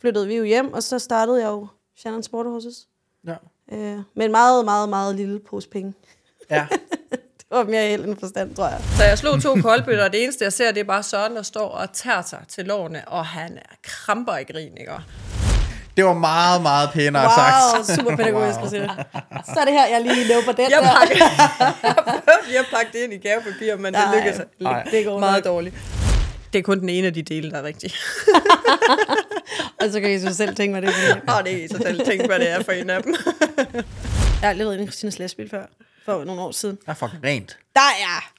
flyttede vi jo hjem, og så startede jeg jo Shannon Sport Horses. Ja. Øh, med en meget, meget, meget lille pose penge. Ja. Det var mere held end forstand, tror jeg. Så jeg slog to koldbøtter, og det eneste, jeg ser, det er bare Søren, der står og tager sig til lårene, og han er kramper i grin, ikke? Det var meget, meget pænere Wow, sagt. super pædagogisk, Christina. Så er det her, jeg lige løber den Jeg der. pakker, jeg prøvede lige at pakke det ind i gavepapir, men det Nej. lykkedes Nej. Det går meget nok. dårligt. Det er kun den ene af de dele, der er rigtig. Og så kan I så selv tænke, hvad det er. for en. Og det er i sig selv tænke, hvad det er for en af dem. Jeg har aldrig været inde i Christinas lastbil før, for nogle år siden. Det er fucking rent. Der er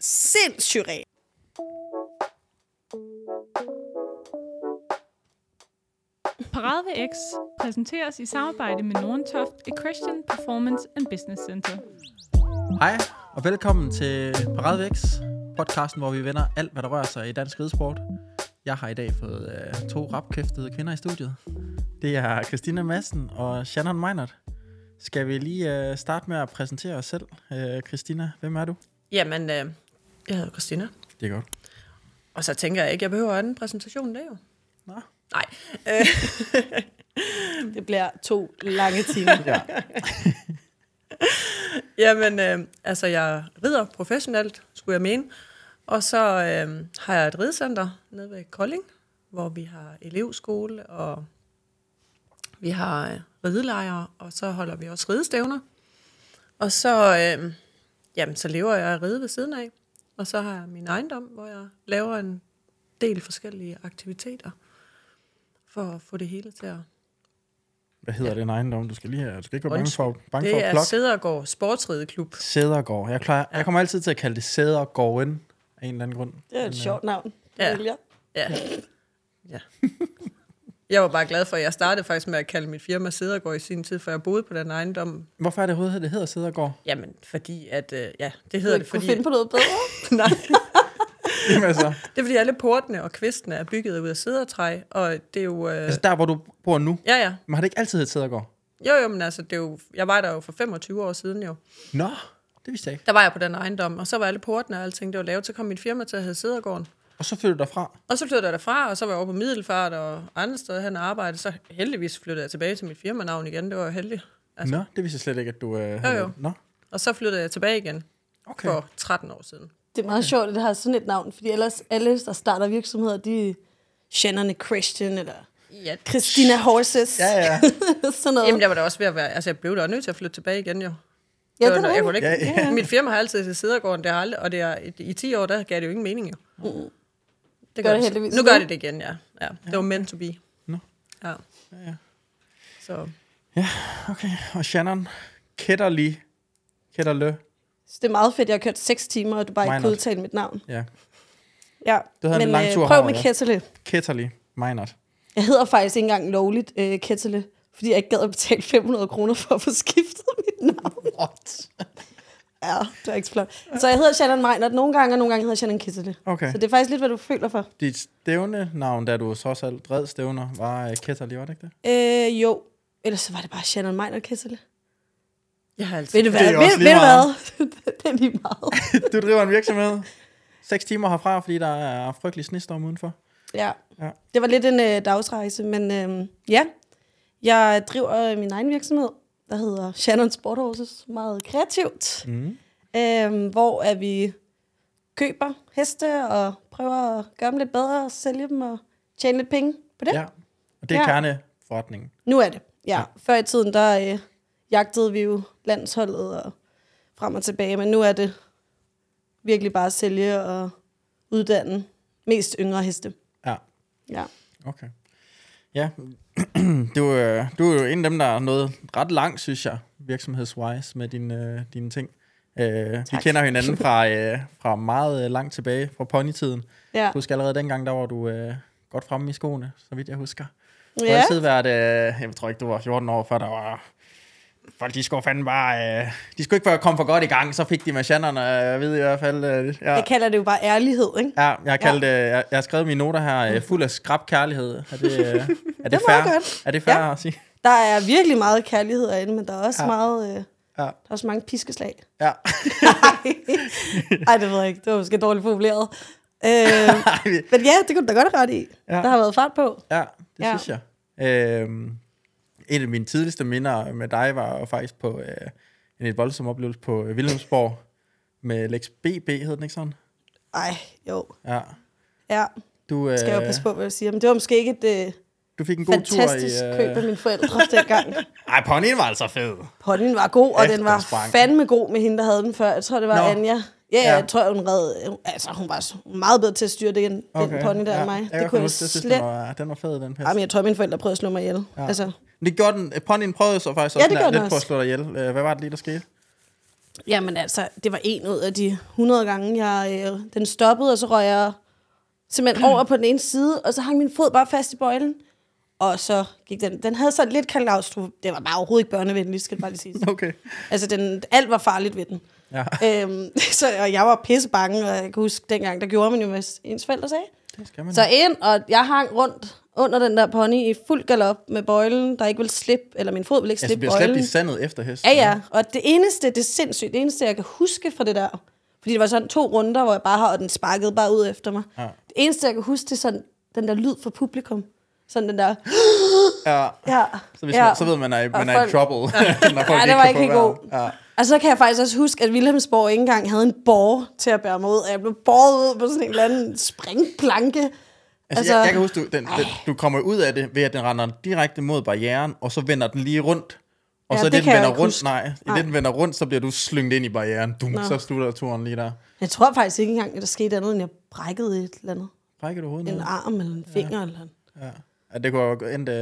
sindssygt rent. Parade ved X præsenteres i samarbejde med Nordentoft Equestrian Performance and Business Center. Hej, og velkommen til Parade Væks, podcasten, hvor vi vender alt, hvad der rører sig i dansk ridesport. Jeg har i dag fået øh, to rapkæftede kvinder i studiet. Det er Christina Madsen og Shannon Meinert. Skal vi lige øh, starte med at præsentere os selv? Øh, Christina, hvem er du? Jamen, øh, jeg hedder Christina. Det er godt. Og så tænker jeg ikke, jeg behøver anden præsentation, det er jo. Nå. Nej. Øh, Det bliver to lange timer. Ja. Jamen, øh, altså jeg rider professionelt, skulle jeg mene. Og så øh, har jeg et ridecenter nede ved Kolding, hvor vi har elevskole, og vi har øh, ridelejre, og så holder vi også ridestævner. Og så, øh, jamen, så lever jeg at ride ved siden af. Og så har jeg min ejendom, hvor jeg laver en del forskellige aktiviteter, for at få det hele til at... Hvad hedder den ejendom? Du skal lige have, du skal ikke være bange for, bange for Det at er plukke. Sædergård Sportsrideklub. Sædergård. Jeg, klarer, jeg kommer altid til at kalde det Sædergården af en eller anden grund. Det er et Men, øh, sjovt navn. Ja. Vælger. Ja. ja. Jeg var bare glad for, at jeg startede faktisk med at kalde mit firma Sædergård i sin tid, for jeg boede på den ejendom. Hvorfor er det overhovedet, det hedder Sædergård? Jamen, fordi at, øh, ja, det Du hedder det, fordi... finde på noget bedre. Nej, Jamen altså, det er fordi alle portene og kvistene er bygget ud af sædertræ, og det er jo... Øh, altså der, hvor du bor nu. ja, ja. Men har det ikke altid heddet Sædergård? Jo, jo, men altså, det er jo, jeg var der jo for 25 år siden jo. Nå, det vidste jeg ikke. Der var jeg på den ejendom, og så var alle portene og alting, det var lavet. Så kom mit firma til at hedde Sædergården. Og så flyttede du derfra. Og så flyttede jeg derfra, og så var jeg over på Middelfart og andre steder hen og arbejde. Så heldigvis flyttede jeg tilbage til mit firmanavn igen. Det var jo heldigt. Altså. Nå, det vidste jeg slet ikke, at du øh, havde. jo. Nå, Og så flyttede jeg tilbage igen okay. for 13 år siden. Det er meget sjovt, at det har sådan et navn, fordi ellers alle, der starter virksomheder, de Shannon Christian, eller Ja, Christina Horses. Ja, ja. sådan noget. Jamen, der var da også ved at være... Altså, jeg blev da nødt til at flytte tilbage igen, jo. Ja, Det det var, er jeg kunne ikke, Ja, ja, ja. Mit firma har altid til Sædergården, det har aldrig, og det er, i, i 10 år, der gav det jo ingen mening, jo. Mm. Det Gør det heldigvis Nu gør det det igen, ja. ja. Det var meant to be. Nå. Ja. Ja, ja. Så Okay, og Shannon, Ketterli, Ketterlø. Så det er meget fedt, jeg har kørt 6 timer, og du bare ikke kunne udtale mit navn. Ja, Ja, Du havde en men lang øh, tur prøv herover, med ja. Kettele. Ketterli, Meinert. Jeg hedder faktisk ikke engang lovligt øh, Kettele, fordi jeg ikke gad at betale 500 kroner for at få skiftet mit navn. What? Ja, det er ikke så flot. Så jeg hedder Shannon Meinert nogle gange, og nogle gange hedder Shannon Kettele. Okay. Så det er faktisk lidt, hvad du føler for. Dit stævne-navn, da du trods alt dred stævner, var uh, Ketterli, var det ikke det? Øh, jo. Ellers så var det bare Shannon Meinert Kettele. jeg har altid... Ved du hvad? er Ved, ved du meget. hvad? det er lige meget. du driver en virksomhed. Seks timer herfra, fordi der er frygtelig snestorm udenfor. Ja. Ja. Det var lidt en øh, dagsrejse, men øh, ja. Jeg driver øh, min egen virksomhed, der hedder Shannon Sport Horses. Meget kreativt. Mm. Øh, hvor at vi køber heste og prøver at gøre dem lidt bedre og sælge dem og tjene lidt penge på det. Ja, og det er Ja. kerneforretningen. Nu er det. Ja. Ja. ja. Før i tiden, der øh, jagtede vi jo landsholdet og frem og tilbage, men nu er det virkelig bare at sælge og uddanne mest yngre heste. Ja, Ja. okay. Ja, du, øh, du er jo en af dem, der er nået ret langt, synes jeg, virksomhedswise med dine, øh, dine ting. Øh, vi kender hinanden fra, øh, fra meget øh, langt tilbage, fra ponytiden. Ja. Jeg husker allerede dengang, der var du øh, godt fremme i skoene, så vidt jeg husker. Du har ja. altid været, øh, jeg tror ikke, du var 14 år, før der var... Folk, de skulle fandme bare... Øh, de skulle ikke komme for godt i gang, så fik de med Shannon, øh, jeg ved i hvert fald... Øh, ja. Jeg kalder det jo bare ærlighed, ikke? Ja, jeg har, kaldt, ja. jeg, jeg har skrevet mine noter her, øh, fuld af skrab kærlighed. Er det, øh, er det, meget fair? godt. Er det fair Ja. at sige? Der er virkelig meget kærlighed derinde, men der er også Ja. meget... Øh, Ja. der er også mange piskeslag. Ja. Ej, det ved jeg ikke. Det var måske dårligt formuleret. Øh, men ja, det kunne du da godt have ret i. Ja. Der har været fart på. ja, det Ja. synes jeg. Øhm, en af mine tidligste minder med dig var faktisk på øh, en lidt voldsom oplevelse på øh, Wilhelmsborg med Lex BB, hed den ikke sådan? Ej, jo. Ja. Ja, Du, øh, skal jeg jo passe på, hvad jeg siger. Men det var måske ikke et øh, du fik en god tur fantastisk i... Øh... køb af mine forældre dengang. Ej, ponyen var altså fed. Ponyen var god, og Efter den var sprang. fandme god med hende, der havde den før. Jeg tror, det var. Nå. Anja. Ja, Ja. jeg tror, hun red... Altså, hun var meget bedre til at styre det, end okay. den pony der ja. end mig. Jeg det kunne jeg jeg synes, slet... den var, den var fed, den pest. Jamen, jeg tror, mine forældre prøvede at slå mig ihjel. Ja. Altså, Men det gjorde den. Ponyen prøvede så faktisk Ja, også det gjorde lidt på at slå dig ihjel. Øh, Hvad var det lige, der skete? jamen altså, det var en ud af de 100 gange, jeg, øh, den stoppede, og så røg jeg simpelthen over på den ene side, og så hang min fod bare fast i bøjlen. Og så gik den... Den havde så lidt klaustrofobi. Det var bare overhovedet ikke børnevenligt, skal det bare lige sige. Okay. Altså, den, alt var farligt ved den. Ja, Øhm, så, og jeg var pisse bange, og jeg kan huske, dengang, der gjorde man jo, hvad ens forældre sagde. det skal man. Så ind, og jeg hang rundt under den der pony i fuld galop med bøjlen, der ikke ville slippe, eller min fod ville ikke altså, slippe bliver slæbt bøjlen. i sandet efter hesten. Ja, ja. Og det eneste, det er sindssygt, det eneste, jeg kan huske fra det der, fordi det var sådan to runder, hvor jeg bare har, og den sparkede bare ud efter mig. Ja. Det eneste, jeg kan huske, det er sådan den der lyd fra publikum. Sådan den der, Ja. ja. Så, hvis ja. man, så ved man, at man er i trouble. folk Ja, det var ikke helt god. Ja. Og så kan jeg faktisk også huske, at Wilhelmsborg ikke engang havde en borg til at bære mig ud. Og jeg blev båret ud på sådan en eller anden springplanke. Altså, Altså- jeg, jeg kan huske, du, den, den, du kommer ud af det ved, at den render direkte mod barrieren, og så vender den lige rundt. Og Ja, så det det, den vender rundt, huske. nej, i Nej. det, den vender rundt, så bliver du slynget ind i barrieren. Dum, så slutter turen lige der. Jeg tror faktisk ikke engang, at der skete andet, end jeg brækkede et eller andet. Brækker du hovedet En arm eller en finger. Ja. Eller en. Ja. ja. det kunne jo endt, øh,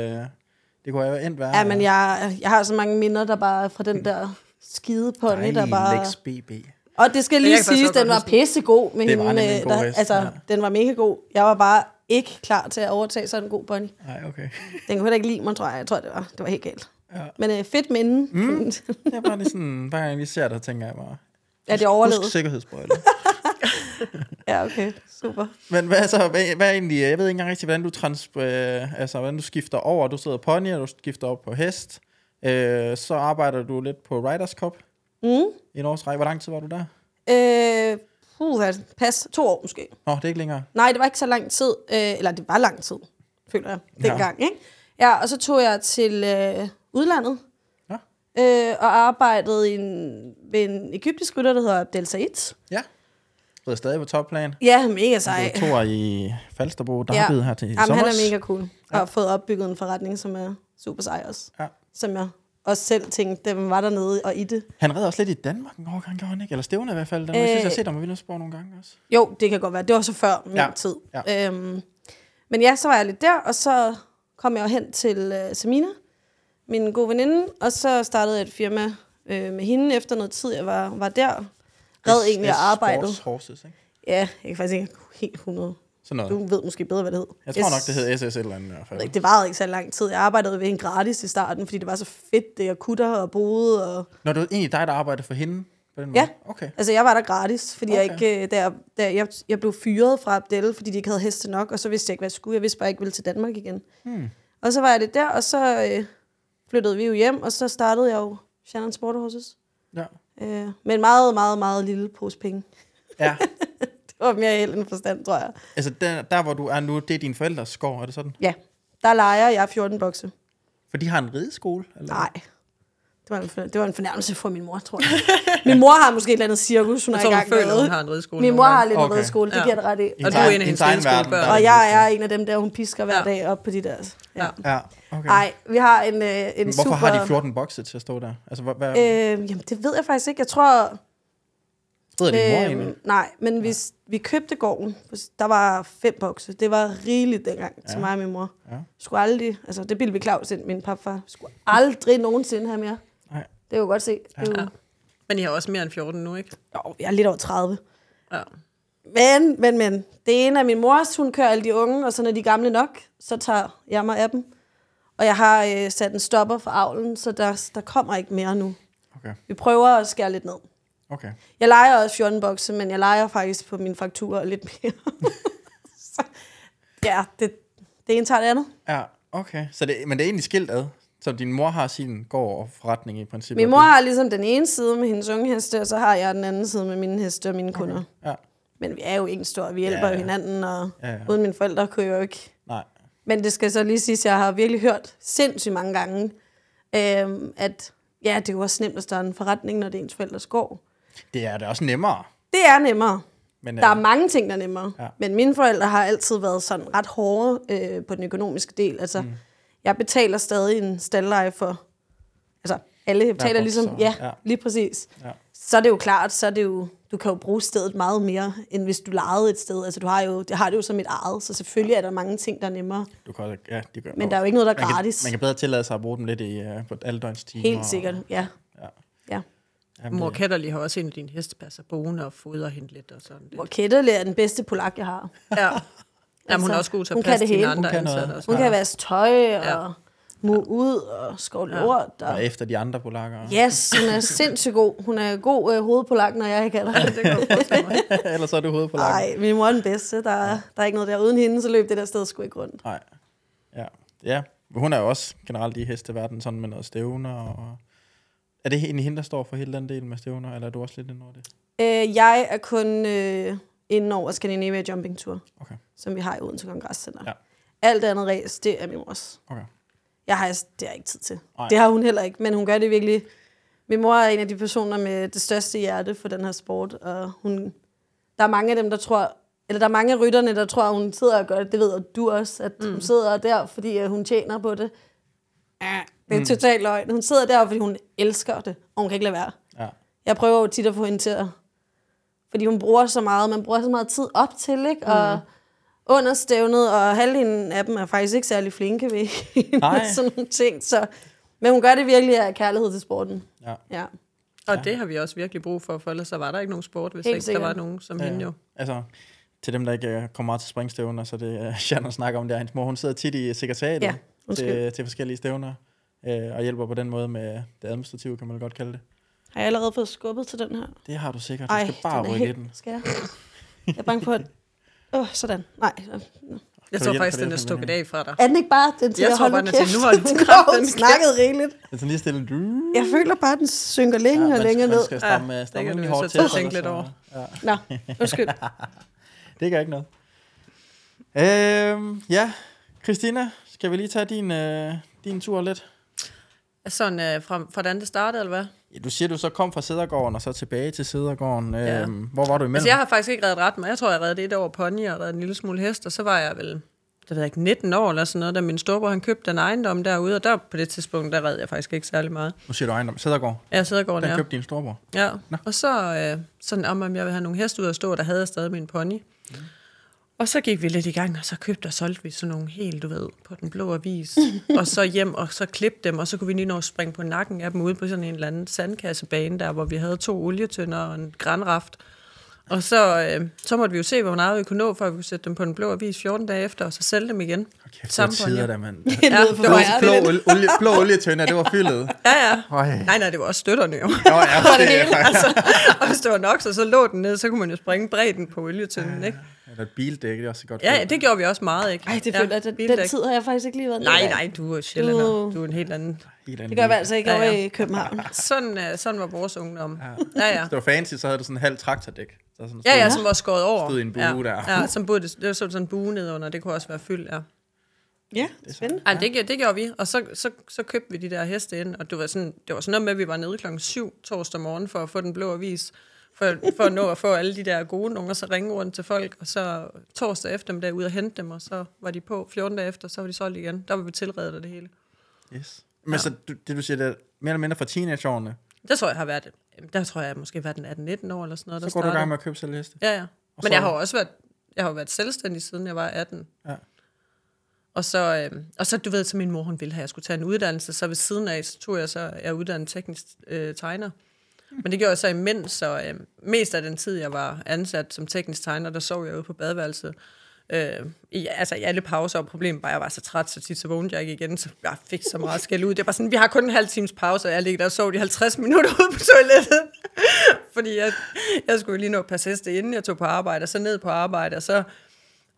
det kunne jo endt værre. Ja, men jeg, jeg har så mange minder, der bare fra den der skide pony, der bare... Lex BB. Og det skal jeg lige siges, den var pissegod med Det var hende. god der, altså, ja. den var mega god. Jeg var bare ikke klar til at overtage sådan en god pony. Nej, okay. Den kunne heller ikke lide mig, tror jeg. Jeg tror, det var, det var helt galt. Ja. Men øh, fedt minde. Mm. Det er bare lige sådan, hver gang jeg lige ser det, tænker jeg bare, ja, det overlevede. husk sikkerhedsbrøjle. Ja, okay. Super. Men hvad, så, hvad, hvad er egentlig, jeg ved ikke engang rigtig, hvordan du, trans, øh, altså, hvordan du skifter over. Du sidder pony, og du skifter op på hest. Øh, så arbejder du lidt på Riders Cup Mm. i en års række. Hvor lang tid var du der? Øh, puh, pas. To år måske. Nå, det er ikke længere. Nej, det var ikke så lang tid. Øh, eller det var lang tid, føler jeg, Ja. dengang. Ikke? Ja, og så tog jeg til øh, udlandet. Ja. Øh, og arbejdede i en, ved en egyptisk rytter, der hedder Abdel Said. Ja. Du er stadig på topplan. Ja, mega sej. Du er i Falsterbo, der ja. her til Jamen, han sommers. er mega cool. Og Ja. har fået opbygget en forretning, som er super sej også. Ja. Som jeg også selv tænkte, dem var dernede og i det. Han redder også lidt i Danmark en overgang, gjorde han ikke? Eller Stævne i hvert fald. Den, øh, jeg synes, jeg har set ham i Vildsborg nogle gange også. Jo, det kan godt være. Det var så før min Ja, tid. ja. Øhm, men ja, så var jeg lidt der, og så kom jeg hen til uh, Samina, min gode veninde, og så startede jeg et firma øh, med hende efter noget tid, jeg var, var der. Red egentlig. Sports Horses, ikke? Ja, jeg kan faktisk ikke helt 100. Sådan noget. Du ved måske bedre, hvad det hed. Jeg tror Yes. nok, det hed SS eller andet i hvert fald. Det varede ikke så lang tid. Jeg arbejdede ved hende gratis i starten, fordi det var så fedt, det jeg kunne der og boede. Og... Når det var egentlig dig, der arbejdede for hende på den måde? Ja. Okay. Altså, jeg var der gratis, fordi okay. jeg ikke, øh, der, der, jeg, jeg blev fyret fra Abdel, fordi de ikke havde heste nok, og så vidste jeg ikke, hvad jeg skulle. Jeg vidste bare, jeg ikke ville til Danmark igen. Hmm. Og så var jeg lidt der, og så øh, flyttede vi jo hjem, og så startede jeg jo Shannon Sport Horses. Ja. Øh, med en meget, meget, meget lille pose penge. ja. Det var mere held end forstand, tror jeg. Altså, der, der, hvor du er nu, det er dine forældres gård, er det sådan? Ja, der leger jeg 14 bokse. For de har en rideskole? Eller? Nej. Det var, en, det var en fornærmelse for min mor, tror jeg. min mor har måske et eller andet cirkus, hun Jeg er i gang med. føler, hun har en rideskole. Min mor har lidt en Okay. redskole, det Ja. giver det ret i. Og du er en af i hendes rideskolebørn. Og jeg er en af dem der, hun pisker hver Ja. dag op på de der. Ja. Ja. Ja, okay. Nej, vi har en, øh, en Men Hvorfor super... har de 14 bokse til at stå der? Altså, hvad, hvad Øh, jamen, det ved jeg faktisk ikke. Jeg tror... ved din mor egentlig? Øh, nej, men hvis vi købte gården, der var fem bokse. Det var rigeligt dengang ja. til Ja. mig og min mor. Ja. Skulle aldrig... Altså, det ville vi Claus ind, min papfar. Skulle aldrig nogensinde have mere. Nej. Det jo godt se. Det er jo, Ja. Men I har også mere end 14 nu, ikke? jo, jeg er lidt over 30. Ja. Men, men, men. Det ene er min mors, hun kører alle de unge, og så når de er gamle nok, så tager jeg mig af dem. Og jeg har øh, sat en stopper for avlen, så der, der kommer ikke mere nu. Okay, Vi prøver at skære lidt ned. Okay. Jeg leger også 14 bokse, men jeg leger faktisk på min faktur lidt mere. så, ja, det, det ene tager det andet. Ja, okay. Så det, men det er egentlig skilt ad? Så din mor har sin gård og forretning i princippet? Min mor har ligesom den ene side med hendes unge heste, og så har jeg den anden side med mine heste og mine kunder. Ja, Men vi er jo ikke stor, vi hjælper Ja, ja, hinanden, og Ja, ja. uden mine forældre kunne jeg jo ikke nej. Men det skal så lige sige, at jeg har virkelig hørt sindssygt mange gange, øhm, at ja, det er jo også nemt at starte en forretning, når det er ens forældres gård. Det er da også nemmere. Det er nemmere. Men, Der er øh, mange ting, der er nemmere. Ja. Ja. Men mine forældre har altid været sådan ret hårde øh, på den økonomiske del. Altså, mm. jeg betaler stadig en staldleje for... Altså, alle betaler boks ligesom... og- Ja, ja. ja, lige præcis. Ja. Så er det jo klart, så er det jo... Du kan jo bruge stedet meget mere, end hvis du lejede et sted. Altså, du har jo, det har det jo som et eget, så selvfølgelig er der mange ting, der er nemmere. du kan, ja, de gør, Men der er jo ikke noget, der er man kan, gratis. man kan bedre tillade sig at bruge dem lidt i, uh, på alle døgns timer. Helt sikkert, ja. Ja. ja. Jamen, Mor Katterli har også en af dine hestepasser boende og fodrer hende lidt og sådan lidt. Kettle er den bedste polak, jeg har. Ja. Jamen, hun er Altså, også god til at passe hele. andre Hun ansatte. Også. Hun kan vaske tøj og Ja. mu ud og skovle Ja. lort. Og... Og efter de andre polakker. Yes, hun er sindssygt god. Hun er god øh, hovedpolak, når jeg ikke er der. Det kan forestille mig. Ellers er du lakken. Nej, min mor er den bedste. Der, er- der er ikke noget der. Uden hende, så løb det der sted sgu ikke rundt. Nej. Ja. ja. Hun er jo også generelt i hesteverdenen sådan med noget stævner. Og... Er det egentlig hende, der står for hele den del med stævner, eller er du også lidt inde over det? Øh, jeg er kun øh, inde over Scandinavia Jumping Tour, Okay. som vi har i Odense Kongresscenter. Ja. Alt andet race, det er min mors. Okay. Jeg har, det har jeg ikke tid til. Nej. Det har hun heller ikke, men hun gør det virkelig. Min mor er en af de personer med det største hjerte for den her sport, og hun, der er mange af dem, der tror, eller der er mange af rytterne, der tror, at hun sidder og gør det. Det ved du også, at mm. hun sidder der, fordi øh, hun tjener på det. Ja, det er mm. totalt løgn. Hun sidder der, fordi hun elsker det, og hun kan ikke lade være. Ja. Jeg prøver jo tit at få hende til at... Fordi hun bruger så meget, man bruger så meget tid op til, ikke? Og under stævnet, og halvdelen af dem er faktisk ikke særlig flinke ved sådan nogle ting. Så, men hun gør det virkelig af kærlighed til sporten. Ja. Ja. Og det har vi også virkelig brug for, for ellers så var der ikke nogen sport, hvis Helt ikke sikkert. der var nogen som Ja, hende jo. Altså, til dem, der ikke øh, kommer meget til springstævner, så det er Shannon snakker om det. Hendes mor, hun sidder tit i sekretariatet Ja, undskyld. til, til forskellige stævner, øh, og hjælper på den måde med det administrative, kan man godt kalde det. Har jeg allerede fået skubbet til den her? Det har du sikkert. Du Ej, skal bare rykke i den. Skal jeg? Jeg er bange på, at... Åh, oh, sådan. Nej. Jeg tror faktisk, det, den er stukket af fra dig. Er den ikke bare den til Jeg at tror holde bare, er kæft? nu har den Den har snakket rigeligt. Altså lige stille. Du. Jeg føler bare, at den synker længere Ja, og man, længere man ned. skal stramme, Ja, det stramme kan du rimelig jo hårdt til. tænke lidt over. Ja, Nå, undskyld. det gør ikke noget. Øhm, ja, Christina, skal vi lige tage din, øh, din tur lidt? Sådan øh, fra, hvordan det startede, eller hvad? Ja, du siger, du så kom fra Sædergården og så tilbage til Sædergården. Ja. Øhm, hvor var du imellem? Altså, jeg har faktisk ikke reddet ret, men jeg tror, jeg reddede et over pony og reddet en lille smule hest, og så var jeg vel, det ved jeg ikke, 19 år eller sådan noget, da min storebror han købte den ejendom derude, og der på det tidspunkt, der redde jeg faktisk ikke særlig meget. Nu siger du ejendom. Sædergård. Sidder går Den der. købte din storbror. Ja, Nå. og så øh, sådan om, om jeg vil have nogle heste ud at stå, der havde jeg stadig min pony. Mm. Og så gik vi lidt i gang, og så købte og solgte vi sådan nogle helt, du ved, på den blå avis. og så hjem, og så klippe dem, og så kunne vi lige nå at springe på nakken af dem ude på sådan en eller anden sandkassebane der, hvor vi havde to olietønder og en granraft. Og så, øh, så måtte vi jo se, hvor meget vi kunne nå, for at vi kunne sætte dem på den blå avis 14 dage efter, og så sælge dem igen. Okay, det var Samme tider, da man... Det Ja, det Blå, var forfærdeligt. blå, olie, blå olietønder, det var fyldet. Ja, ja. Øj. Nej, nej, det var også støtterne jo. Nå, ja, det er altså, og hvis det var nok, så, så lå den ned, så kunne man jo springe bredden på olietønden, ikke? Eller et bildæk, det er også godt. Ja, ja, det gjorde vi også meget, ikke? Ej, det ja, føler jeg, den, den tid har jeg faktisk ikke lige været Nej, nej, du er sjældent. Du- Du er en helt anden. Helt anden Det gør vi altså ikke Ja, over ja. i København. Sådan, uh, sådan var vores ungdom. Ja, ja. Hvis det var fancy, så havde du sådan en halv traktordæk. Så sådan Ja, ja, som var skåret over. Stod i en bue ja. der. Ja, som burde, det var sådan en bue nedenunder, det kunne også være fyldt, ja. Ja, spændende. Ej, det, det gjorde vi, og så, så, så købte vi de der heste ind, og det var sådan, det var sådan noget med, at vi var nede klokken 7 torsdag morgen for at få den blå avis, for, for at nå at få alle de der gode nogen, og så ringe rundt til folk, og så torsdag eftermiddag ud og hente dem, og så var de på 14 dage efter, så var de solgt igen. Der var vi tilredet af det hele. Yes. Men så du, det, du siger, det er mere eller mindre fra teenageårene, Der tror jeg, har været, der tror jeg måske været den 18-19 år eller sådan noget, så der går du i gang med at købe selv heste. Ja, ja. Og Men så- jeg har også været, jeg har været selvstændig, siden jeg var 18. Ja. Og så, øh, og så, du ved, så min mor, hun ville have, at jeg skulle tage en uddannelse, så ved siden af, så tog jeg så, jeg er uddannet teknisk øh, tegner. Men det gjorde jeg så imens, så øh, mest af den tid, jeg var ansat som teknisk tegner, der sov jeg ude på badeværelset. Øh, i, altså i alle pauser, og problemet var, at jeg var så træt, så tit så vågnede jeg ikke igen, så jeg fik så meget skæld ud. Det var sådan, vi har kun en halv times pause, og jeg ligger der og sov de 50 minutter ude på toilettet. Fordi jeg, jeg skulle lige nå at passe heste, inden jeg tog på arbejde, og så ned på arbejde, og så,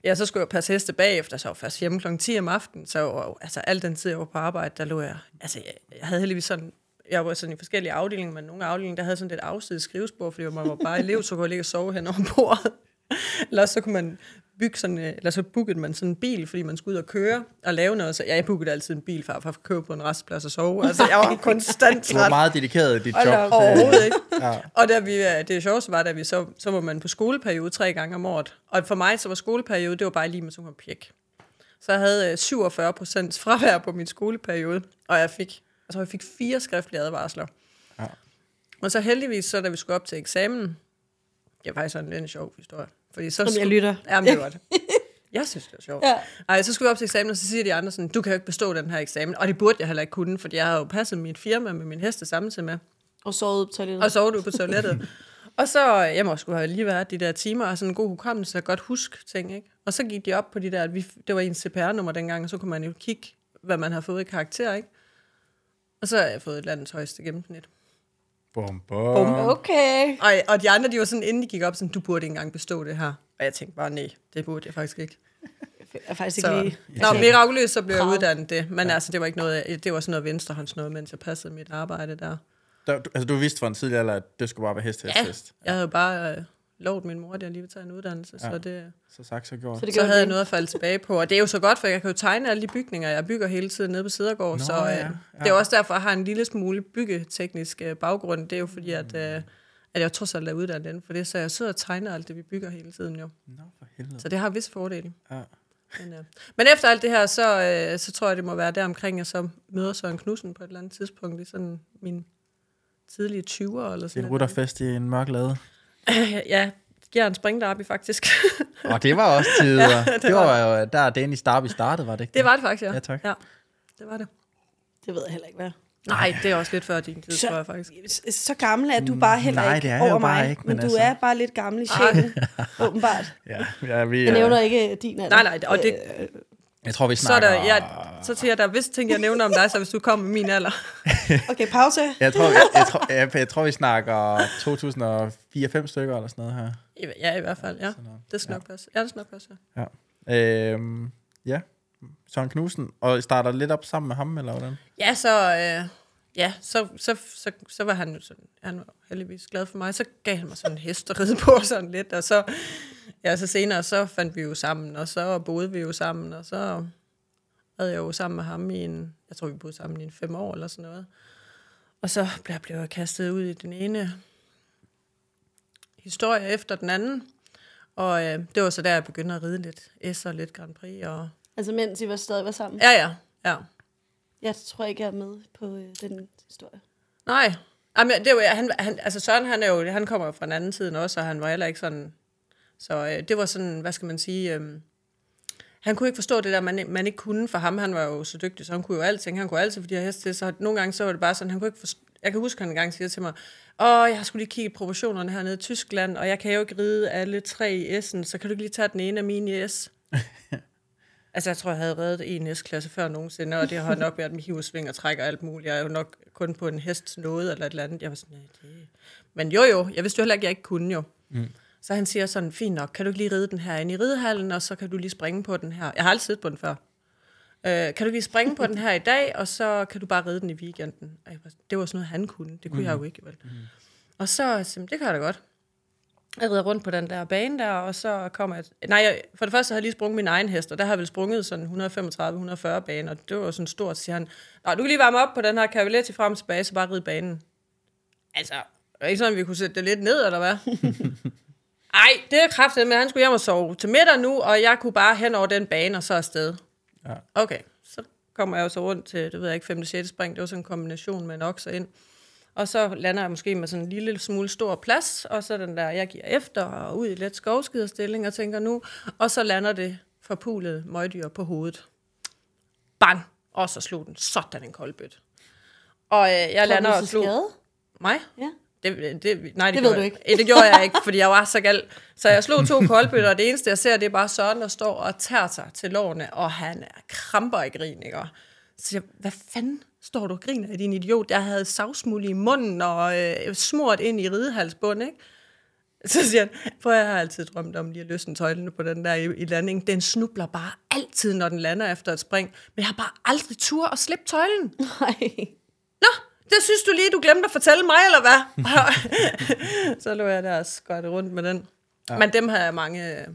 ja, så skulle jeg passe heste bagefter, så var jeg først hjemme kl. 10 om aftenen, så og, altså al den tid, jeg var på arbejde, der lå jeg, altså jeg, jeg havde heldigvis sådan, jeg var sådan i forskellige afdelinger, men nogle afdelinger, der havde sådan lidt afsides skrivesbord, fordi man var bare elev, så kunne jeg ligge og sove hen over bordet. Eller så kunne man bygge sådan, øh, eller så bookede man sådan en bil, fordi man skulle ud og køre og lave noget. Så ja, jeg bookede altid en bil for, for at køre på en restplads og sove. Altså, jeg var konstant Du var træt. meget dedikeret i dit job. op, Overhovedet ikke. Ja. Og der vi, øh, det sjoveste var, da vi så, så var man på skoleperiode tre gange om året. Og for mig så var skoleperiode, det var bare lige med sådan en pjek. Så jeg havde øh, 47 procent fravær på min skoleperiode, og jeg fik, altså jeg fik fire skriftlige advarsler. Ja. Og så heldigvis, så da vi skulle op til eksamen, det var faktisk sådan lidt en sjov historie. Fordi så Som jeg skulle, lytter. Jamen, det var det. Jeg synes, det var sjovt. Ja. Ej, så skulle vi op til eksamen, og så siger de andre sådan, du kan jo ikke bestå den her eksamen. Og det burde jeg heller ikke kunne, fordi jeg har jo passet mit firma med min heste samtidig med Og sovet på toilettet. og sove du på toilettet. og så, jeg må sgu have lige været de der timer, og sådan en god hukommelse, og godt huske ting, ikke? Og så gik de op på de der, at vi, det var en CPR-nummer dengang, og så kunne man jo kigge, hvad man har fået i karakter, ikke? Og så har jeg fået et landets højeste gennemsnit. Bum, bum. Okay. Og, og de andre, de var sådan, inden de gik op, sådan, du burde ikke engang bestå det her. Og jeg tænkte bare, nej, det burde jeg faktisk ikke. Jeg er faktisk Så, ikke lige... Nå, mirakuløst, så blev jeg uddannet det. Men ja. altså, det var ikke noget, det var sådan noget venstrehånds noget, mens jeg passede mit arbejde der. Der, du, altså, du vidste fra en tidlig alder, at det skulle bare være hest, hest, Ja, hest. jeg havde jo bare øh, lovet min mor, at jeg lige ville tage en uddannelse, ja. Så det... Så sagt, så gjort. Så det så havde jeg det noget at falde tilbage på. Og det er jo så godt, for jeg kan jo tegne alle de bygninger, jeg bygger hele tiden nede på Sidergård. Nå, så øh, ja, ja, det er også derfor, jeg har en lille smule byggeteknisk øh, baggrund. Det er jo fordi, at, øh, at jeg trods alt er uddannet inden for det, så jeg sidder og tegner alt det, vi bygger hele tiden jo. Nå, for helvede. Så det har visse fordele. Ja. Men, øh. Men efter alt det her, så, øh, så tror jeg, det må være der omkring, jeg så møder Søren Knudsen på et eller andet tidspunkt i sådan min tidlige 20'er eller En sådan rutterfest i en mørk lade. Ja, giver en springderby faktisk. Og det var også tider. Ja, det det, var var jo der Danish Derby startede, var det ikke det var det faktisk, ja. Ja, tak. Ja, det var det. Det ved jeg heller ikke, hvad. Nej, det er også lidt før din tid, Så- tror jeg faktisk. Så gammel er du bare heller Nej, ikke det er jeg over jo bare mig. ikke, men, men du altså- er bare lidt gammel i sjælen, åbenbart. Ja, ja vi, Jeg nævner ikke din alder. Nej, nej, og det- Øh, jeg tror, vi Så, er snakker... der, ja, så siger jeg, der er vist ting, jeg nævner om dig, så hvis du kommer med min alder. okay, pause. Jeg tror, jeg, jeg, tror, jeg, jeg tror, vi snakker 2004-5 stykker eller sådan noget her. Ja, i hvert fald, ja. Det skal nok passe. Ja, det skal nok passe. Ja. Ja. Øhm, ja. Søren Knudsen. Og starter lidt op sammen med ham, eller hvordan? Ja, så, øh, ja, så, så, så, så var han jo sådan, han var heldigvis glad for mig. Så gav han mig sådan en hest at ride på sådan lidt, og så, ja, så senere, så fandt vi jo sammen, og så boede vi jo sammen, og så havde jeg jo sammen med ham i en, jeg tror, vi boede sammen i en fem år eller sådan noget. Og så blev jeg kastet ud i den ene historie efter den anden. Og øh, det var så der, jeg begyndte at ride lidt S og lidt Grand Prix. Og... Altså, mens I var stadig var sammen. Ja, ja, ja. Jeg tror ikke, jeg er med på øh, den historie. Nej. Jamen, det var, han, han, altså Søren, han, er jo, han kommer jo fra en anden tid også, og han var heller ikke sådan... Så øh, det var sådan, hvad skal man sige... Øh, han kunne ikke forstå det der, man, man ikke kunne for ham. Han var jo så dygtig, så han kunne jo alting. Han kunne altid få de her heste til. Så nogle gange så var det bare sådan, han kunne ikke forstå... Jeg kan huske, han en gang siger til mig, Åh, jeg har skulle lige kigge proportionerne hernede i Tyskland, og jeg kan jo ikke ride alle tre i S'en, så kan du ikke lige tage den ene af mine i S? altså, jeg tror, jeg havde reddet en S-klasse før nogensinde, og det har nok været med hivsving og træk og alt muligt. Jeg er jo nok kun på en hest noget eller et eller andet. Jeg var sådan, ja, det... Men jo, jo, jeg vidste jo heller ikke, at jeg ikke kunne jo. Mm. Så han siger sådan, fint nok, kan du ikke lige ride den her ind i ridehallen, og så kan du lige springe på den her. Jeg har aldrig siddet på den før. Øh, kan du lige springe på den her i dag, og så kan du bare ride den i weekenden. Og jeg var, det var sådan noget, han kunne. Det kunne mm. jeg jo ikke, vel. Mm. Og så, så det kan jeg da godt. Jeg rider rundt på den der bane der, og så kommer jeg... Nej, jeg, for det første så havde jeg lige sprunget min egen hest, og der har jeg vel sprunget sådan 135-140 baner, og det var sådan stort, så siger han, Nå, du kan lige varme op på den her cavaletti frem og tilbage, så bare ride banen. Altså, er ikke sådan, vi kunne sætte det lidt ned, eller hvad? Ej, det er kraftigt, men han skulle hjem og sove til middag nu, og jeg kunne bare hen over den bane, og så afsted. Ja. Okay, så kommer jeg jo så rundt til, det ved jeg ikke, 5. 6. spring, det var sådan en kombination med en okser ind. Og så lander jeg måske med sådan en lille smule stor plads, og så den der, jeg giver efter og ud i let skovskiderstilling og tænker nu, og så lander det forpulet møgdyr på hovedet. Bang! Og så slog den sådan en koldbøt. Og øh, jeg lander og slog... skade? Mig? Ja. Det, det, nej, det, Det ved gjorde du jeg- ikke. Det gjorde jeg ikke, fordi jeg var så gal. Så jeg slog to koldbøtter, og det eneste, jeg ser, det er bare Søren, der står og tager sig til lårene, og han er kramper i grin, ikke? Så jeg, hvad fanden står du og griner af, din idiot? Jeg havde savsmuld i munden og øh, smurt ind i ridehalsbund, ikke? Så siger han, for jeg har altid drømt om lige at løsne tøjlene på den der i, i landingen. Den snubler bare altid, når den lander efter et spring. Men jeg har bare aldrig tur at slippe tøjlen. Nej. Nå, det synes du lige, du glemte at fortælle mig, eller hvad? så lå jeg der og skøjte rundt med den. Ja. Men dem har jeg mange... øh, Der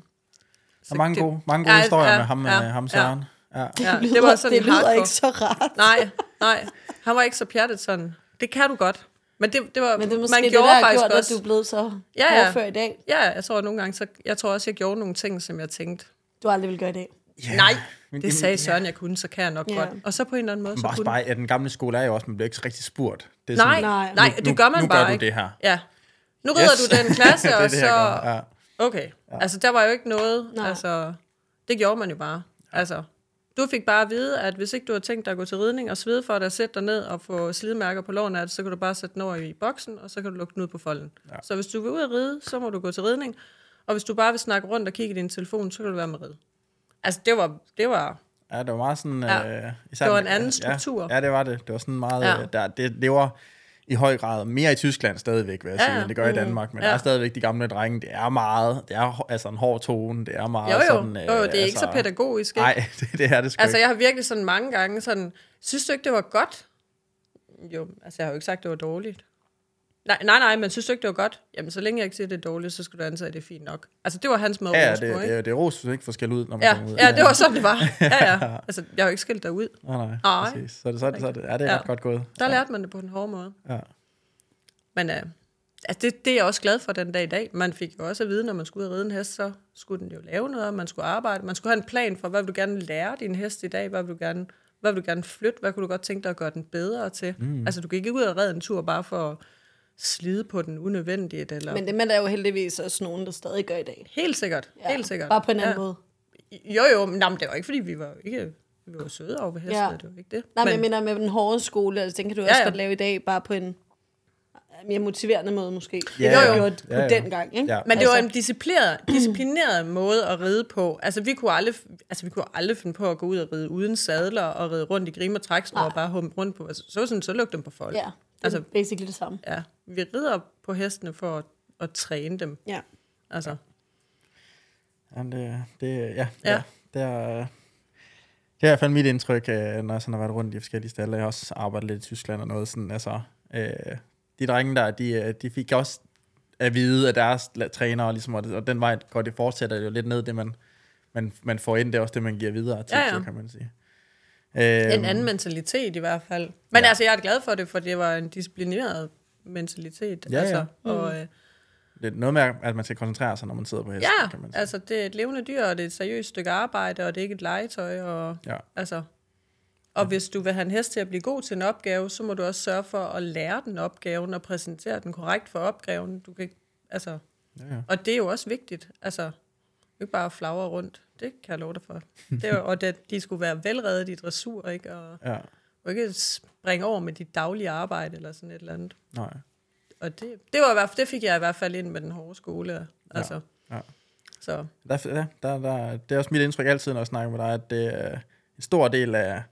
er mange gode, mange gode Ja, historier ja, med ham, ja, ja, ham. Søren. Ja. Ja, det, det var sådan det lyder hardcore. ikke så rart. Nej, nej. Han var ikke så pjattet sådan. Det kan du godt. Men det, det var, Men det er måske man det, gjorde der faktisk gjort, også, at du er blevet så Ja, ja. i dag. Ja, jeg tror nogle gange, så, jeg tror også, jeg gjorde nogle ting, som jeg tænkte, Du aldrig vil gøre i dag. Ja. nej, Men- det sagde Søren, jeg kunne, så kan jeg nok Ja. godt. Og så på en eller anden måde, så også kunne bare, at den gamle skole er jo også, man bliver ikke rigtig spurgt. Det er Nej, sådan, Nej. nej, nu, det gør man nu, bare nu gør ikke. du det her. Ja. Nu rider Yes. du den klasse, det og så... Ja. Okay, altså der var jo ikke noget, Nej. altså det gjorde man jo bare. Altså, du fik bare at vide, at hvis ikke du har tænkt dig at gå til ridning og svede for dig at sætte dig ned og få slidmærker på lårene så kan du bare sætte den over i boksen, og så kan du lukke den ud på folden. Ja. Så hvis du vil ud at ride, så må du gå til ridning, og hvis du bare vil snakke rundt og kigge i din telefon, så kan du være med rid. Altså det var, det var, Ja, det var meget sådan... Ja. Øh, især, Det var en anden struktur. Ja, ja, det var det. Det var sådan meget... Ja. Ja. Der, det, det var i høj grad mere i Tyskland stadigvæk, vil jeg sige, ja. end det gør i Danmark. Men Ja. der er stadigvæk de gamle drenge. Det er meget... Det er altså en hård tone. Det er meget jo jo, sådan... jo, jo det er ikke så pædagogisk, ikke? Nej, det, det er det sgu Altså, ikke. jeg har virkelig sådan mange gange sådan, synes du ikke, det var godt? Jo, altså, jeg har jo ikke sagt, det var dårligt. Nej, nej, nej, men synes du ikke, det var godt? Jamen, så længe jeg ikke siger, det er dårligt, så skal du antage, at det er fint nok. Altså, det var hans måde Ja, at ja, det, på, ikke? det, det er ros, ikke får skæld ud, når man Ja, kommer ud. ja, det var sådan, det var. Ja, ja. Altså, jeg har jo ikke skilt dig ud. Nej, nej, Nej. præcis. Så, det, så, det, så det, ja, det er Ja. godt gået. Der ja. lærte man det på den hårde måde. Ja. Men uh, altså det, det er jeg også glad for den dag i dag. Man fik jo også at vide, når man skulle ud og ride en hest, så skulle den jo lave noget, og man skulle arbejde. Man skulle have en plan for, hvad vil du gerne lære din hest i dag? Hvad vil du gerne, hvad vil du gerne flytte? Hvad kunne du godt tænke dig at gøre den bedre til? Mm. Altså, du kan ikke ud og redde en tur bare for slide på den unødvendigt. Eller... Men det man er jo heldigvis også nogen, der stadig gør i dag. Helt sikkert. Ja. Helt sikkert. Bare på en anden ja. måde. Jo, jo, men, nej, men det var ikke, fordi vi var jo ikke... Vi var jo søde over ved hestene, Ja. det var ikke det. Nej, men jeg mener med den hårde skole, altså, den kan du også Ja, ja. godt lave i dag, bare på en mere motiverende måde måske. Ja, det ja. gjorde på Ja, ja. den gang, ikke? Ja. Men det var Altså- en disciplineret, disciplineret måde at ride på. Altså, vi kunne aldrig, altså, vi kunne aldrig finde på at gå ud og ride uden sadler og ride rundt i grim og træksnor og bare humpe rundt på. Altså, så sådan, så luk dem på folk. Ja, Altså- basically det samme. ja. Vi rider på hestene for at, at træne dem. Ja. Altså, Jamen, det, det, ja, Ja. ja. det er... Det er i hvert fald mit indtryk, øh, når jeg sådan har været rundt i forskellige steder. Jeg har også arbejdet lidt i Tyskland og noget sådan. Altså, øh, de drenge der, de, øh, de fik også at vide af deres trænere, ligesom, og, det, og den vej går det fortsætter jo lidt ned, det man, man, man får ind, det er også det, man giver videre til, Ja, ja. Så kan man sige. Øh, en anden mentalitet i hvert fald. Men Ja. altså, jeg er glad for det, for det var en disciplineret mentalitet. Ja, ja. altså, Og, øh, Det er noget med, at man skal koncentrere sig, når man sidder på hesten, ja, kan man sige. altså, det er et levende dyr, og det er et seriøst stykke arbejde, og det er ikke et legetøj, og Ja. Altså, og hvis du vil have en hest til at blive god til en opgave, så må du også sørge for at lære den opgaven og præsentere den korrekt for opgaven. Du kan ikke, altså, Ja, ja. og det er jo også vigtigt. Altså, ikke bare flagre rundt. Det kan jeg love dig for. Det jo- og det, de skulle være velreddet i dressur, ikke? Og, ja. og ikke springe over med dit daglige arbejde eller sådan et eller andet. Nej. Og det, det, var i hvert fald, det fik jeg i hvert fald ind med den hårde skole. Altså, ja. Så Der, ja, der, der, det er også mit indtryk altid, når jeg snakker med dig, at det er en stor del af,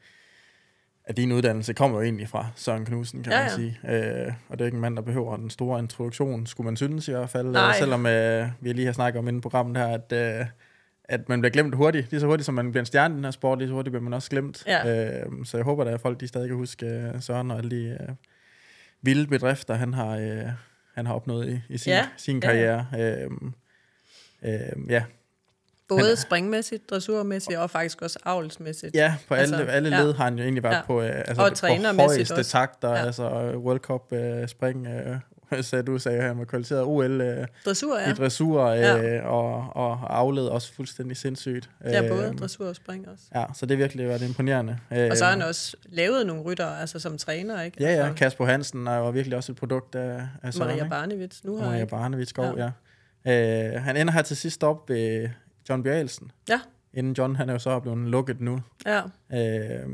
af din uddannelse kommer jo egentlig fra Søren Knudsen, kan Ja, man ja. sige. Øh, og det er ikke en mand, der behøver den store introduktion, skulle man synes i hvert fald. Nej. Øh, selvom øh, vi lige har snakket om inden programmet her, at, øh, at man bliver glemt hurtigt. Lige så hurtigt, som man bliver en stjerne i den her sport, lige så hurtigt bliver man også glemt. Ja. Øh, så jeg håber da, at folk de stadig kan huske øh, Søren og alle de øh, vilde bedrifter, han har, øh, han har opnået i, i sin, Ja, sin ja, ja. karriere. Øh, øh, ja, både springmæssigt, dressurmæssigt og faktisk også avlsmæssigt. Ja, på Altså, alle, alle ja. led har han jo egentlig været Ja. på, øh, altså, Og på trænermæssigt højeste også. takter, Ja. altså øh, World Cup øh, spring, øh, så du sagde, at han var kvalificeret OL øh, Dressur, ja. i dressur, øh, Ja. og, og afled også fuldstændig sindssygt. Ja, både Øhm, dressur og spring også. Ja, så det har virkelig været imponerende. Og så har han Øhm, også lavet nogle rytter, altså som træner, ikke? Ja, ja, Altså, Kasper Hansen er jo virkelig også et produkt af, af Søren, Maria? Barnevits nu her, Maria? Barnevits ja. ja. Øh, han ender her til sidst op ved John Bjørelsen. Ja. Inden John, han er jo så blevet lukket nu. Ja. Øh,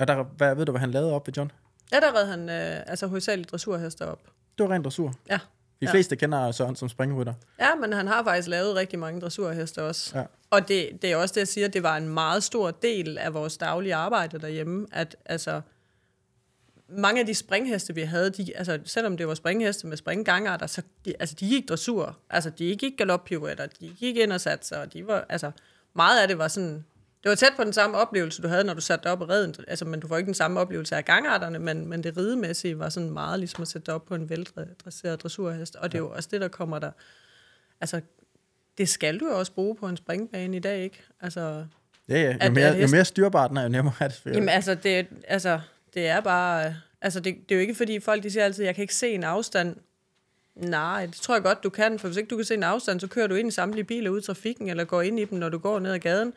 og der, hvad, ved du, hvad han lavede op ved John? Ja, der red han øh, altså hovedsageligt dressurhester op. Det var rent dressur. Ja. De Ja. fleste kender Søren som springrytter. Ja, men han har faktisk lavet rigtig mange dressurheste også. Ja. Og det, det er også det, jeg siger, det var en meget stor del af vores daglige arbejde derhjemme, at altså, mange af de springheste, vi havde, de, altså, selvom det var springheste med springgangarter, så de, altså, de gik dressur. Altså, de gik ikke galoppirouetter, de gik ind og satte sig, og de var, altså, meget af det var sådan, det var tæt på den samme oplevelse, du havde, når du satte dig op og red, en- altså, men du får ikke den samme oplevelse af gangarterne, men, men det ridemæssige var sådan meget ligesom at sætte dig op på en veldresseret dressurhest, og det er jo også det, der kommer der, altså, det skal du jo også bruge på en springbane i dag, ikke? Altså, Ja, ja. Jo, mere, at jo mere styrbar den er, jo nemmere er det selvfølgelig. Jamen altså, det, altså, det er bare... Altså, det, det er jo ikke fordi folk de siger altid, jeg kan ikke se en afstand. Nej, det tror jeg godt, du kan, for hvis ikke du kan se en afstand, så kører du ind i samtlige biler ud i trafikken, eller går ind i dem, når du går ned ad gaden.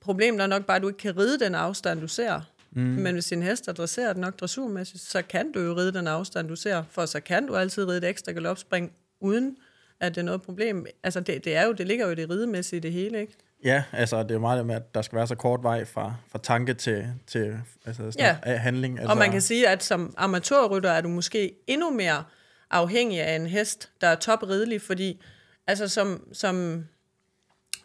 Problemet er nok bare, at du ikke kan ride den afstand, du ser. Mm. Men hvis din hest er dresseret nok dressurmæssigt, så kan du jo ride den afstand, du ser, for så kan du altid ride et ekstra galopspring, uden at det er noget problem. Altså, det, det, er jo, det ligger jo i det ridemæssige i det hele, ikke? Ja, altså det er meget det med, at der skal være så kort vej fra, fra tanke til, til altså, sådan Ja. ja. handling. Altså, Og man kan sige, at som amatørrytter er du måske endnu mere afhængig af en hest, der er topridelig, fordi altså som, som,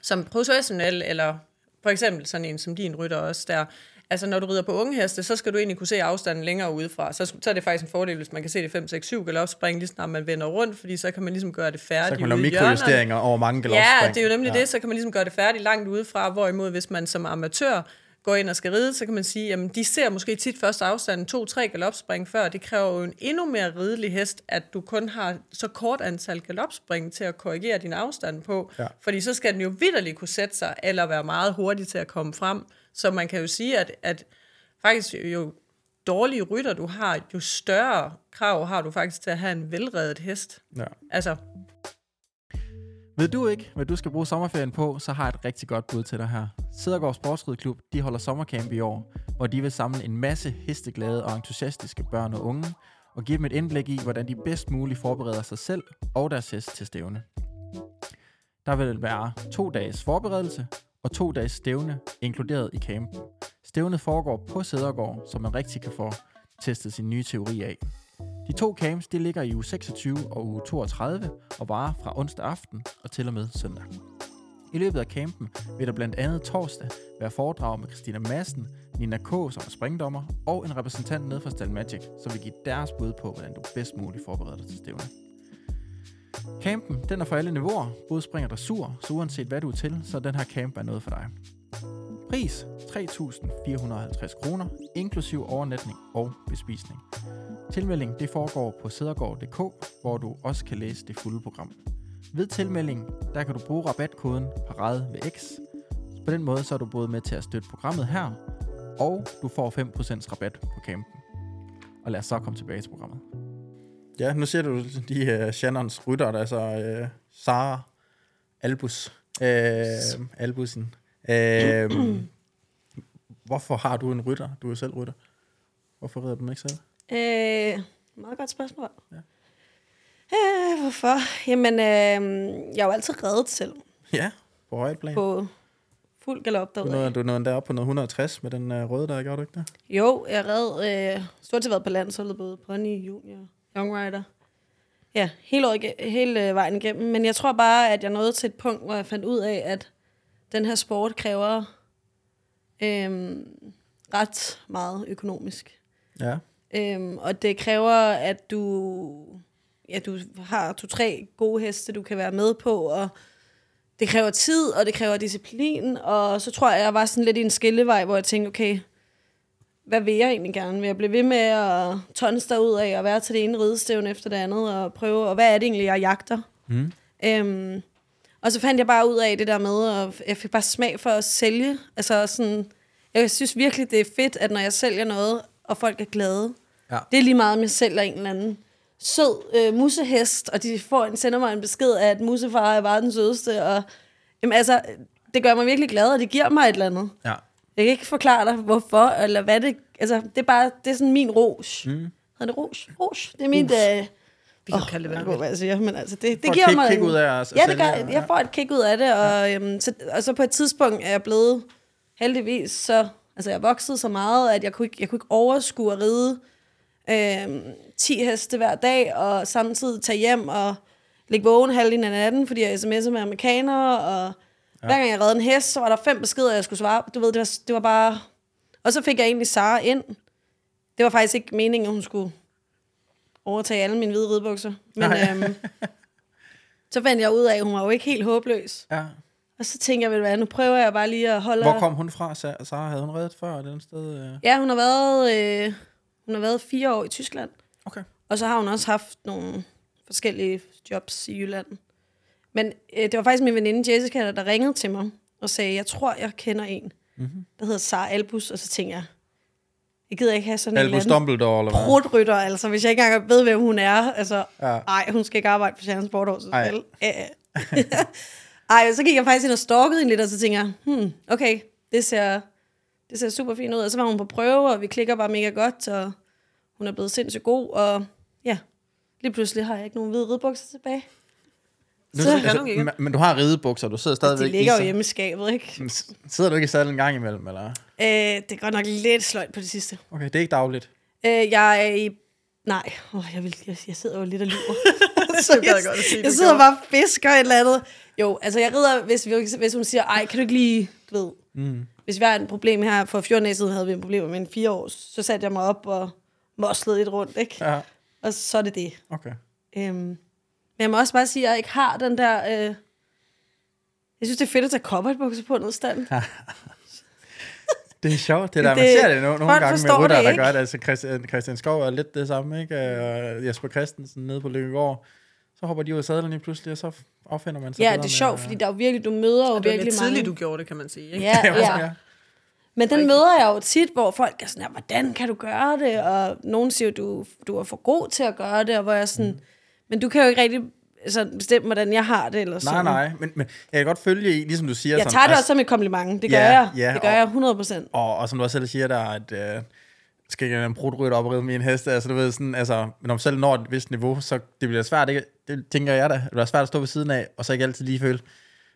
som professionel, eller for eksempel sådan en som din rytter også, der, altså når du rider på unge heste, så skal du egentlig kunne se afstanden længere udefra. Så, så er det faktisk en fordel, hvis man kan se det 5, 6, 7 galopspring, lige snart man vender rundt, fordi så kan man ligesom gøre det færdigt så kan man lave mikrojusteringer over mange galopspring. Ja, det er jo nemlig ja. det, så kan man ligesom gøre det færdigt langt udefra, hvorimod hvis man som amatør går ind og skal ride, så kan man sige, jamen de ser måske tit først afstanden to-tre galopspring før. Det kræver jo en endnu mere ridelig hest, at du kun har så kort antal galopspring til at korrigere din afstand på. Ja. Fordi så skal den jo vidderligt kunne sætte sig, eller være meget hurtig til at komme frem. Så man kan jo sige, at, at faktisk jo dårlige rytter du har, jo større krav har du faktisk til at have en velredet hest. Ja. Altså, Ved du ikke, hvad du skal bruge sommerferien på, så har jeg et rigtig godt bud til dig her. Sædergaard Sportsrideklub, de holder sommercamp i år, hvor de vil samle en masse hesteglade og entusiastiske børn og unge, og give dem et indblik i, hvordan de bedst muligt forbereder sig selv og deres hest til stævne. Der vil være to dages forberedelse og to dages stævne inkluderet i campen. Stævnet foregår på Sædergård, så man rigtig kan få testet sin nye teori af. De to camps de ligger i uge 26 og uge 32 og varer fra onsdag aften og til og med søndag. I løbet af campen vil der blandt andet torsdag være foredrag med Christina Madsen, Nina K. som er springdommer, og en repræsentant ned fra Stal Magic, som vil give deres bud på, hvordan du bedst muligt forbereder dig til stævnet. Campen den er for alle niveauer, både springer der sur, så uanset hvad du er til, så den her camp er noget for dig. Pris 3.450 kroner, inklusiv overnatning og bespisning. Tilmelding det foregår på sædergård.dk, hvor du også kan læse det fulde program. Ved tilmelding, der kan du bruge rabatkoden parade ved X. På den måde så er du både med til at støtte programmet her, og du får 5% rabat på campen. Og lad os så komme tilbage til programmet. Ja, nu ser du de uh, Shannons rytter, der altså uh, Sara Albus. Uh, Albusen. Uh, hvorfor har du en rytter? Du er selv rytter. Hvorfor rider du den ikke selv? Øh, meget godt spørgsmål. Ja. Øh, hvorfor? Jamen, øh, jeg er jo altid reddet selv Ja, på højt plan. på fuld galop Du derude. nåede, du nåede derop på noget 160 med den uh, røde, der gjorde du ikke det? Jo, jeg red øh, stort set været på landsholdet, både pony, junior, young rider. Ja, hele, året, hele øh, vejen igennem. Men jeg tror bare, at jeg nåede til et punkt, hvor jeg fandt ud af, at den her sport kræver øh, ret meget økonomisk. Ja. Øhm, og det kræver, at du, ja, du har to-tre gode heste, du kan være med på, og det kræver tid, og det kræver disciplin, og så tror jeg, jeg var sådan lidt i en skillevej, hvor jeg tænkte, okay, hvad vil jeg egentlig gerne? Vil jeg blive ved med at tonse derud af og være til det ene ridestævne efter det andet, og prøve, og hvad er det egentlig, jeg jagter? Mm. Øhm, og så fandt jeg bare ud af det der med, og jeg fik bare smag for at sælge. Altså sådan, jeg synes virkelig, det er fedt, at når jeg sælger noget, og folk er glade, Ja. det er lige meget, om jeg sælger en eller anden sød øh, musehest, og de får en, sender mig en besked af, at musefar er bare den sødeste, og jamen, altså, det gør mig virkelig glad, og det giver mig et eller andet. Ja. Jeg kan ikke forklare dig, hvorfor, eller hvad det... Altså, det er bare, det er sådan min ros. Mm. Hedder det ros? Ros. Det er mit... Øh, vi kan Åh, kalde det, hvad jeg siger, men altså, det, det giver mig... kick ud af at Ja, det gør, jeg får et kick ud af det, og, øhm, så, og så på et tidspunkt er jeg blevet, heldigvis, så... Altså, jeg voksede så meget, at jeg kunne ikke, jeg kunne ikke overskue at ride øhm, 10 heste hver dag, og samtidig tage hjem og ligge vågen halvdelen af natten, fordi jeg sms'ede med amerikanere, og ja. hver gang jeg redde en hest, så var der fem beskeder, jeg skulle svare. Du ved, det var, det var bare... Og så fik jeg egentlig Sara ind. Det var faktisk ikke meningen, at hun skulle overtage alle mine hvide ridebukser. Men Nej. øhm, så fandt jeg ud af, at hun var jo ikke helt håbløs. ja. Og så tænker jeg, ved du hvad, nu prøver jeg bare lige at holde... Hvor kom hun fra? Sa- Sara havde hun reddet før den sted? Øh? Ja, hun har været, øh, hun har været fire år i Tyskland. Okay. Og så har hun også haft nogle forskellige jobs i Jylland. Men øh, det var faktisk min veninde Jessica, der ringede til mig og sagde, jeg tror, jeg kender en, Mhm. mm-hmm. der hedder Sara Albus. Og så tænker jeg, jeg gider ikke have sådan en Albus eller anden Dumbledore, eller hvad? prutrytter, altså hvis jeg ikke engang ved, hvem hun er. Altså, Ja. ej, hun skal ikke arbejde for Sjællands Sporthus. Ej. Ej, så gik jeg faktisk ind og stalkede hende lidt, og så tænker jeg, hmm, okay, det ser, det ser super fint ud. Og så var hun på prøve, og vi klikker bare mega godt, og hun er blevet sindssygt god, og ja, lige pludselig har jeg ikke nogen hvide ridebukser tilbage. Nu, Så- altså, ikke? men- men du har ridebukser, du sidder De stadigvæk ligger i jo hjemme i skabet, ikke? Sidder du ikke i sadlen en gang imellem, eller? Øh, det er godt nok lidt sløjt på det sidste. Okay, det er ikke dagligt. Øh, jeg er i... Nej, oh, jeg, vil, jeg, jeg sidder jo lidt og lyver. så jeg, jeg godt sige, jeg sidder gjorde. bare og fisker et eller andet. Jo, altså jeg rider, hvis, vi, hvis hun siger, ej, kan du ikke lige, du ved, Mm. hvis vi har et problem her, for 14 dage siden havde vi et problem med en fire år, så satte jeg mig op og moslede lidt rundt, ikke? Ja, Og så er det det. okay. Øhm, men jeg må også bare sige, at jeg ikke har den der... Øh, jeg synes, det er fedt at tage cowboybukser på noget stand. Det er sjovt, det der. Det- Man ser det no- nogle gange med rytter, det der gør det. Altså Christian, Christian Skov er lidt det samme, ikke? Og Jesper Christensen nede på Lykkegård. Så hopper de ud af sadlen lige pludselig, og så opfinder man sig Ja, det er med- sjovt, fordi der er jo virkelig, du møder jo Og det var virkelig lidt mange. tidligt, du gjorde det, kan man sige. Ikke? Ja, Ja, ja. Men den møder jeg jo tit, hvor folk er sådan her, hvordan kan du gøre det? Og nogen siger, du, du er for god til at gøre det, og hvor jeg er sådan, mm. Men du kan jo ikke rigtig altså, bestemme, hvordan jeg har det, eller Nej, sådan. nej, men, men jeg kan godt følge i, ligesom du siger. Jeg sådan, tager det altså- også som et kompliment, det gør Ja, jeg. ja, det gør og- jeg 100 procent. Og, og som du også selv siger der, at øh, skal ikke en brudrytter op og ride med en hest, altså du ved sådan, altså, men om selv når et vist niveau, så det bliver svært, ikke? det tænker jeg da, det bliver svært at stå ved siden af, og så ikke altid lige føle,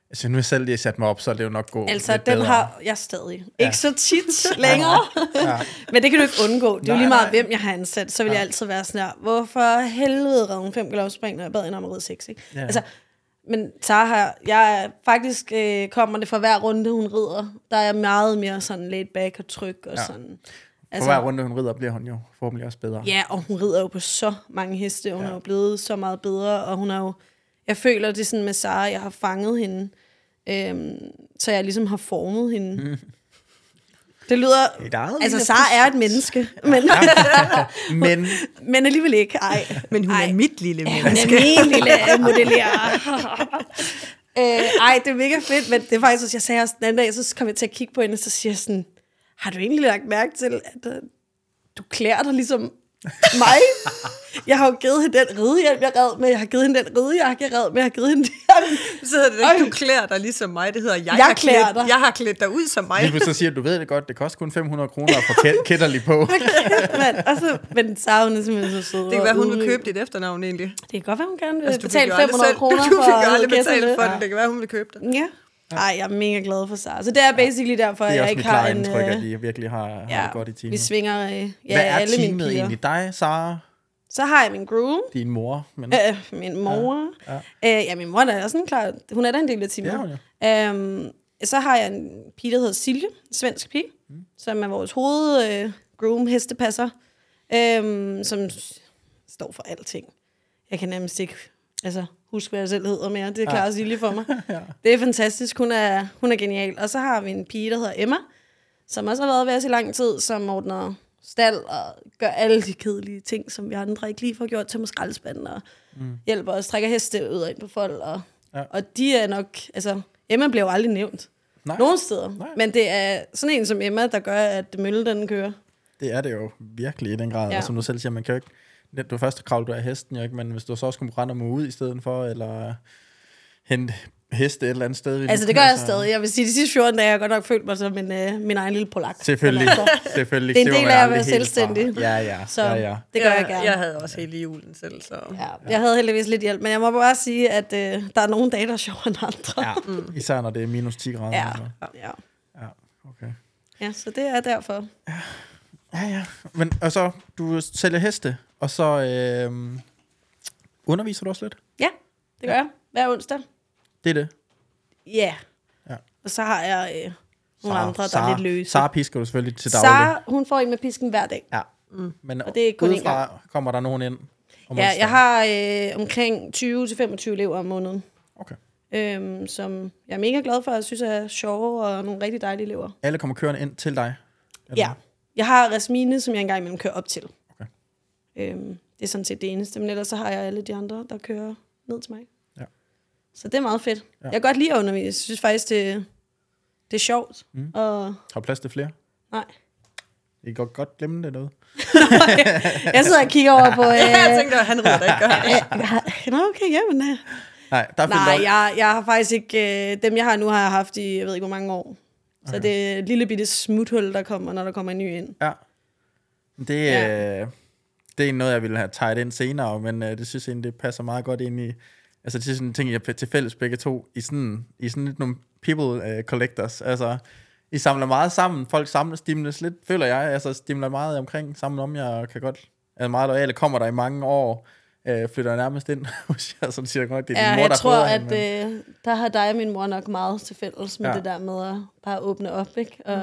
altså nu er jeg selv lige sat mig op, så er det jo nok gå Altså, lidt den bedre. har jeg stadig. Ja. Ikke så tit længere. Ja. Men det kan du ikke undgå. Det er jo lige meget, nej. hvem jeg har ansat. Så vil jeg altid være sådan her, hvorfor helvede redde fem galopspring, når jeg bad hende om at ride seks, ikke? Ja. Altså, men Sara har, jeg er- faktisk øh, kommer det fra hver runde, hun rider. Der er jeg meget mere sådan laid back og tryg og Ja. ja. sådan. For hver runde hun rider, bliver hun jo forhåbentlig også bedre. Ja, og hun rider jo på så mange heste. Hun Ja. ja. er jo blevet så meget bedre, og hun er jo... Jeg føler, det sådan med Sara, jeg har fanget hende, øhm, så jeg ligesom har formet hende. Mm. Det lyder... Et eget Altså, Sara er et menneske, men, Men men alligevel ikke. Ej, Men hun ej. er mit lille Ja, hun menneske. er min lille modellerer. øh, ej, det er mega fedt, men det er faktisk også, jeg sagde også den anden dag, så kom jeg til at kigge på hende, og så siger jeg sådan, har du egentlig lagt mærke til, at øh, du klæder dig ligesom mig? Jeg har jo givet hende den ridehjelm, jeg red med, jeg har givet hende den ridejakke, jeg red med, jeg har givet hende det. Så hedder det ikke, du klæder dig ligesom mig. Det hedder, jeg, Jeg har klæder klædt, dig. jeg har klædt dig ud som mig. lige pludselig siger du, du ved det godt, det koster kun 500 kroner at få kæ- kætterlig på. men, og så, men Sara, hun er simpelthen så sød. Det kan være, hun vil købe dit efternavn egentlig. Det kan godt være, hun gerne vil Altså, du betale fik jo aldrig 500 selv- kroner Du fik for aldrig betalt for det. den. Det kan være, hun vil købe den. Ja. Ej, jeg er mega glad for Sara. Så det er basically derfor, Det at er jeg også ikke mit har klare en... indtryk, at øh, de virkelig har, har Ja, det godt i teamet. vi svinger øh, ja, Hvad er alle teamet piger. egentlig? Dig, Sara, Så har jeg min groom, din mor, men øh, min mor. Ja, Ja, øh, ja min mor er også en klar, hun er da en del af er hun jo. Øhm, så har jeg en pige, der hedder Silje, en svensk pige, mm. som er vores hoved øh, groom hestepasser, øhm, som står for alting. Jeg kan nærmest ikke altså, huske, hvad jeg selv hedder mere. Det klarer Silje for mig. Ja. Det er fantastisk. Hun er, hun er genial. Og så har vi en pige, der hedder Emma, som også har været ved os i lang tid, som ordner stald og gør alle de kedelige ting, som vi andre ikke lige får gjort til med skraldespanden og mm. hjælper os, trækker heste ud og ind på folk. Og, Ja. og de er nok, altså Emma bliver jo aldrig nævnt. Nej. Nogen steder. Nej. Men det er sådan en som Emma, der gør, at møllen den kører. Det er det jo virkelig i den grad. Ja. Og som du selv siger, man kan jo ikke... Du først kravle du af hesten, jo ikke? Men hvis du så også kunne rende dem ud i stedet for, eller hente heste et eller andet sted. Altså det gør jeg stadig. Jeg vil sige, de sidste 14 dage har jeg godt nok følt mig som min, øh, min egen lille polak. Selvfølgelig. Altså, Selvfølgelig. Det er en del af at være helt fra. selvstændig. Ja, ja. Så ja, ja. det gør jeg, jeg gerne. Jeg havde også hele julen selv, så... Ja, jeg havde heldigvis lidt hjælp, men jeg må bare sige, at øh, der er nogle dage, der er sjovere end andre. ja. Især når det er minus 10 grader. Ja, altså. ja. ja. Okay. ja, så det er derfor. Ja, ja. Men, og så, du sælger heste, og så øh, underviser du også lidt? Ja, det gør jeg. Hver onsdag. Det er det. Ja. Ja. Og så har jeg øh, nogle andre, der er lidt løse. Sara pisker du selvfølgelig til daglig. Sara, hun får en med pisken hver dag. Ja. Mm. Men Og det er ikke kun udefra kommer der nogen ind om Ja, jeg har øh, omkring 20-25 elever om måneden, Okay. øhm, som jeg er mega glad for. Jeg synes er sjove og nogle rigtig dejlige elever. Alle kommer kørende ind til dig? Eller? Ja. Jeg har Rasmine, som jeg engang imellem kører op til. Okay. Øhm, det er sådan set det eneste, men ellers så har jeg alle de andre, der kører ned til mig. Så det er meget fedt. Ja. Jeg kan godt lide at undervise. Jeg synes faktisk, det, det er sjovt. Mm. Og, Har plads til flere? nej. I kan godt, godt glemme det derude. Jeg sidder og kigger over på... Øh, jeg tænkte, at han rider det ikke. Nå, okay, jamen... Øh. Nej, der er Nej, jeg, jeg har faktisk ikke... Øh, dem, jeg har nu, har jeg haft i, jeg ved ikke, hvor mange år. Så Okay. det er et lille bitte smuthul, der kommer, når der kommer en ny ind. Ja. Det, Ja. øh, det er noget, jeg ville have taget ind senere, men øh, det synes jeg egentlig, det passer meget godt ind i... Altså, det er sådan en ting, jeg til fælles begge to, i sådan, i sådan lidt nogle people øh, collectors. Altså, I samler meget sammen. Folk samler, stimles lidt, føler jeg. Altså, stimler meget omkring sammen om jer, og kan godt... Er meget lojale, kommer der i mange år, øh, flytter nærmest ind hos jer, så siger jeg godt, det er Ja, din mor, jeg der tror, at hende, men- øh, der har dig og min mor nok meget til fælles med Ja. det der med at bare åbne op, ikke? Og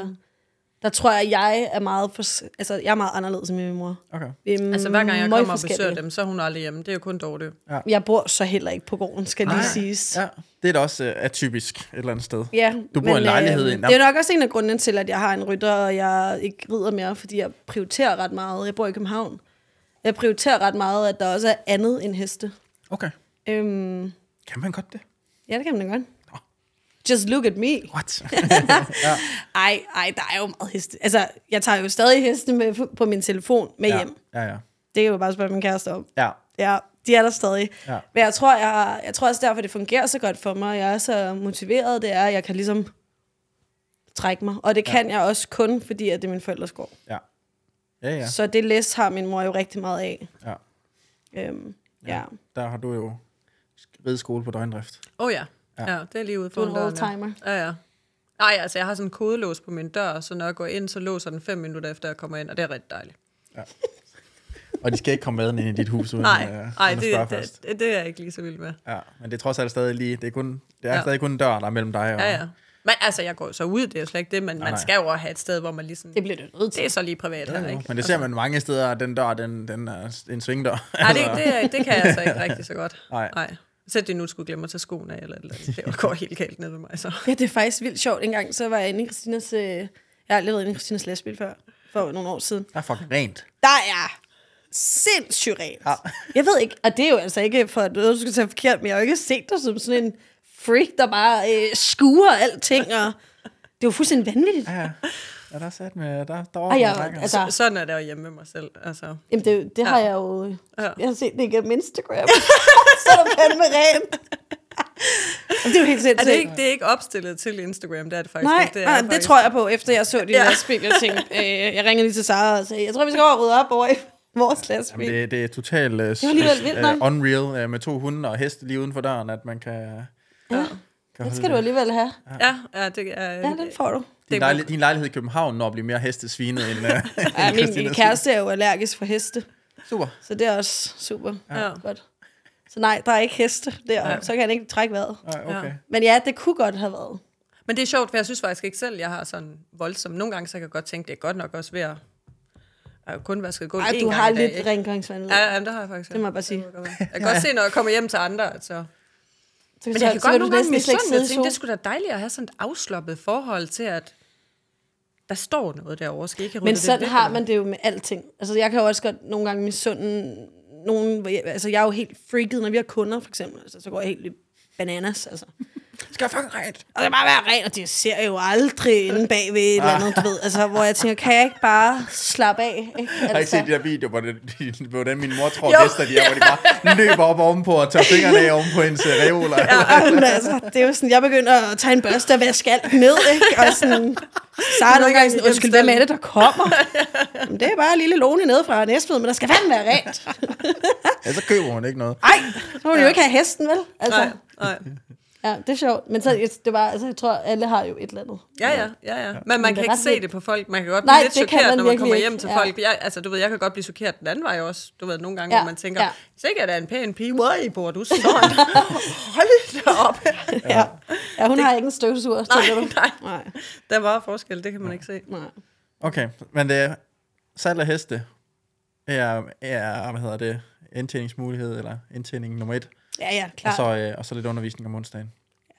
der tror jeg, at jeg er meget, for, altså, jeg er meget anderledes end min mor. Okay. Er Altså, hver gang jeg kommer og besøger dem, så er hun aldrig hjemme. Det er jo kun dårligt. Jeg bor så heller ikke på gården, skal lige siges. Ja, det er da også øh, atypisk et eller andet sted. Ja, Du bor i en lejlighed i- Øh, det er nok også en af grundene til, at jeg har en rytter, og jeg ikke rider mere, fordi jeg prioriterer ret meget. Jeg bor i København. Jeg prioriterer ret meget, at der også er andet end heste. Okay. Øhm, Kan man godt det? ja, det kan man godt. Just look at me. What? Ej, ej, der er jo meget heste. Altså, jeg tager jo stadig heste med på- min telefon med ja. hjem. Ja, ja. Det kan jo bare spørge min kæreste om. Ja, Ja, de er der stadig. Ja. Men jeg tror, jeg, jeg tror også derfor, det fungerer så godt for mig. og Jeg er så motiveret, det er, at jeg kan ligesom trække mig. Og det kan jeg også kun, fordi at det er min forældres gård. ja. Ja, ja. Ja. Så det læs har min mor jo rigtig meget af. ja. Øhm, ja. Der har du jo rideskole på døgndrift. Åh oh, ja. Ja. ja. ja. det er lige ude Du er for en oldtimer. Ja, ja. Nej, altså jeg har sådan en kodelås på min dør, så når jeg går ind, så låser den fem minutter efter jeg kommer ind, og det er rigtig dejligt. Og de skal ikke komme med ind i dit hus, uden, Nej, øh, nej uden at spørge det, først. det, det, er jeg ikke lige så vild med. Ja, men det er trods alt stadig lige, det er, kun, det er Ja. stadig kun en dør, der er mellem dig og... Ja, ja. Men altså, jeg går så ud, det er jo slet ikke det, men Nej, man nej. skal jo have et sted, hvor man lige sådan, Det bliver du nødt til. det er så lige privat her, Jo, ikke? men det ser man mange steder, at den dør, den, den er en svingdør. Nej, det, det, det kan jeg altså ikke rigtig så godt. Nej. Nej. Sæt det nu skulle glemme at tage skoene af, eller, eller det går helt galt ned ved mig, så. Ja, det er faktisk vildt sjovt. En gang så var jeg inde i Christinas... Øh, jeg har aldrig været inde i Christinas lastbil før, for nogle år siden. Der er fucking rent. Der er sindssygt rent. Ja. Jeg ved ikke, og det er jo altså ikke for, at du skal tage forkert, men jeg har jo ikke set dig som sådan en freak, der bare øh, skuer alting, og det er jo fuldstændig vanvittigt. Ja, ja. Ja, der er sat med, der, der Ej, jeg, altså, altså, Sådan er det jo hjemme med mig selv. Altså. jamen det, det har jeg jo... Ja. Jeg har set det igennem Instagram. så er der fandme rent. Jamen, det er jo helt Er sindssygt. det, ikke, det er ikke opstillet til Instagram, det er det faktisk Nej, ikke. det, er nej, det faktisk- tror jeg på, efter jeg så din Ja. lastbil. Jeg tænkte, øh, jeg ringede lige til Sara og sagde, jeg tror, vi skal over og rydde op over i vores lastbil. Jamen, det, det er totalt uh, uh, unreal uh, med to hunde og heste lige uden for døren, at man kan... Ja, kan det skal du alligevel have. Ja, ja, det er... Ja, den får du. Din, lejli- din lejlighed i København når at blive mere hestesvinet end, uh, Ja, end min, min kæreste er jo allergisk for heste, Super. så det er også super Ja. godt. Så nej, der er ikke heste der, Ja. så kan han ikke trække vejret. Ja, okay. Men ja, det kunne godt have været. Men det er sjovt, for jeg synes faktisk ikke selv, jeg har sådan voldsomt. Nogle gange så kan jeg godt tænke, det er godt nok også ved at... Jeg har kun vasket gulv Ej, du gang har dag, lidt ikke? rengøringsvand. Ja, ja, det har jeg faktisk. Det må jeg bare sige. Jeg kan godt se, når jeg kommer hjem til andre, så... Så, Men jeg kan godt nogle gange misunde, tænke, det skulle da dejligt at have sådan et afslappet forhold til, at der står noget derovre. Skal ikke Men det sådan væk, har man det jo med alting. Altså, jeg kan jo også godt nogle gange misunde nogen... Altså, jeg er jo helt freaket, når vi har kunder, for eksempel. Altså, så går jeg helt bananas, altså. Skal jeg fucking rent? Og det bare være rent, og det ser jo aldrig inde bagved et eller andet, du ved. Altså, hvor jeg tænker, kan jeg ikke bare slappe af? Ikke? Jeg har ikke Altså, set de der videoer, hvor det, de, hvordan min mor tror, Jo. hester de er, hvor de bare løber op ovenpå og tager fingrene af ovenpå hendes reoler. Ja, men altså, det er jo sådan, jeg begynder at tage en børste og vaske alt ned, ikke? Og sådan, så er nogle gange sådan, undskyld, hvem er det, der kommer? Jamen, det er bare en lille Lone nede fra Næstved, men der skal fandme være rent. Ja, så køber hun ikke noget. Ej, så må vi jo ikke have hesten, vel? Altså, Nej, nej. Ja, det er sjovt. Men så, det var, altså, jeg tror, alle har jo et eller andet. Ja, ja, ja, ja. Men man Men det kan ikke se vildt. det på folk. Man kan godt Nej, blive lidt det kan chokeret, man når man virkelig kommer ikke. hjem til Ja. folk. Jeg, altså, du ved, jeg kan godt blive chokeret den anden vej også. Du ved, nogle gange, Ja, hvor man tænker, ja. sikkert er en pæn pige. Hvor bor du sådan? Hold da op. Ja, ja hun har ikke en støvsuger, tænker du? nej. Nej. Der var forskel, det kan man ikke se. Nej. Okay, men det er salg af heste er, er, hvad hedder det, indtjeningsmulighed, eller indtjening nummer et. Ja, ja, Og klart. så, øh, og så lidt undervisning om onsdagen.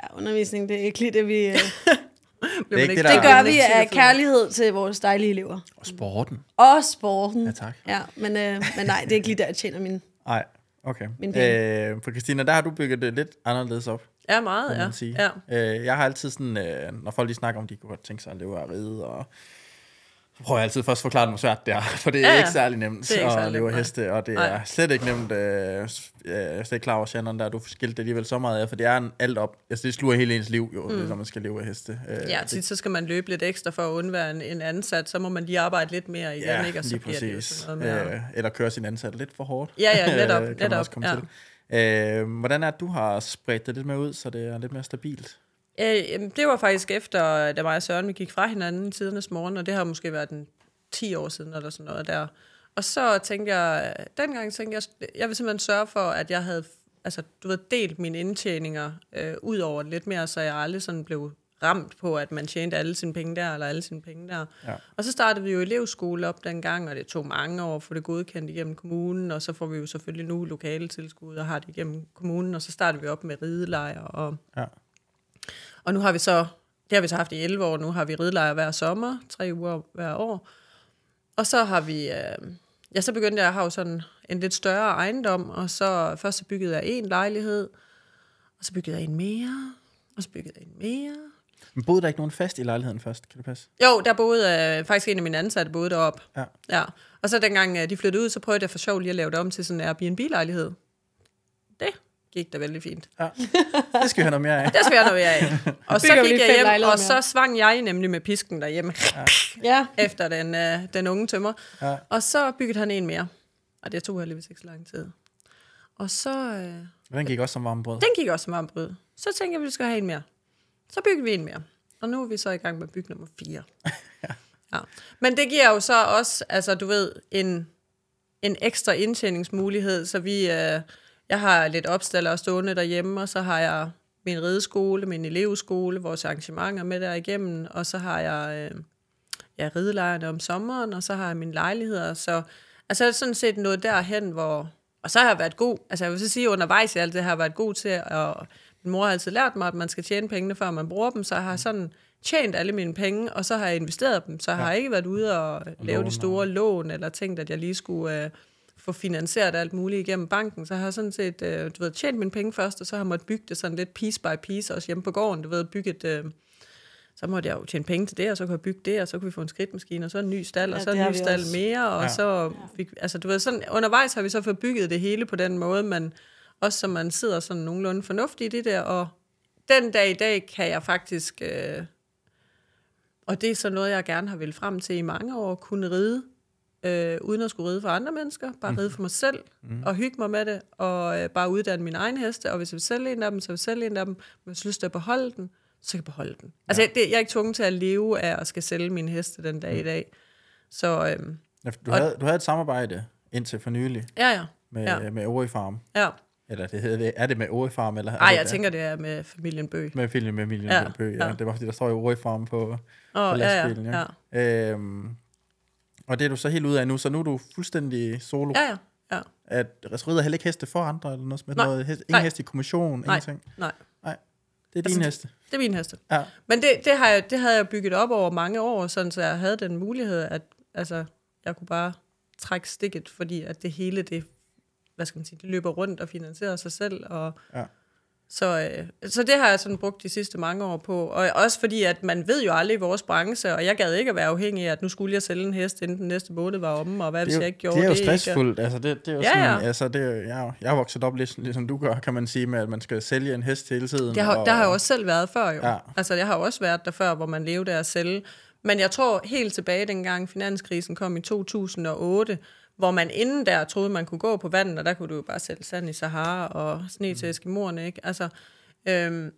Ja, undervisning, det er ikke lige det, vi... øh, Det, ikke det, Det der- gør vi af kærlighed til vores dejlige elever. Og sporten. Og sporten. Ja, tak. Ja, men, øh, men nej, det er ikke lige der, jeg tjener min... Nej, okay. Min penge. Øh, for Christina, der har du bygget det lidt anderledes op. Ja, meget, ja. sige. ja. Øh, jeg har altid sådan, øh, når folk lige snakker om, de kunne godt tænke sig at leve af at ride, og prøver jeg altid først at forklare dem, hvor svært det er, for det er Ja, ikke særlig nemt Det ikke at særlig leve nemt, nej. heste, og det Nej. er slet ikke nemt, øh, jeg er slet ikke klar over, Shannon, der du skilte det alligevel så meget af, for det er en alt op, altså det sluger hele ens liv jo, mm. når man skal leve af heste. Øh, Ja, det, tit så skal man løbe lidt ekstra for at undvære en, en ansat, så må man lige arbejde lidt mere igen, ja, ikke? Og så lige bliver det præcis. sådan noget med... Øh, eller køre sin ansatte lidt for hårdt. Ja, ja, netop, kan man netop, også komme ja. til. Øh, hvordan er det, du har spredt det lidt mere ud, så det er lidt mere stabilt? Øh, det var faktisk efter, da mig og Søren vi gik fra hinanden i tidernes morgen, og det har måske været en 10 år siden, eller sådan noget der. Og så tænkte jeg, dengang tænkte jeg, jeg vil simpelthen sørge for, at jeg havde altså, du ved, delt mine indtjeninger øh, ud over lidt mere, så jeg aldrig sådan blev ramt på, at man tjente alle sine penge der, eller alle sine penge der. Ja. Og så startede vi jo elevskole op dengang, og det tog mange år få det godkendt igennem kommunen, og så får vi jo selvfølgelig nu lokale tilskud og har det igennem kommunen, og så startede vi op med ridelejr og Ja. Og nu har vi så, det har vi så haft i 11 år, nu har vi ridlejr hver sommer, tre uger hver år. Og så har vi, øh, ja, så begyndte jeg at have sådan en lidt større ejendom, og så først så byggede jeg en lejlighed, og så byggede jeg en mere, og så byggede jeg en mere. Men boede der ikke nogen fast i lejligheden først, kan det passe? Jo, der boede øh, faktisk en af mine ansatte boede deroppe. Ja. ja. Og så dengang øh, de flyttede ud, så prøvede jeg for sjov lige at lave det om til sådan en Airbnb-lejlighed. Det gik da vældig fint. Ja. Det skal vi have noget mere af. Det skal jeg noget af. Og så vi gik jeg hjem, og så mere. svang jeg nemlig med pisken derhjemme. Ja. efter den, øh, den unge tømmer. Ja. Og så byggede han en mere. Og det tog heldigvis ikke så lang tid. Og så... Øh, Den gik også som varmebrød. den gik også som varmbrød. Så tænkte jeg, at vi skal have en mere. Så byggede vi en mere. Og nu er vi så i gang med at bygge nummer 4. ja. Men det giver jo så også, altså du ved, en, en ekstra indtjeningsmulighed. Så vi, øh, jeg har lidt opstillere stående derhjemme, og så har jeg min rideskole, min elevskole, vores arrangementer med der igennem, og så har jeg øh, ja, ridelejrene om sommeren, og så har jeg mine lejligheder. Så altså, jeg er sådan set noget derhen, hvor... Og så har jeg været god, altså jeg vil så sige, undervejs i alt det har jeg været god til, at min mor har altid lært mig, at man skal tjene pengene, før man bruger dem, så jeg har sådan tjent alle mine penge, og så har jeg investeret dem, så jeg har ikke været ude og lave låne de store lån, eller tænkt, at jeg lige skulle øh, få finansieret alt muligt igennem banken, så har jeg sådan set, øh, du ved, tjent mine penge først, og så har jeg måttet bygge det sådan lidt piece by piece, også hjemme på gården, du ved, bygge et, øh, så måtte jeg jo tjene penge til det, og så kunne jeg bygge det, og så kunne vi få en skridtmaskine, og så en ny stald, og Ja, så en ny stald også. mere, og Ja. så fik, altså du ved, sådan, undervejs har vi så fået bygget det hele på den måde, men også så man sidder sådan nogenlunde fornuftigt i det der, og den dag i dag kan jeg faktisk, øh, og det er så noget, jeg gerne har vil frem til i mange år, kunne ride, øh, uden at skulle ride for andre mennesker, bare ride for mig selv, mm. og hygge mig med det, og øh, bare uddanne mine egne heste, og hvis jeg vil sælge en af dem, så vil jeg sælge en af dem, hvis jeg lyst til at beholde den, så kan jeg beholde den. Altså, jeg, det, jeg er ikke tvunget til at leve af at skal sælge mine heste den dag i dag. Så øh, Ja, Du Og- havde, du havde et samarbejde indtil for nylig ja, ja. med, Ja. ja. med Orifarm. ja. Eller det hedder det, er det med Orifarm? Eller er Ej, det jeg der- tænker, det er med familien Bøg. Med filmen med Emilie Ja, ja, Bøg, ja. ja. Det var fordi, der står jo Orifarm på, Åh, på ja, ja, lastbilen. ja. ja. Øhm, og det er du så helt ud af nu, så nu er du fuldstændig solo. Ja, ja, ja. At rider heller ikke heste for andre, eller noget med Nej, noget. Hest, ingen nej. hest i kommission, Nej, ingenting. nej. Det er Altså, din heste. Det er min heste. Ja. Men det, det, har jeg, det havde jeg bygget op over mange år, sådan så jeg havde den mulighed, at altså, jeg kunne bare trække stikket, fordi at det hele, det, hvad skal man sige, det løber rundt og finansierer sig selv. Og, Ja. Så, øh, så det har jeg sådan brugt de sidste mange år på. Og også fordi, at man ved jo aldrig i vores branche, og jeg gad ikke at være afhængig af, at nu skulle jeg sælge en hest, inden den næste måned var omme, og hvad hvis er, jeg jo, ikke gjorde det er jo det? stressfuldt. Altså, det, det er jo Ja, sådan, ja. Altså, det er, jo- jeg, er jo- jeg har vokset op lidt, ligesom du gør, kan man sige, med at man skal sælge en hest hele tiden. Det har, og, der har jeg også selv været før jo. Ja. Altså, jeg har jo også været der før, hvor man levede af at sælge. Men jeg tror helt tilbage dengang finanskrisen kom i 2008, hvor man inden der troede, man kunne gå på vandet, og der kunne du jo bare sælge sand i Sahara og sne til Eskimoerne, ikke? Altså, øhm,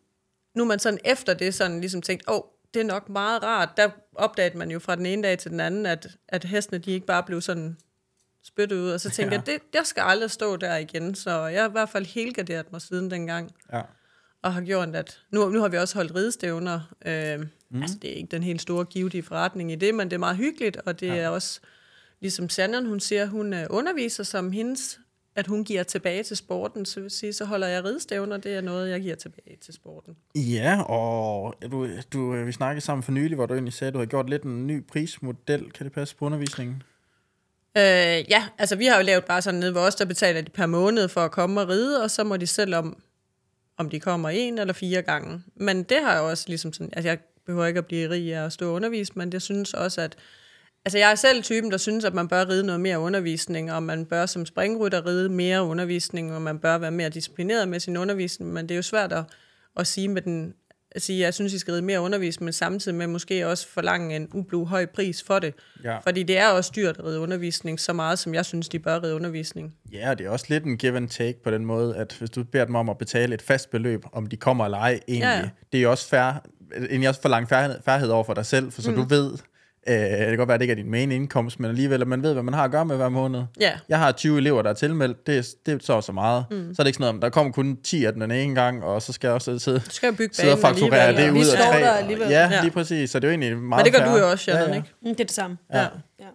nu er man sådan efter det sådan ligesom tænkt, åh, oh, det er nok meget rart. Der opdagede man jo fra den ene dag til den anden, at, at hestene de ikke bare blev sådan spyttet ud, og så tænkte ja. jeg, det, jeg skal aldrig stå der igen, så jeg har i hvert fald helgarderet mig siden dengang Ja. og har gjort, at nu, nu har vi også holdt ridestævner. Øh, mm. Altså, det er ikke den helt store givetige forretning i det, men det er meget hyggeligt, og det ja. er også, ligesom Shannon, hun siger, hun øh, underviser som hendes, at hun giver tilbage til sporten, så vil sige, så holder jeg ridestævner, det er noget, jeg giver tilbage til sporten. Ja, og du, du, vi snakkede sammen for nylig, hvor du egentlig sagde, at du har gjort lidt en ny prismodel. Kan det passe på undervisningen? Øh, ja, altså vi har jo lavet bare sådan nede ved os, der betaler de per måned for at komme og ride, og så må de selv om, om de kommer en eller fire gange. Men det har jeg også ligesom sådan, altså jeg behøver ikke at blive rig af at stå og undervise, men jeg synes også, at Altså jeg er selv typen, der synes, at man bør ride noget mere undervisning, og man bør som springrytter ride mere undervisning, og man bør være mere disciplineret med sin undervisning, men det er jo svært at, at sige med den, at sige, jeg synes, I skal ride mere undervisning, men samtidig med måske også forlange en ublu høj pris for det. Ja. Fordi det er også dyrt at ride undervisning, så meget som jeg synes, de bør ride undervisning. Ja, det er også lidt en give and take på den måde, at hvis du beder dem om at betale et fast beløb, om de kommer eller ej, egentlig, Ja, det er jo også fair, egentlig også for lang færdighed, færdighed over for dig selv, for så mm. du ved, øh, det kan godt være, at det ikke er din main indkomst, men alligevel, at man ved, hvad man har at gøre med hver måned. Ja. Jeg har 20 elever, der er tilmeldt, det er, det er så og så meget. Mm. Så er det ikke sådan noget, der kommer kun 10 af den ene gang, og så skal jeg også sidde, Du skal bygge sidde og fakturere det og- ud af tre. der alligevel. Ja, Ja. lige præcis, så det er jo egentlig meget Men det gør fair. du jo også, Shannon, ja, ja. ikke? Mm, Det er det samme. Ja. Ja.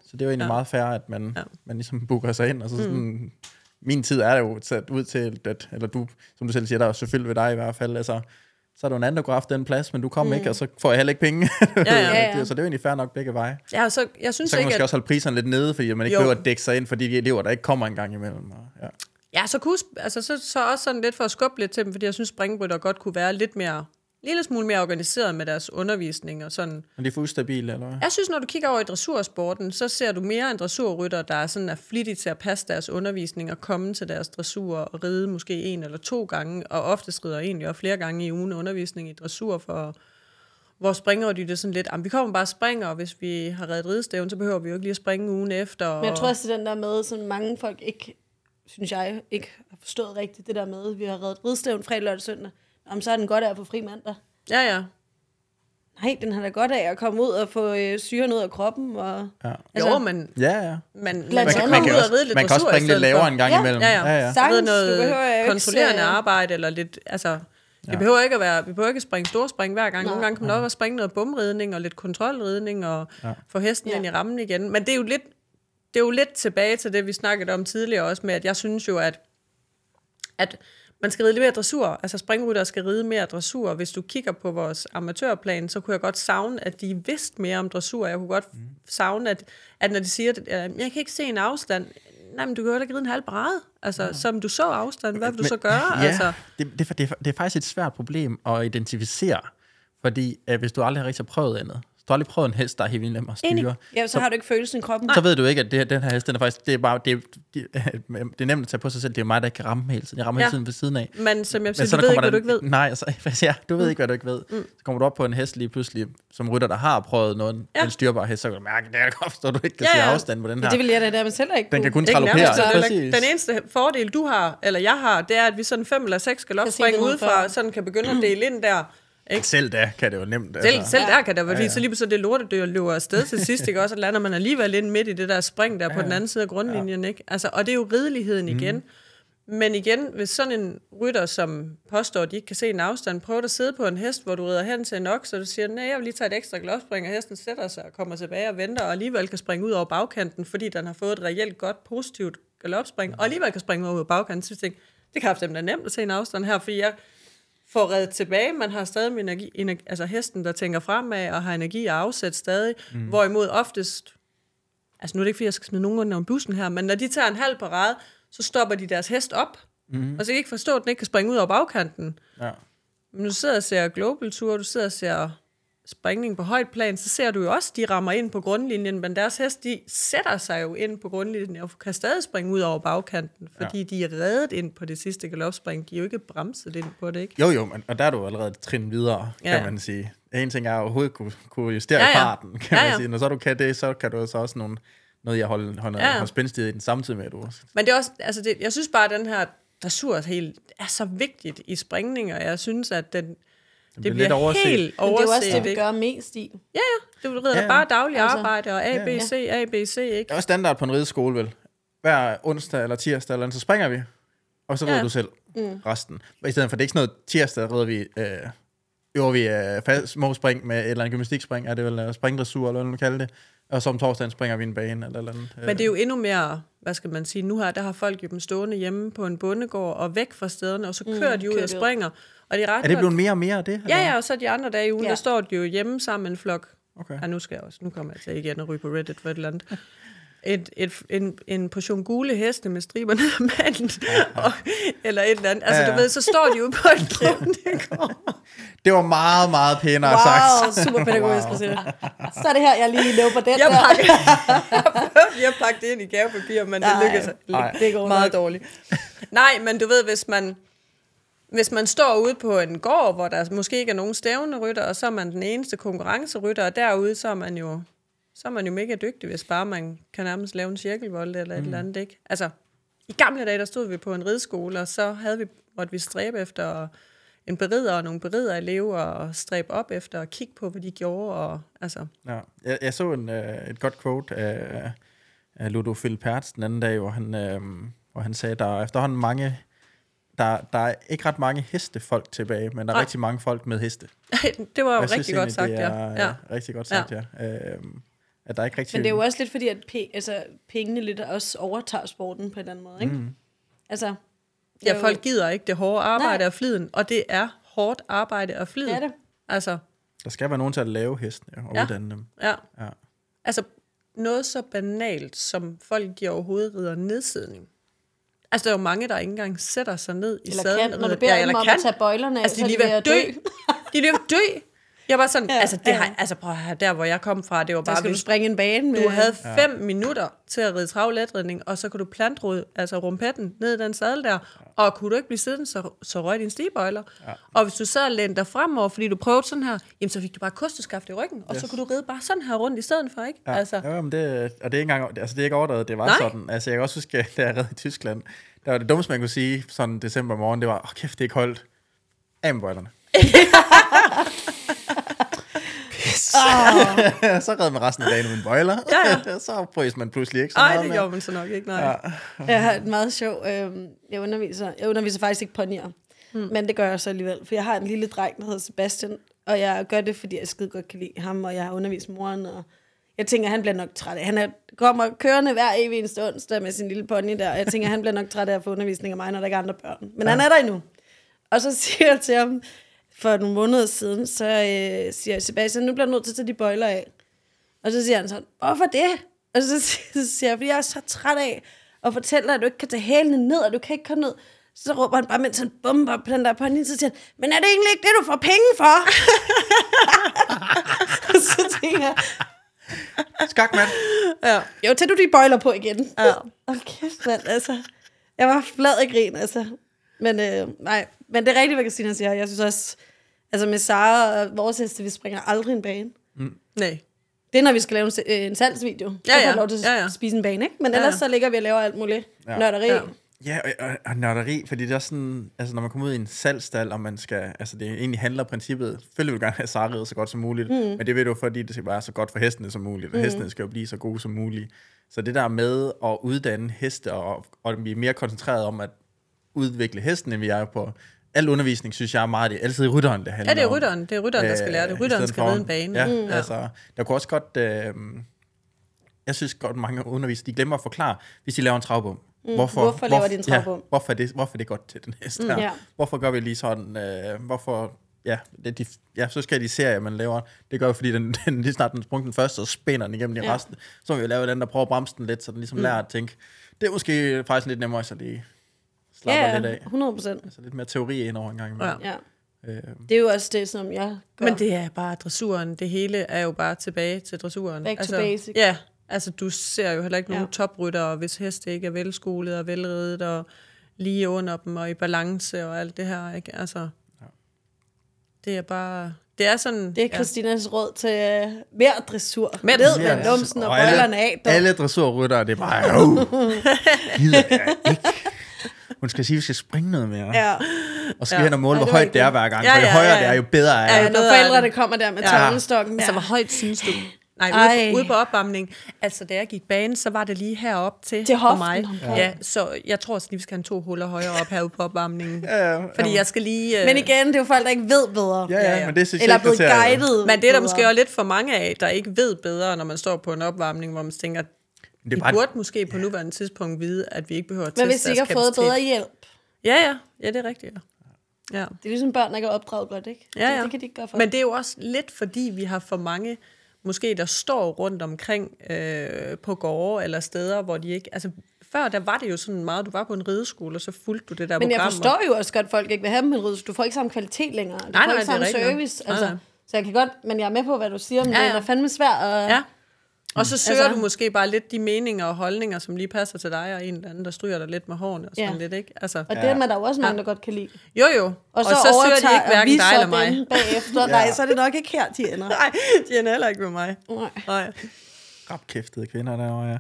Så det er jo egentlig ja. meget fair, at man, Ja. ja. man ligesom booker sig ind. Og så sådan, mm. Min tid er jo sat ud til, at, eller du, som du selv siger, der er selvfølgelig ved dig i hvert fald, altså, så er du en anden, der går efter den plads, men du kommer mm. ikke, og så får jeg heller ikke penge. Ja, ja. Ja, ja. så det er jo egentlig fair nok begge veje. Ja, så jeg synes Så kan man ikke, måske at, også holde priserne lidt nede, fordi man ikke Jo. behøver at dække sig ind for de elever, der ikke kommer en gang imellem. Og, ja. ja, så, kunne, altså, så, så også sådan lidt for at skubbe lidt til dem, fordi jeg synes, springbrytter godt kunne være lidt mere, lille smule mere organiseret med deres undervisning og sådan. Men de er for ustabile, eller hvad? Jeg synes, når du kigger over i dressursporten, så ser du mere en dressurrytter, der er sådan er flittige til at passe deres undervisning og komme til deres dressur og ride måske en eller to gange, og oftest rider egentlig også flere gange i ugen undervisning i dressur for hvor springer de det er sådan lidt, "Jamen, vi kommer bare og springer, og hvis vi har reddet ridestævn, så behøver vi jo ikke lige at springe ugen efter. Og... Men jeg tror også, det er den der med, som mange folk ikke, synes jeg, ikke har forstået rigtigt, det der med, at vi har reddet ridstævn fredag, lørdag, søndag. Om så er den godt af at få fri mandag. Ja, ja. Nej, den har da godt af at komme ud og få øh, syren ud af kroppen. Og, Ja. Altså, jo, men, Ja, ja. men man, man kan Man komme kan, ud og også, ride lidt man kan også springe lidt lavere en gang Ja, imellem. Ja, ja. ja, ja. ved Sagtens, du noget behøver ikke kontrollerende se- arbejde, eller lidt, altså, vi ja. behøver ikke at være, vi behøver ikke at springe storspring hver gang. Nej. Nogle gange kan man også springe noget bumridning og lidt kontrolridning og ja. få hesten Ja. ind i rammen igen. Men det er jo lidt, det er jo lidt tilbage til det, vi snakkede om tidligere også med, at jeg synes jo, at, at man skal ride lidt mere dressur. Altså springrytter skal ride mere dressur. Hvis du kigger på vores amatørplan, så kunne jeg godt savne, at de vidste mere om dressur. Jeg kunne godt mm. savne, at, at når de siger, at øh, jeg kan ikke se en afstand, nej, men du kan jo ikke ride en halv brade. Altså, som du så afstand, hvad vil du så gøre? Ja, Altså, det, det, det, er- det er faktisk et svært problem at identificere, fordi øh, hvis du aldrig har rigtig prøvet andet, du aldrig prøvet en hest, der er helt vildt nem at styre, ja, så har du ikke følelsen i kroppen. så ved du ikke, at det, den her hest, den er faktisk, det er bare, det, er- det, det er nemt at tage på sig selv, det er mig, der kan ramme hele tiden, jeg rammer Ja. hele tiden ved siden af. men som jeg Men siger, så du ved ikke, hvad du ikke ved. Nej, altså, ja, du ved ikke, hvad du ikke ved. Mm. Så kommer du op på en hest lige pludselig, som rytter, der har prøvet noget, Ja. en styrbar hest, så kan du mærke, det er godt forstå, at du ikke kan Ja, se ja. afstand på den her. Ja, det vil jeg da der, men selv ikke Den kan kun nærmest, er ikke- Den eneste fordel, du har, eller jeg har, det er, at vi sådan fem eller seks skal se springe ud fra, sådan kan begynde at dele ind der. Ikke? Selv da kan det jo nemt. Selv, altså. selv der kan der være, Ja, fordi ja. så lige så det lortedyr løber afsted til sidst, ikke? også, og lander man alligevel ind midt i det der spring der på den anden side af grundlinjen, ikke? Altså, og det er jo rideligheden Mhm. igen. Men igen, hvis sådan en rytter, som påstår, at de ikke kan se en afstand, prøver at sidde på en hest, hvor du rider hen til nok, så du siger, nej, jeg vil lige tage et ekstra glopspring, og hesten sætter sig og kommer tilbage og venter, og alligevel kan springe ud over bagkanten, fordi den har fået et reelt godt, positivt galopspring, og alligevel kan springe ud over bagkanten, så tænker jeg, det kan have nemt at se en afstand her, fordi jeg får reddet tilbage. Man har stadig med energi, energi, altså hesten, der tænker fremad og har energi og afsæt stadig. Mm. Hvorimod oftest, altså nu er det ikke, fordi jeg skal smide nogen under bussen her, men når de tager en halv parade, så stopper de deres hest op. Mm. Og så kan ikke forstå, at den ikke kan springe ud over bagkanten. Ja. Men du sidder og ser Global Tour, du sidder og ser springning på højt plan, så ser du jo også, de rammer ind på grundlinjen, men deres hest, de sætter sig jo ind på grundlinjen og kan stadig springe ud over bagkanten, fordi ja. de er reddet ind på det sidste galopspring. De er jo ikke bremset ind på det, ikke? Jo, jo, men, og der er du allerede trin videre, kan Ja. man sige. En ting er at overhovedet kunne, kunne justere Ja, ja, farten, kan Ja, man ja. sige. Når så du kan det, så kan du så også nogle, noget, jeg holder, holder, Ja, holder spændstighed i den samtidig med, at du Men det er også, altså det, jeg synes bare, at den her dressur er, helt, er så vigtigt i springning, og jeg synes, at den, det, bliver bliver lidt overset. helt Men det er jo også overset. det, vi gør mest i. Ja, ja. Du rider Ja, ja, bare daglig Altså, arbejde, og A, B, ja. C, A, B, C, ikke? Det er også standard på en rideskole, vel? Hver onsdag eller tirsdag eller andet, så springer vi. Og så rider Ja. du selv mm. resten. I stedet for, det er ikke sådan noget tirsdag, rider vi, øh, øver vi øh, små spring med et eller andet gymnastikspring, er det vel øh, springdressur, eller hvad man kalder det. Og så om torsdagen springer vi en bane, eller eller andet. Men det er jo endnu mere, hvad skal man sige, nu her, der har folk jo dem stående hjemme på en bondegård og væk fra stederne, og så kører mm, de ud kører og springer. Og det er ret er det blevet mere og mere af det? eller Ja, ja, og så de andre dage i ugen, Ja. ja. der står de jo hjemme sammen med en flok. Okay. Ja, nu skal jeg også, nu kommer jeg til igen at ryge på Reddit for et eller andet. et, et, en, en portion gule heste med striber ned ad manden, og, eller et eller andet. Altså, Ja, du ved, så står de ude på en krevende Det var meget, meget pænere Wow, sagt. super pædagogisk, Christina. Så er det her, jeg lige løber den Jeg der. pakker, jeg prøvede lige at pakke det ind i gavepapir, men det Nej. lykkedes Nej. Det går meget nok. dårligt. Nej, men du ved, hvis man, hvis man står ude på en gård, hvor der måske ikke er nogen stævne rytter, og så er man den eneste konkurrencerytter, og derude, så er man jo, så er man jo mega dygtig, hvis bare man kan nærmest lave en cirkelvold eller et Mm. eller andet, ikke? Altså, i gamle dage, der stod vi på en rideskole, og så havde vi, måtte vi stræbe efter en berider og nogle berider elever og stræbe op efter og kigge på, hvad de gjorde. Og, altså, Ja. Jeg, jeg så en, øh, et godt quote af, af Ludo Philpertz den anden dag, hvor han, øh, hvor han sagde, der er efterhånden mange, der, der er ikke ret mange hestefolk tilbage, men der er Nej. rigtig mange folk med heste. det var jo Jeg synes rigtig godt sagt, det er, ja. Rigtig godt sagt, ja. ja. Øh, at der er ikke rigtig... Men det er jo også lidt fordi, at pe- altså, pengene lidt også overtager sporten på en eller anden måde, ikke? Mm. Altså, Ja, jo- folk gider ikke det hårde arbejde Nej. og fliden, og det er hårdt arbejde og flid. Det er det. Altså, Der skal være nogen til at lave hestene og Ja. uddanne dem. ja. Ja. Altså, noget så banalt, som folk giver overhovedet rider nedsidning. Altså, der er jo mange, der ikke engang sætter sig ned i Eller sadlen. kan, når du beder ja, dem eller om kan. at tage bøjlerne af, Altså, de så er lige ved at dø. De er lige ved at dø. Jeg var sådan, Ja, ja, altså, det ja. har, altså prøv at høre, der hvor jeg kom fra, det var Der bare, skal du springe en bane med... du havde fem minutter til at ride travletridning, og så kunne du plantrode, altså rumpetten, ned i den sadel der, og kunne du ikke blive siddende, så, så røg din stigebøjler. Ja. Og hvis du så lænede dig fremover, fordi du prøvede sådan her, jamen så fik du bare kosteskaft i ryggen, og yes. så kunne du ride bare sådan her rundt i stedet for, ikke? Ja, Altså, ja men det, og det er ikke engang, altså det er ikke overdrevet, det var Nej. sådan. Altså jeg kan også huske, da jeg red i Tyskland, der var det dummeste, man kunne sige sådan december morgen, det var, åh kæft, det er ikke holdt. Af med bøjlerne. Ah. så red man resten af dagen uden bøjler. Ja, så frøs man pludselig ikke så Nej, meget det gjorde man så nok ikke, nej. Ja. Ja. Jeg har et meget sjov... Øh, jeg, underviser, jeg underviser faktisk ikke ponyer. Mm. Men det gør jeg så alligevel. For jeg har en lille dreng, der hedder Sebastian. Og jeg gør det, fordi jeg skide godt kan lide ham. Og jeg har undervist moren. Og jeg tænker, han bliver nok træt af. Han er, kommer kørende hver evig eneste onsdag med sin lille pony der. Og jeg tænker, han bliver nok træt af at få undervisning af mig, når der ikke er andre børn. Men ja. han er der endnu. Og så siger jeg til ham, for nogle måneder siden, så øh, siger Sebastian, nu bliver du nødt til at tage de bøjler af. Og så siger han sådan, hvorfor det? Og så siger, så siger jeg, fordi jeg er så træt af at fortælle dig, at du ikke kan tage hælene ned, og du kan ikke komme ned. Så råber han bare, mens han bomber på den der pony, så siger han, men er det egentlig ikke det, du får penge for? og så tænker jeg, Skak, mand. Ja. jo, tag du de bøjler på igen. Ja. Kæft, mand, altså. Jeg var flad af grin, altså. Men øh, nej, men det er rigtigt, hvad Christina siger. Jeg synes også, altså med Sara og vores heste, vi springer aldrig en bane. Nej. Det er, når vi skal lave en, øh, en salgsvideo. Så Ja, får ja. vi lov til at Ja, ja. spise en bane, ikke? Men Ja, ellers ja. så ligger vi og laver alt muligt. Ja. Ja. Nørderi. Ja. Ja. Og, og, og nørderi, fordi det er sådan, altså når man kommer ud i en salgstal, og man skal, altså det egentlig handler princippet, selvfølgelig vil du gerne have sarriet så godt som muligt, mm. men det vil du, fordi det skal være så godt for hestene som muligt, og mm. hestene skal jo blive så gode som muligt. Så det der med at uddanne heste, og, og vi er mere koncentreret om at udvikle hesten, end vi er på al undervisning, synes jeg er meget, det er altid rytteren, det handler Ja, det er om. rytteren. Det er rytteren, der skal lære det. Øh, Rytteren skal ride en bane. Ja, Mm. mm. altså, der kunne også godt, øh, jeg synes godt, mange undervisere, de glemmer at forklare, hvis de laver en travbom. Mm. Hvorfor, Hvorfor laver de en travbom? Ja, hvorfor, er det, hvorfor er det godt til den hest her? Ja. Hvorfor gør vi lige sådan, øh, hvorfor, ja, det, de, ja, så skal de serier, man laver, det gør vi, fordi den, den, lige snart den sprung den første, så spænder den igennem de Ja. resten. Så må vi jo lave den, der prøver at bremse den lidt, så den ligesom mm. lærer at tænke, det er måske faktisk lidt nemmere, så de slapper Ja, lidt af. 100 procent. Altså lidt mere teori ind over en gang. imellem. Ja. Øh, Det er jo også det, som jeg gør. Men det er bare dressuren. Det hele er jo bare tilbage til dressuren. Back to altså, basic. Ja, altså du ser jo heller ikke nogen Ja. ja. topryttere, hvis heste ikke er velskolet og velredet og lige under dem og i balance og alt det her. Ikke? Altså, det er bare... Det er sådan... det er Christinas råd til øh, mere dressur. Mere Ned med numsen og, Og bøjlerne af. dog. Alle dressurryttere, det er bare, oh, gider jeg ikke. Hun skal sige, at vi skal springe noget mere. Ja. Ja. Og skal Ja. hen og måle, Ja, hvor højt det er hver gang. Ja, For jo ja, højere ja, det er, ja. jo bedre er Ja, det. jo Når forældrene det. kommer der med Ja. tavlestokken. Altså, der. hvor højt synes du? Nej, Ej. ude, ude på opvarmning. Altså, da jeg gik banen, så var det lige herop til, Til for hoften, mig. hun prøver. Ja, så jeg tror også vi skal have to huller højere op herude på opvarmningen. Ja, ja, Fordi jeg skal lige... øh, Men igen, det er jo folk, der ikke ved bedre. Ja, ja, Ja, ja. men det synes Eller er jeg blevet guidet Men det er der bedre. måske også lidt for mange af, der ikke ved bedre, når man står på en opvarmning, hvor man tænker, Det vi bare, burde måske på nuværende tidspunkt vide, at vi ikke behøver at Men hvis teste de ikke har fået bedre hjælp. Ja, ja. Ja, det er rigtigt, ja. ja. Det er ligesom børn, der ikke er opdraget godt, ikke? Ja, Det, ja. det kan de ikke gøre for. Men det er jo også lidt fordi, vi har for mange måske der står rundt omkring øh, på gårde eller steder, hvor de ikke... Altså, før der var det jo sådan meget, du var på en rideskole, og så fulgte du det der Men jeg program. forstår jo også godt, at folk ikke vil have dem på en ridestue. Du får ikke samme kvalitet længere. Du Nej, får nej, ikke det er samme service. Nej, Altså, nej. så jeg kan godt, men jeg er med på, hvad du siger, men ja, ja. det er fandme svært at... Ja. Og så søger Altså- du måske bare lidt de meninger og holdninger, som lige passer til dig, og en eller anden, der stryger dig lidt med hårene og sådan Ja. lidt, ikke? Altså, Og det er man der jo også mange, der godt kan lide. jo jo, Og så, og så søger de overtager ikke hverken vi dig eller mig. bagefter. Nej, så er det nok ikke her, de ender. Nej, de er heller ikke med mig. Nej. Nej. Rapkæftede kvinder derovre, ja.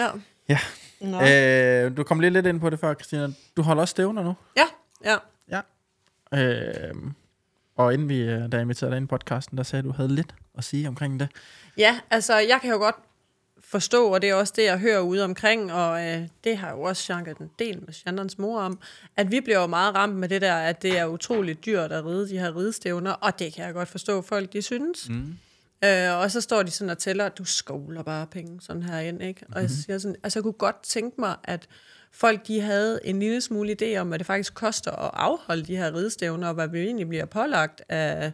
Ja. Ja. Nå. Øh, du kom lige lidt ind på det før, Christina. Du holder også stævner nu. ja, ja. Ja. Øh, og inden vi, øh, da jeg inviterede dig ind i podcasten, der sagde du, du havde lidt at sige omkring det. Ja, altså jeg kan jo godt forstå, og det er også det, jeg hører ude omkring, og øh, det har jo også Shanka en del med Shandons mor om, at vi bliver jo meget ramt med det der, at det er utroligt dyrt at ride de her ridestævner, og det kan jeg godt forstå, folk de synes. Mm. Øh, og så står de sådan og tæller, du skovler bare penge sådan her ind, ikke? Og jeg siger sådan, altså jeg kunne godt tænke mig, at folk de havde en lille smule idé om, hvad det faktisk koster at afholde de her ridestævner, og hvad vi egentlig bliver pålagt af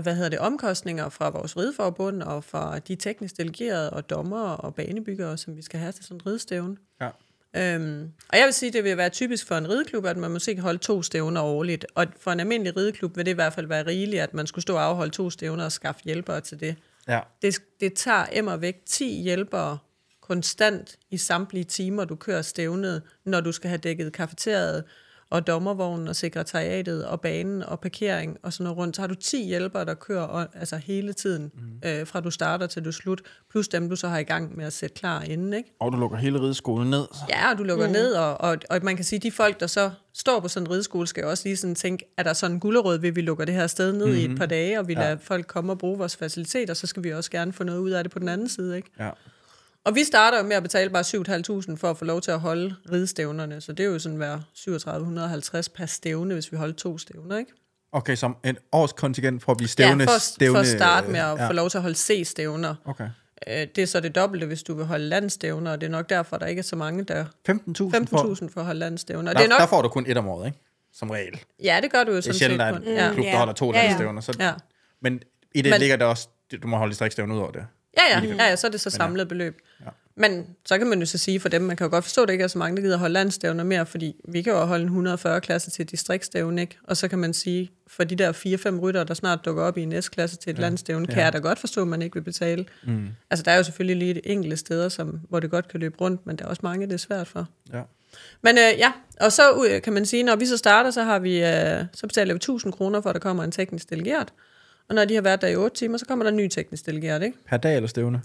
hvad hedder det, omkostninger fra vores rideforbund, og fra de teknisk delegerede, og dommere og banebyggere, som vi skal have til sådan en ridestævne. Ja. Øhm, og jeg vil sige, det vil være typisk for en rideklub, at man måske kan holde to stævner årligt. Og for en almindelig rideklub vil det i hvert fald være rigeligt, at man skulle stå og afholde to stævner og skaffe hjælpere til det. Ja. Det, det tager emmer væk 10 hjælpere konstant i samtlige timer, du kører stævnet, når du skal have dækket kafeteriet og dommervognen og sekretariatet og banen og parkering og sådan noget rundt. Så har du 10 hjælpere, der kører og- altså hele tiden, mm. øh, fra du starter til du slut, plus dem, du så har i gang med at sætte klar inden, ikke? Og du lukker hele rideskolen ned. Ja, og du lukker mm. ned, og, og, og man kan sige, at de folk, der så står på sådan en rideskole, skal jo også lige sådan tænke, er der sådan en gullerød, vil vi lukker det her sted ned mm-hmm. i et par dage, og vi lader folk komme og bruge vores faciliteter, så skal vi også gerne få noget ud af det på den anden side, ikke? Ja. Og vi starter jo med at betale bare 7.500 for at få lov til at holde ridestævnerne, så det er jo sådan hver 3750 per stævne, hvis vi holder to stævner, ikke? Okay, som en års kontingent for at blive stævne. ja, for, stævne, for at starte med at ja. få lov til at holde C-stævner. Okay. Øh, Det er så det dobbelte, hvis du vil holde landstævner, og det er nok derfor, der ikke er så mange, der 15.000 for... 15.000 for at holde landstævner. Der, det er nok, der får du kun et om året, ikke? Som regel. ja, det gør du jo Det er sådan set sjældent, at kun. en klub, der holder to Ja, ja. landstævner. Så... Ja. Men i det Men- ligger der også, du må holde distriktstævner ud over det. Ja, ja, ja, ja, så er det så samlet beløb. Ja. Men så kan man jo så sige for dem, man kan jo godt forstå, at der ikke er så mange, der gider holde landstævner mere, fordi vi kan jo holde en 140 klasse til et distriktstævne, ikke? Og så kan man sige, for de der 4-5 rytter, der snart dukker op i en S-klasse til et ja. landstævne, kan Ja. jeg da godt forstå, at man ikke vil betale. Mm. Altså, der er jo selvfølgelig lige et enkelte steder, som, hvor det godt kan løbe rundt, men der er også mange, det er svært for. Ja. Men øh, ja, og så øh, kan man sige, når vi så starter, så har vi øh, så betaler vi 1000 kroner for, at der kommer en teknisk delegeret. Og når de har været der i 8 timer, så kommer der en ny teknisk delegeret, ikke? Per dag eller stævne?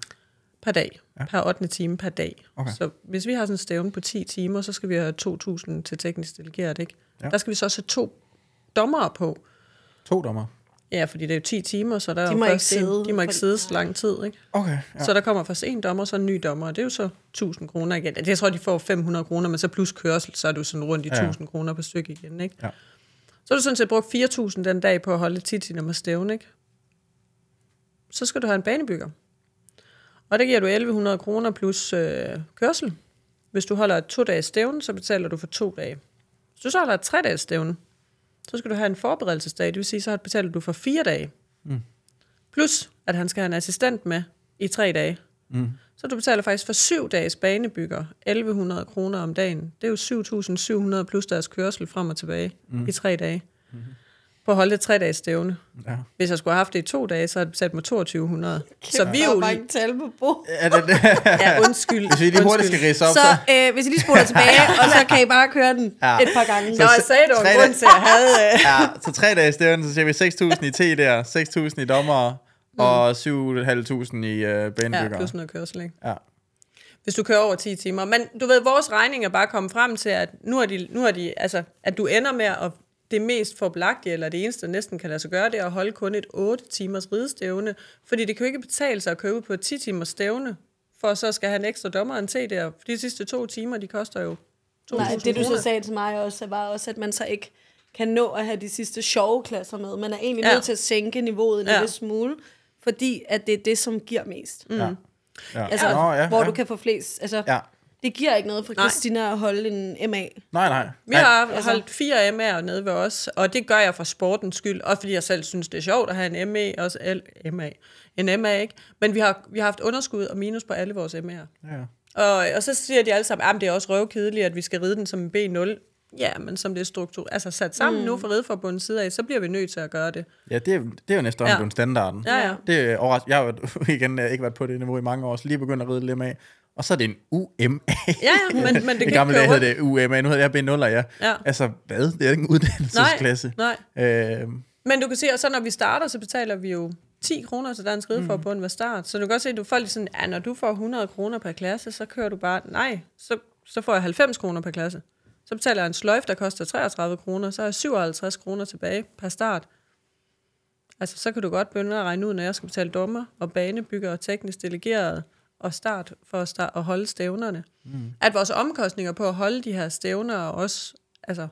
Per dag. Ja. Per 8. time per dag. Okay. Så hvis vi har sådan en stævne på 10 timer, så skal vi have 2.000 til teknisk delegeret, ikke? Ja. Der skal vi så også have to dommere på. To dommer. Ja, fordi det er jo 10 timer, så der er De må ikke først en, sidde de må ikke sidde så lang tid, ikke? Okay, ja. Så der kommer først en dommer, så en ny dommer, og det er jo så 1000 kroner igen. Det, jeg tror, de får 500 kroner, men så plus kørsel, så er du sådan rundt i Ja, ja. 1000 kroner per stykke igen, ikke? Ja. Så har du sådan set brugt 4000 den dag på at holde 10 timer stævne, ikke? Så skal du have en banebygger. Og der giver du 1100 kroner plus øh, kørsel. Hvis du holder et to dages stævne, så betaler du for to dage. Hvis du så holder et tre dages stævne, så skal du have en forberedelsesdag, det vil sige, så betaler du for fire dage. Mm. Plus, at han skal have en assistent med i tre dage. Mm. Så du betaler faktisk for syv dages banebygger 1100 kroner om dagen. Det er jo 7.700 plus deres kørsel frem og tilbage mm. i tre dage. Mm. På at holde et tre dages stævne. ja. Hvis jeg skulle have haft det i to dage, så havde jeg betalt mig 2200. Så vi er jo lige... mange tal på bord. Er det, det? Ja, undskyld. Hvis vi lige hurtigt skal ridse op, så... Så øh, hvis I lige spoler tilbage, og så kan I bare køre den Ja. et par gange. Nå, jeg sagde, det var en grund til, at jeg havde... Øh, Ja, så tre dage stævne, så siger vi 6.000 i T der, 6.000 i dommer, og 7.500 i uh, ja, banebygger. plus noget kørsel, ikke? Ja. hvis du kører over 10 timer. Men du ved, vores regning er bare kommet frem til, at nu er de, nu er de altså, at du ender med at det mest forblagtige, eller det eneste, der næsten kan lade sig gøre, det er at holde kun et 8 timers ridestævne. Fordi det kan jo ikke betale sig at køre ud på et 10 timers stævne, for så skal have en ekstra dommer en til der. For de sidste to timer, de koster jo 2.000 Nej, det du så sagde til mig også, var også, at man så ikke kan nå at have de sidste sjove klasser med. Man er egentlig Ja. nødt til at sænke niveauet en Ja. lille smule, fordi at det er det, som giver mest. Mm. Ja. Ja. Altså, Nå, ja, hvor ja. du kan få flest. Altså, Ja. Det giver ikke noget for Nej. Christina at holde en MA. Nej, nej. Vi har altså- holdt fire MA'er nede ved os, og det gør jeg for sportens skyld, også fordi jeg selv synes, det er sjovt at have en MA, også L, MA, en MA, ikke? Men vi har, vi har haft underskud og minus på alle vores MA'er. Ja. Og, og så siger de alle sammen, at det er også røvkedeligt, at vi skal ride den som en B0. Ja, men som det er struktur, altså sat sammen mm. nu fra Rideforbundets side af, så bliver vi nødt til at gøre det. Ja, det er, det er jo næsten Ja. blevet standarden. Ja, ja. Det er overras- Jeg har jo igen øh, ikke været på det niveau i mange år, så lige begyndt at ride lidt med. Og så er det en UMA. Ja, ja, men, men det kan I gamle ikke dage hed det UMA, nu hedder det B0, ja. Ja. Altså, hvad? Det er ikke en uddannelsesklasse. Nej, nej. Øh, Men du kan se, at så når vi starter, så betaler vi jo 10 kroner til Dansk Rideforbund ved start. Så du kan godt se, at du får lidt sådan, ja, når du får 100 kroner per klasse, så kører du bare, nej, så, så får jeg 90 kroner per klasse. Så betaler jeg en sløjf, der koster 33 kroner, så har jeg 57 kroner tilbage per start. Altså, så kan du godt begynde at regne ud, når jeg skal betale dommer og banebygger og teknisk delegeret og start for at, start, at holde stævnerne. Mm. At vores omkostninger på at holde de her stævner er også altså,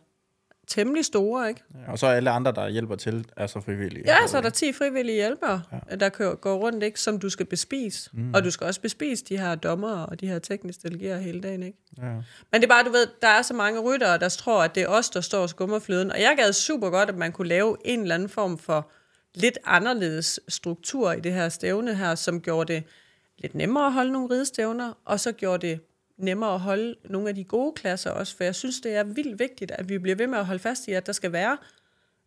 temmelig store, ikke? og så alle andre, der hjælper til, er så frivillige. Ja, så er der 10 frivillige hjælpere, ja. der kører, går rundt, ikke, som du skal bespise. Mm. Og du skal også bespise de her dommer og de her teknisk delegerede hele dagen. Ikke? Ja. Men det er bare, du ved, der er så mange ryttere, der tror, at det er os, der står og skummer fløden. Og jeg gad super godt, at man kunne lave en eller anden form for lidt anderledes struktur i det her stævne her, som gjorde det lidt nemmere at holde nogle ridestævner, og så gjorde det nemmere at holde nogle af de gode klasser også, for jeg synes, det er vildt vigtigt, at vi bliver ved med at holde fast i, at der skal være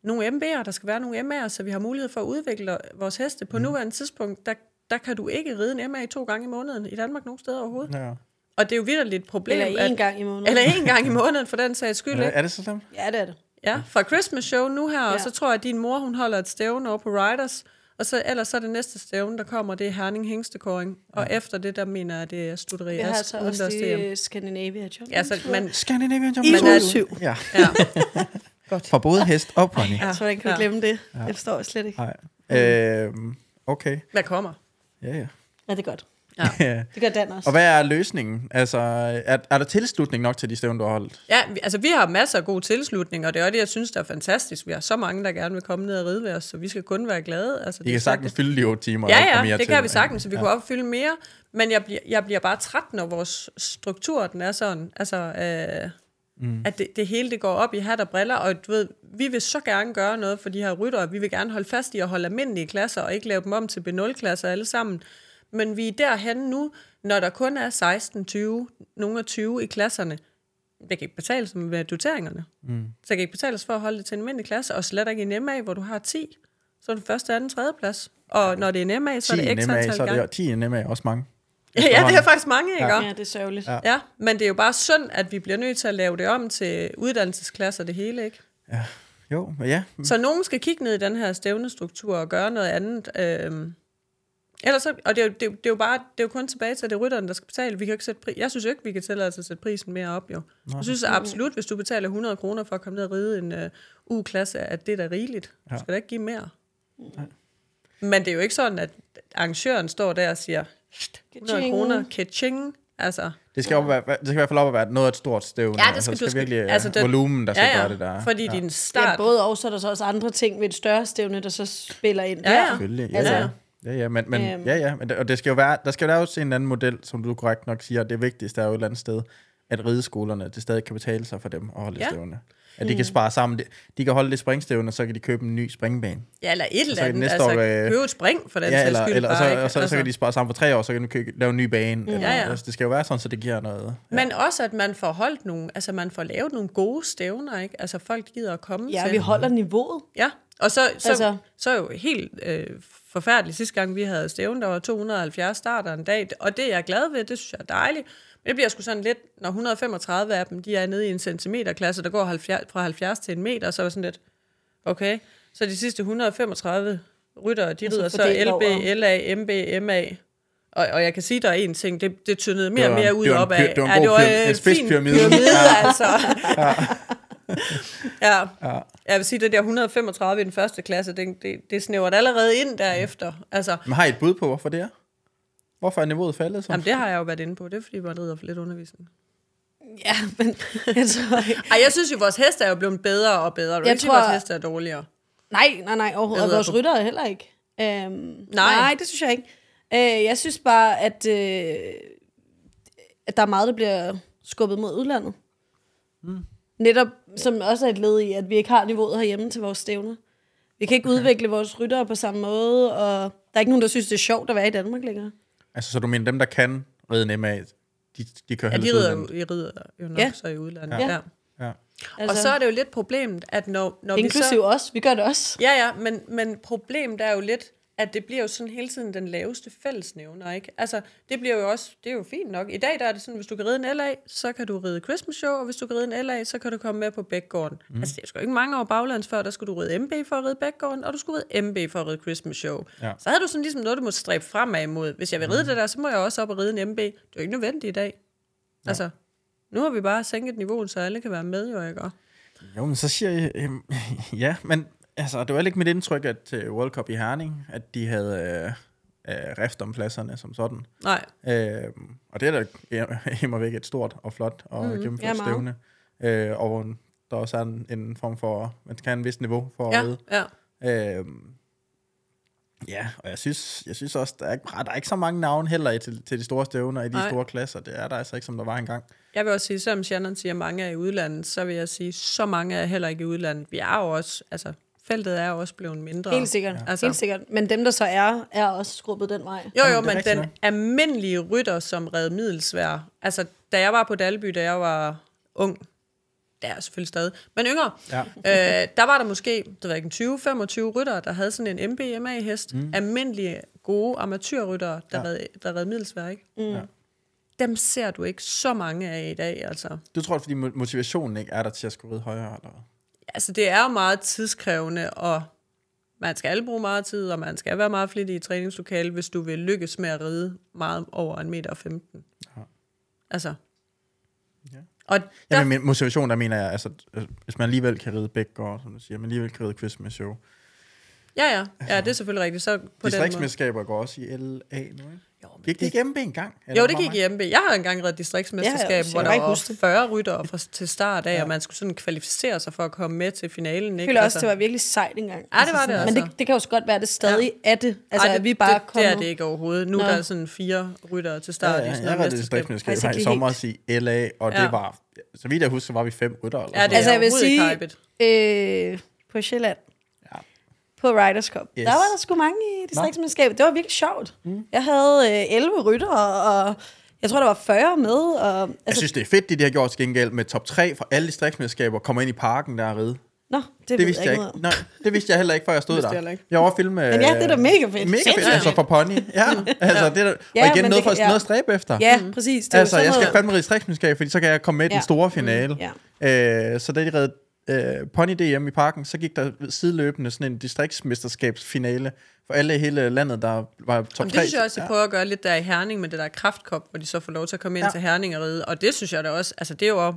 nogle MB'er, der skal være nogle MA'er, så vi har mulighed for at udvikle vores heste. På mm. nuværende tidspunkt, der, der kan du ikke ride en MA to gange i måneden i Danmark nogen steder overhovedet. Ja. Og det er jo virkelig et problem. Eller en gang i måneden. Eller en gang i måneden, for den sags skyld. Er, Ikke? er det så slemt? Ja, det er det. Ja, fra Christmas show nu her, ja. og så tror jeg, at din mor, hun holder et stævne over på Riders, og så ellers så er det næste stævne, der kommer, det er Herning Hængstekåring. Og efter det, der mener jeg, det er Studeri Vi har Ask så også udendørs DM. de Scandinavia Champions. Ja, så man, Scandinavian I Champions uge League. syv. Ja, ja. for både hest og pony. Ja. Så hvordan kan Ja. glemme det? Det forstår jeg slet ikke. Nej. Øh, okay. Hvad kommer? Ja, ja. Ja, det er godt. Ja. Det gør Dan også. Og hvad er løsningen? Altså, er, er der tilslutning nok til de stævner, du har holdt? Ja, vi- altså vi har masser af god tilslutning, og det er også det, jeg synes, der er fantastisk. Vi har så mange, der gerne vil komme ned og ride ved os, så vi skal kun være glade. Altså, I det er kan sagtens fylde de otte timer. Ja, ja, mere det til. kan vi sagtens, så vi ja. ja. kunne opfylde mere. Men jeg bliver, jeg bliver bare træt, når vores struktur den er sådan. Altså, øh, mm. at det, det hele det går op i hat og briller, og du ved, vi vil så gerne gøre noget for de her ryttere. Vi vil gerne holde fast i at holde almindelige klasser, og ikke lave dem om til B0-klasser alle sammen. Men vi er derhen nu, når der kun er 16, 20, nogle af 20 i klasserne. Det kan ikke betales med doteringerne. Mm. Så det kan ikke betales for at holde det til en almindelig klasse, og slet ikke i en MA, hvor du har 10. Så er det første, anden, tredje plads. Og når det er en MA, så er 10 det NMA, antal så er gange. det 10 NMA også mange. Ja, det er faktisk mange, ikke? Ja. Ja. Ja, det er sørgeligt. Ja. Ja. ja, men det er jo bare synd, at vi bliver nødt til at lave det om til uddannelsesklasser det hele, ikke? Jo, men ja. Så nogen skal kigge ned i den her stævnestruktur og gøre noget andet. Øhm. Ellers så, og det er, jo, det, er, jo- det er jo bare, det er jo kun tilbage til, at det er rytteren, der skal betale. Vi kan jo ikke sætte pri- jeg synes jo ikke, vi kan tillade os at sætte prisen mere op, jo. Jeg synes absolut, hvis du betaler 100 kroner for at komme ned og ride en uh, U-klasse, at det er da rigeligt. Du skal da ikke give mere. Men det er jo ikke sådan, at arrangøren står der og siger, 100 Ka-ching. kroner, ka-ching. Altså, Det skal, op, være, det skal i hvert fald op at være noget af et stort stævne. Ja, det altså, skal det du skal skal- virkelig altså, altså, det- volumen, der skal ja, ja, gøre det der. fordi ja. din Ja, start... både og, så er der så også andre ting ved et større stævne, der så spiller ind Ja, der. ja. Selvfølgelig, ja, Altså- ja. Ja, ja, men, men, Øhm. ja, ja, men og det skal jo være, der skal jo laves en eller anden model, som du korrekt nok siger, det vigtigste er jo et eller andet sted, at rideskolerne, det stadig kan betale sig for dem at holde ja. stævne. At de kan spare sammen. De, de kan holde det springstævne, og så kan de købe en ny springbane. Ja, eller et eller så andet. næste Altså, år, øh, købe et spring for den ja, eller, skyld. eller, og, bare, så, ikke? og så, så kan de spare sammen for tre år, så kan de købe, lave en ny bane. Eller, Ja, ja. Altså, det skal jo være sådan, så det giver noget. Ja. Men også, at man får holdt nogle, altså man får lavet nogle gode stævner, ikke? Altså folk gider at komme Ja, til. vi holder niveauet. Ja, og så, så, Altså- altså. så er jo helt øh, forfærdeligt. Sidste gang, vi havde stævn, der var 270 starter en dag, og det er jeg glad ved, det synes jeg er dejligt. Det bliver sgu sådan lidt, når 135 af dem, de er nede i en centimeterklasse, der går 70, fra 70 til en meter, så er det sådan lidt, okay, så de sidste 135 ryttere, de Altså rider så LB, over. LA, MB, MA, og, og jeg kan sige, der er en ting, det, det tyndede mere Det og var- mere ud det var en op pyr- af. det var en god pyra- øh, en spids fin pyramide. pyramide Ja. altså. ja. Ja. Jeg vil sige, det der 135 i den første klasse, det, det, det snævrer allerede ind derefter. Altså, Men har I et bud på, hvorfor det er? Hvorfor er niveauet faldet? Så? jamen, det har jeg jo været inde på. Det er, fordi man rider for lidt undervisning. Ja, men jeg tror ikke. Ej, jeg synes jo, vores heste er jo blevet bedre og bedre. Du Jeg jeg tror, vores heste er dårligere. Nej, nej, nej, overhovedet. Og vores på- rytter heller ikke. Øhm, nej. Nej. nej, det synes jeg ikke. Øh, jeg synes bare, at øh, at der er meget, der bliver skubbet mod udlandet. Mm. Netop, som også er et led i, at vi ikke har niveauet herhjemme til vores stævner. Vi kan ikke okay. udvikle vores ryttere på samme måde, og der er ikke nogen, der synes, det er sjovt at være i Danmark længere. Altså, så du mener, dem, der kan ride en MA, de, de kører Ja, de rider, jo, de rider jo nok Ja. så i udlandet. Ja. Ja. ja. Altså, og så er det jo lidt problemet, at når, når Inklusiv vi så... os. Vi gør det også. Ja, ja, men, men problemet er jo lidt, at det bliver jo sådan hele tiden den laveste fællesnævner, ikke? Altså, det bliver jo også, det er jo fint nok. I dag der er det sådan, hvis du kan ride en LA, så kan du ride Christmas Show, og hvis du kan ride en LA, så kan du komme med på Bækgården. Mm. Altså, det er sgu ikke mange år baglands før, der skulle du ride MB for at ride Bækgården, og du skulle ride MB for at ride Christmas Show. Ja. Så havde du sådan ligesom noget, du måtte stræbe fremad imod. Hvis jeg vil ride mm. det der, så må jeg også op og ride en MB. Det er jo ikke nødvendigt i dag. Ja. Altså, nu har vi bare sænket niveauet, så alle kan være med, jo ikke? Jo, men så siger jeg, øhm, ja, men altså, det var ikke mit indtryk, at til World Cup i Herning, at de havde øh, øh, rift om pladserne som sådan. Nej, Øh, og det er da immer væk et stort og flot og mm, ja, gennemført meget. stævne. Øh, og der også er en, en form for, man skal have en vis niveau for at ja, ride. ja. Øh, ja, og jeg synes, jeg synes også, der er, ikke, der er ikke så mange navne heller i til, til de store stævner i de Nej. store klasser. Det er der altså ikke, som der var engang. Jeg vil også sige, selvom Shannon siger, at mange er i udlandet, så vil jeg sige, så mange er heller ikke i udlandet. Vi er jo også, altså, feltet er også blevet mindre. Helt sikkert. Ja. Altså. Helt sikkert. Men dem, der så er, er også skrubbet den vej. Jo, jo, men den nok. almindelige rytter, som red middelsvær, altså, da jeg var på Dalby, da jeg var ung, det er jeg selvfølgelig stadig, men yngre, Ja. øh, der var der måske, det var ikke 20-25 ryttere, der havde sådan en MBMA-hest. Mm. Almindelige, gode amatørryttere, der, Ja. red, der red middelsvær, ikke? Mm. Ja. Dem ser du ikke så mange af i dag, altså. Du tror, fordi mo- motivationen ikke er der til at skulle ride højere, eller hvad? Altså, det er jo meget tidskrævende, og man skal bruge meget tid, og man skal være meget flittig i træningslokale, hvis du vil lykkes med at ride meget over en meter og 15. Ja. Altså. Ja. Og Ja, der, men motivation, der mener jeg, altså, øh, hvis man alligevel kan ride Bækgaard, som du siger, man alligevel kan ride Christmas Show. ja, ja, ja, det er selvfølgelig rigtigt. Så på den måde. Går også i LA nu, ikke? Jo, Gik det ikke MB engang? Jo, det gik i MB. Jeg har engang reddet distriktsmesterskab, Ja, ja, ja, hvor jeg der var huske det. 40 ryttere fra, til start af, Ja. ja. og man skulle sådan kvalificere sig for at komme med til finalen. Jeg Ikke? føler også, det var virkelig sejt engang. Ja, det var det sådan- altså. Men det, det kan jo så godt være, at det stadig ja. er det. Altså, Ej, at vi bare det, kommer... det er det ikke overhovedet. Nu Nå. er der sådan fire ryttere til Ja, start ja, i sådan jeg mesterskab. distriktsmesterskab Altså, her i sommer i LA, og Ja. det var, så vidt jeg husker, så var vi fem rytter. Eller Ja, det er Altså, jeg vil sige-. Øh, på Sjælland. Ja. På Riders Cup. Yes. Der var der sgu mange i distriktsmesterskabet. Det var virkelig sjovt. Mm. Jeg havde øh, 11 rytter, og jeg tror, der var 40 med. Og, altså, Jeg synes, det er fedt, det de har gjort til gengæld med top 3 for alle distriktsmesterskaber, kommer ind i parken der og ride. Nå, det, Det vidste jeg ikke. Nej, det vidste jeg heller ikke, før jeg stod der. jeg. Jeg var filme... Men ja, det er da mega fedt. Mega fedt, altså for pony. Ja, altså det er, Ja, og igen men noget, det for, kan- ja. noget at stræbe efter. Ja, præcis. Det er Altså, jeg skal fandme ride distriktsmesterskab, fordi så kan jeg komme med i den Ja. store finale. Mm, Øh, så da de redde øh, Pony DM i parken, så gik der sideløbende sådan en distriktsmesterskabsfinale for alle i hele landet, der var top Jamen, 3. det synes jeg også, de prøver at gøre lidt der i Herning med det der kraftkop, hvor de så får lov til at komme ind Ja. ja. til Herning og ride. Og det synes jeg da også, altså det er jo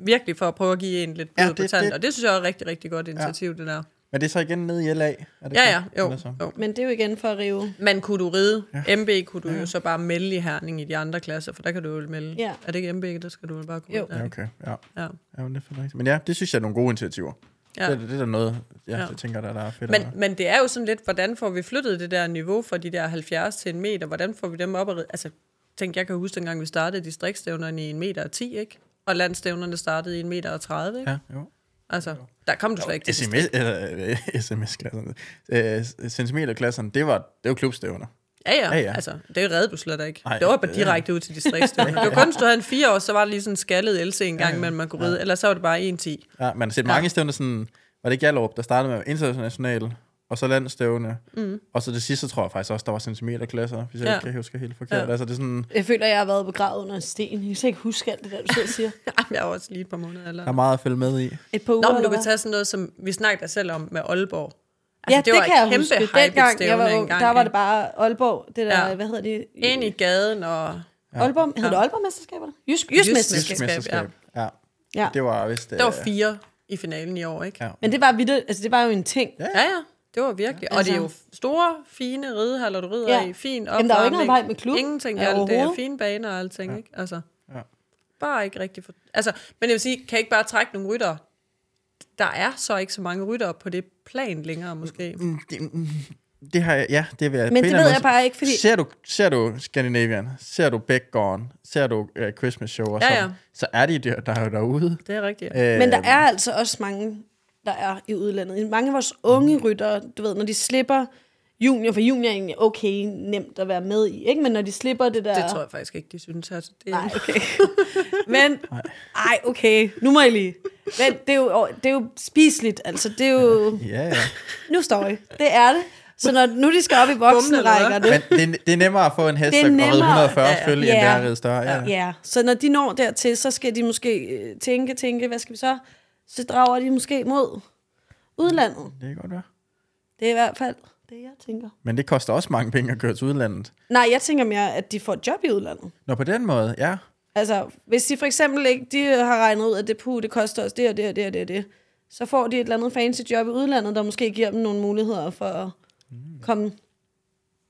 virkelig for at prøve at give en lidt Ja, blod det- på tanden. Og det synes jeg er et rigtig, rigtig godt initiativ, ja. det der. Men det er så igen nede i LA? Er det Ja, ja, jo. Så? jo. Men det er jo igen for at rive. Men kunne du ride Ja. MB, kunne du jo så bare melde i Herning i de andre klasser, for der kan du jo melde. Ja. Er det ikke MB, der skal du vel bare kunne Jo. Ja. Ja, okay. Ja. Ja. Ja, men det er rigtigt. Men ja, det synes jeg er nogle gode initiativer. Ja. Det, er- det er da noget, ja, Ja. jeg tænker, der, der er fedt. Men, men det er jo sådan lidt, hvordan får vi flyttet det der niveau fra de der 70 til en meter? Hvordan får vi dem op at ride? Altså, tænk, jeg kan huske, dengang vi startede distriktstævnerne i en meter og 10, ikke? Og landstævnerne startede i en meter og 30, ikke? Ja, jo. Altså, der kom du slet ikke til SMS, eller, øh, SMS-klasserne. Øh, centimeterklasserne, det var, det var klubstævner. Ja, ja, Ja, ja. ja. Altså, det redde du slet ikke. Nej, det var bare direkte ud til distriktstævner. Det var kun, hvis du havde en fire år, så var det lige sådan en skaldet LC en gang, men man kunne ride. Ellers så var det bare 1-10. Ja, man har set mange stævner sådan, var det ikke Hjallerup, der startede med international, og så landstævne, mm. og så det sidste tror jeg faktisk også, der var centimeterklasser, hvis jeg Ja. ikke kan huske helt forkert. Ja. Altså det er sådan, Jeg føler, jeg har været begravet under en sten. Jeg kan ikke huske alt det der, du og siger. Jamen, jeg var også lige et par måneder eller. der er meget at følge med i. Et par uger, Nå, men du kan tage sådan noget, som vi snakkede selv om med Aalborg. ja, det, det var kan et jeg kæmpe huske. Dengang jeg var ung, der var det bare Aalborg. Det der, Ja. hvad hedder det? Ind i gaden og... Aalborg, hedder det Aalborg-mesterskaber? Jysk, Jysk Jysk mesterskab. mesterskab. Ja. Ja. Det var vist... Der var øh, fire i finalen i år, ikke? Ja. Men det var, vidt, altså, det var jo en ting. Ja. Ja, ja. Det var virkelig. Ja, og det er jo store, fine ridehaller, du rider Ja. i. Fin Jamen, der er jo ikke noget opvarmning. vej med klub. Ingenting. Ja, det er fine baner og alting, ja. ikke? Altså, Ja. bare ikke rigtig for... Altså, men jeg vil sige, kan I ikke bare trække nogle rytter? Der er så ikke så mange rytter på det plan længere, måske. Mm, det- mm, det har jeg, ja, det vil jeg. Men en det ved jeg måde- bare ikke, fordi... Ser du, ser du Scandinavian, ser du Bækgården, ser du uh, Christmas Show og Ja, sådan, ja. så er de der, der er jo derude. Det er rigtigt. Ja. Øh, Men der er altså også mange, der er i udlandet. Mange af vores unge ryttere, du ved, når de slipper junior, for junior er egentlig okay nemt at være med i, ikke? Men når de slipper det der... Det tror jeg faktisk ikke, de synes. Altså, det er, Nej, okay. Men, ej, okay, nu må jeg lige. Men det er jo, det er jo spiseligt, altså. Det er jo... Ja, ja. Nu står jeg. Det er det. Så når nu de skal op i voksenrækkerne, Men det, er- det er nemmere at få en hest, er der nemmere. 140 Ja, ja. følge, end det er at ride større. Ja. Ja, så når de når dertil, så skal de måske øh, tænke, tænke, hvad skal vi så? Så drager de måske mod udlandet. Det kan godt være. Det er i hvert fald det, jeg tænker. Men det koster også mange penge at køre til udlandet. Nej, jeg tænker mere, at de får et job i udlandet. Nå, på den måde, ja. Altså, hvis de for eksempel ikke de har regnet ud, at det, puh, det koster os det og det og det og det og det, så får de et eller andet fancy job i udlandet, der måske giver dem nogle muligheder for at komme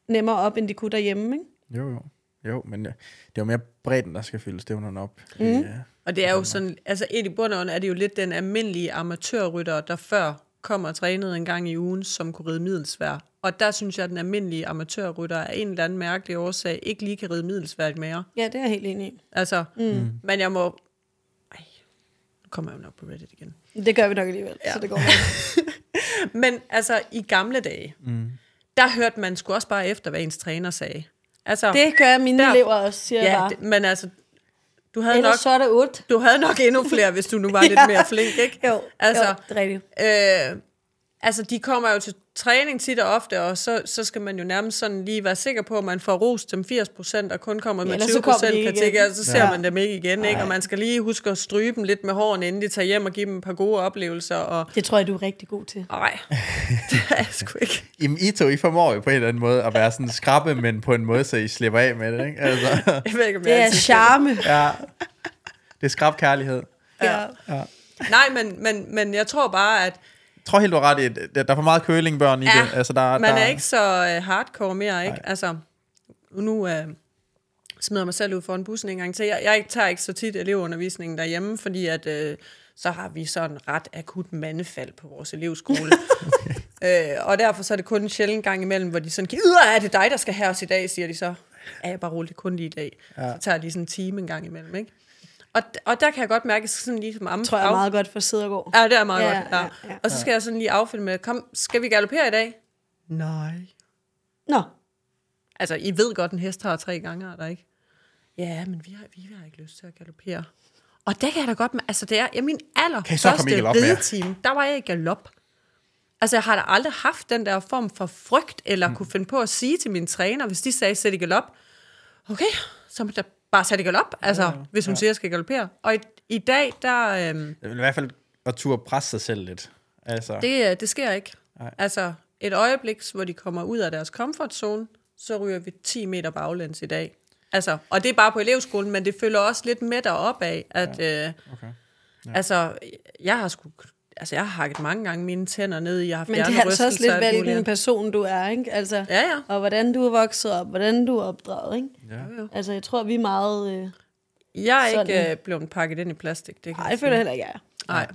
nemmere op, end de kunne derhjemme, ikke? Jo, jo. Jo, men ja, det er jo mere bredden, der skal fylde stævnerne op. Mm. Ja. Og det er jo sådan, altså et i bund og er det jo lidt den almindelige amatørrytter, der før kom og trænede en gang i ugen, som kunne ride middelsvær. Og der synes jeg, at den almindelige amatørrytter af en eller anden mærkelig årsag ikke lige kan ride middelsvær mere. Ja, det er jeg helt enig i. Altså, mm. men jeg må... Ej, nu kommer jeg jo nok på Reddit igen. Det gør vi nok alligevel, ja. så det går nok. Men altså, i gamle dage, mm. der hørte man sgu også bare efter, hvad ens træner sagde. Altså, Det gør mine Der- elever også, siger jeg ja, bare. det, men altså, du havde, Ellers nok, så er der otte. du havde nok endnu flere, hvis du nu var lidt Ja. mere flink, ikke? Jo, Altså, jo, det er rigtigt. Øh, altså, de kommer jo til træning tit og ofte, og så, så skal man jo nærmest sådan lige være sikker på, at man får rost dem 80% og kun kommer med de 20% ikke kritik, og så ser Ja. man dem ikke igen, ikke? Og man skal lige huske at stryge dem lidt med hårene, inden de tager hjem og give dem et par gode oplevelser, og Det tror jeg, du er rigtig god til. nej, det er jeg sgu ikke. Jamen, I to, I formår jo på en eller anden måde at være sådan skrappe, men på en måde, så I slipper af med det, ikke? Altså, Jeg ved ikke, om Det jeg er altid- charme. ja. Det er skrab kærlighed. Ja. Nej, men, men, men jeg tror bare, at tror helt, du har ret i, der der er for meget curlingbørn i Ja, det. Altså, der, man der, er ikke så uh, hardcore mere, ikke? Altså, nu uh, smider mig selv ud foran bussen en gang til. Jeg, jeg tager ikke så tit elevundervisningen derhjemme, fordi at, uh, så har vi sådan ret akut mandefald på vores elevskole. okay. uh, og derfor så er det kun en sjældent gang imellem, hvor de sådan, "Øh, er det dig, der skal have os i dag, siger de så. Ja, jeg bare roligt kun lige i dag. Ja. Så tager lige sådan en time en gang imellem, ikke? Og, og der kan jeg godt mærke, at jeg skal sådan lige som Det tror jeg er meget godt for Sædergaard. Ja, det er meget Ja, godt. Ja. ja, ja. Og så skal jeg sådan lige affinde med, kom, skal vi galopere i dag? Nej. Nå, Altså, I ved godt, en hest har tre gange, er der ikke? Ja, men vi har, vi har ikke lyst til at galopere. Og der kan jeg da godt altså det er, jeg min Kan I så komme i allerførste ridetime, der var jeg i galop. Altså, jeg har da aldrig haft den der form for frygt, eller mm. kunne finde på at sige til min træner, hvis de sagde, sæt i galop. Okay, så må der bare sætte i galop, altså, ja, hvis hun ja. siger, at jeg skal galopere. Og i, i dag, der, øhm, Det vil i hvert fald at turde presse sig selv lidt. Altså, det, øh, det sker ikke. Nej. Altså, et øjeblik, hvor de kommer ud af deres comfort zone, så ryger vi 10 meter baglæns i dag. Altså, og det er bare på elevskolen, men det følger også lidt med derop af, at ja. øh, okay. ja. altså, jeg har sgu, altså, jeg har hakket mange gange mine tænder ned i, jeg har haft men det er altså også lidt, hvilken person du er, ikke? Altså, Ja, ja. Og hvordan du er vokset op, hvordan du er opdraget, ikke? Ja. Altså, jeg tror, vi er meget... Øh... Jeg er ikke Sådan. øh, blevet pakket ind i plastik. Det kan Nej, jeg jeg føler heller ikke, jeg er. Nej.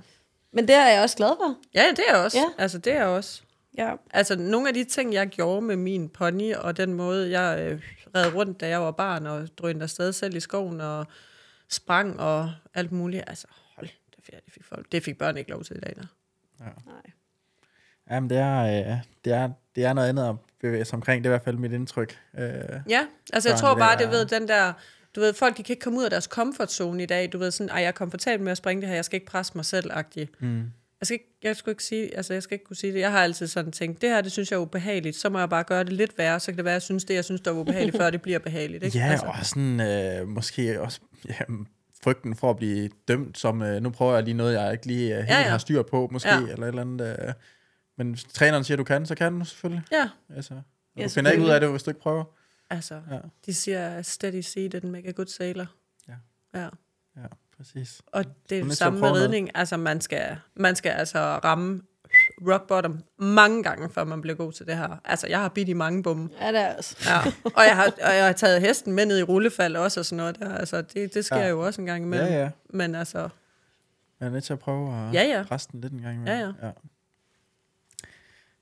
Men det er jeg også glad for. Ja, det er jeg også. Ja. Ja. Altså, det er jeg også. Ja. Altså, nogle af de ting, jeg gjorde med min pony, og den måde, jeg øh, red rundt, da jeg var barn, og drønte afsted selv i skoven, og sprang, og alt muligt. Altså, ferie, det fik, folk. det fik børn ikke lov til i dag. Da. Nej. Jamen, det er, øh, det, er, det er noget andet at bevæge sig omkring. Det er i hvert fald mit indtryk. Øh, Ja, altså, jeg tror bare, det ved den der... Du ved, folk de kan ikke komme ud af deres comfort zone i dag. Du ved sådan, ej, jeg er komfortabel med at springe det her, jeg skal ikke presse mig selv -agtig. mm. Jeg skal, ikke, jeg skal ikke sige, altså jeg skal ikke kunne sige det. Jeg har altid sådan tænkt, det her, det synes jeg er ubehageligt. Så må jeg bare gøre det lidt værre, så kan det være, at jeg synes, det, jeg synes, der er ubehageligt, før det bliver behageligt. Ikke? Ja, altså, og sådan øh, måske også ja, frygten for at blive dømt, som øh, nu prøver jeg lige noget, jeg ikke lige øh, helt Ja, ja. har styr på, måske, Ja. eller et eller andet. Øh, men træneren siger, du kan, så kan du selvfølgelig. ja, Altså, og Ja, du finder ikke ud af det, hvis du ikke prøver. altså, Ja. de siger, steady sea didn't make a good sailor. Ja. ja. Ja, præcis. Og det er det samme med ridning. Altså, man skal, man skal altså ramme rock bottom mange gange, før man bliver god til det her. Altså, jeg har bidt i mange bumme. Ja, det er også. Ja. og, jeg har, og jeg har taget hesten med ned i rullefald også og sådan noget der. Altså, det, det sker Ja. ja. jo også en gang imellem. Ja, ja. Men altså, Jeg er nødt til at prøve at Ja, ja. presse den lidt en gang imellem. Ja, ja.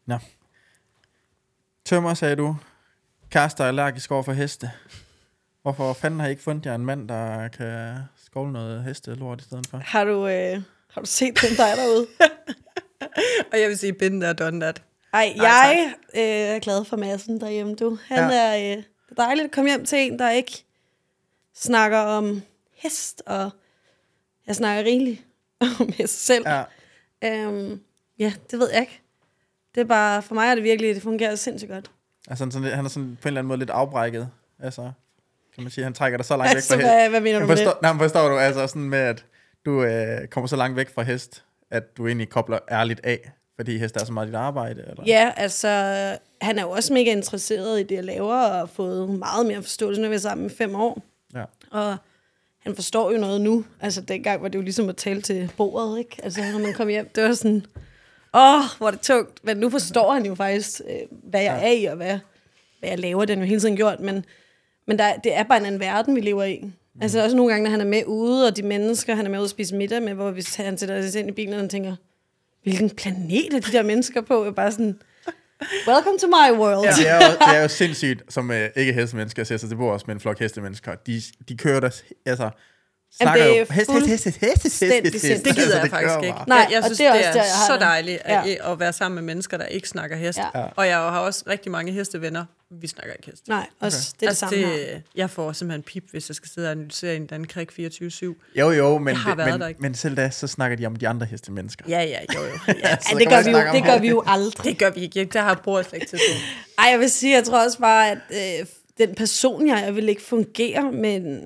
Nå. Tømmer, sagde du. Kærester er allergisk over for heste. Hvorfor fanden har I ikke fundet jer en mand, der kan skovle noget hestelort i stedet for? Har du, øh, har du set den dig derude? Og jeg vil sige, been there, done that. Ej, Ej, jeg øh, er glad for massen derhjemme, du. Han Ja. er, øh, det dejligt at komme hjem til en, der ikke snakker om hest, og jeg snakker rigeligt om hest selv. Ja. Øhm, ja, det ved jeg ikke. Det er bare, for mig er det virkelig, det fungerer sindssygt godt. Altså, sådan, lidt- han er sådan på en eller anden måde lidt afbrækket. Altså, kan man sige, han trækker dig så langt væk Altså, fra hest. hvad, hvad mener du med det? forstår, nej, men forstår du, altså sådan med, at du øh, kommer så langt væk fra hest, at du egentlig kobler ærligt af, fordi hest er så meget dit arbejde? Eller? Ja, altså, han er jo også mega interesseret i det, jeg laver, og har fået meget mere forståelse, når vi er sammen i fem år. Ja. Og han forstår jo noget nu. Altså, dengang var det jo ligesom at tale til bordet, ikke? Altså, når man kom hjem, det var sådan, åh, hvor er det tungt. Men nu forstår han jo faktisk, øh, hvad jeg Ja. er i, og hvad, hvad jeg laver. Det har han jo hele tiden gjort. Men, men der, det er bare en anden verden, vi lever i. Mm. Altså, også nogle gange, når han er med ude, og de mennesker, han er med ude at spise middag med, hvor hvis han sætter sig ind i bilen, og tænker, hvilken planet er de der mennesker på? Jeg er bare sådan, welcome to my world. Ja. Det, er jo, det er jo sindssygt, som øh, ikke hestemennesker ser sig til bords med en flok hestemennesker. De, de kører der, altså, snakker det er jo hest, hest, hest, hest, hest, hest, hest. Det gider Altså, jeg det faktisk ikke. Nej, jeg, jeg synes, det er det er, jeg så det. dejligt at, Ja. at være sammen med mennesker, der ikke snakker hest. Ja. Og jeg har også rigtig mange hestevenner. Vi snakker ikke hest. Nej, også, det er det altså, samme her. det, jeg får simpelthen pip, hvis jeg skal sidde og analysere en Dan Krig 24-7. Jo, jo, men, Jeg har det, været men, der, ikke? men selv da, så snakker de om de andre hestemennesker. Ja, ja, jo, jo. Ja. Ja, kan det gør, vi jo, det gør vi jo aldrig. Det gør vi ikke. Der har bruger slet ikke til det. Ej, jeg vil sige, jeg tror også bare, at øh, den person, jeg er, vil ikke fungere med en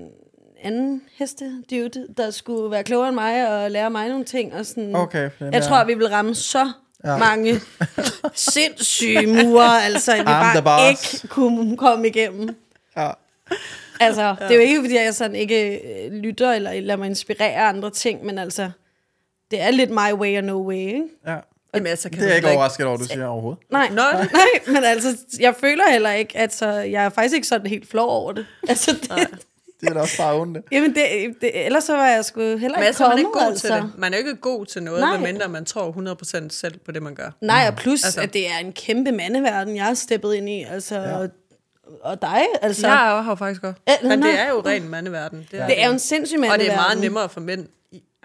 anden hestedude, der skulle være klogere end mig og lære mig nogle ting. Og sådan. Okay. Jeg der- tror, at vi vil ramme så Ja. mange sindssyge murer, altså, at vi I'm the bare boss. ikke kunne komme igennem. Ja. Altså, ja. det er jo ikke, fordi jeg sådan ikke øh, lytter eller lader mig inspirere af andre ting, men altså, det er lidt my way or no way, ikke? ja. Jamen, altså, kan Det er jeg ikke overrasket over, du siger overhovedet. Nej, Nå, nej, men altså, jeg føler heller ikke, at så, jeg er faktisk ikke sådan helt flov over det. Altså, det, Det er da også bare ondt. jamen, det, det, ellers så var jeg sgu heller Men ikke altså, man er kommet, ikke god altså. til det. Man er jo ikke god til noget, Nej. medmindre man tror 100% selv på det, man gør. Nej, og plus, Altså. at det er en kæmpe mandeverden, jeg har steppet ind i, altså, Ja. ja. og, dig, altså. Så. Jeg har jo faktisk også. Ja, Men det er jo ren mandeverden. Det er, Det er jo en sindssyg mandeverden. Og det er meget nemmere for mænd.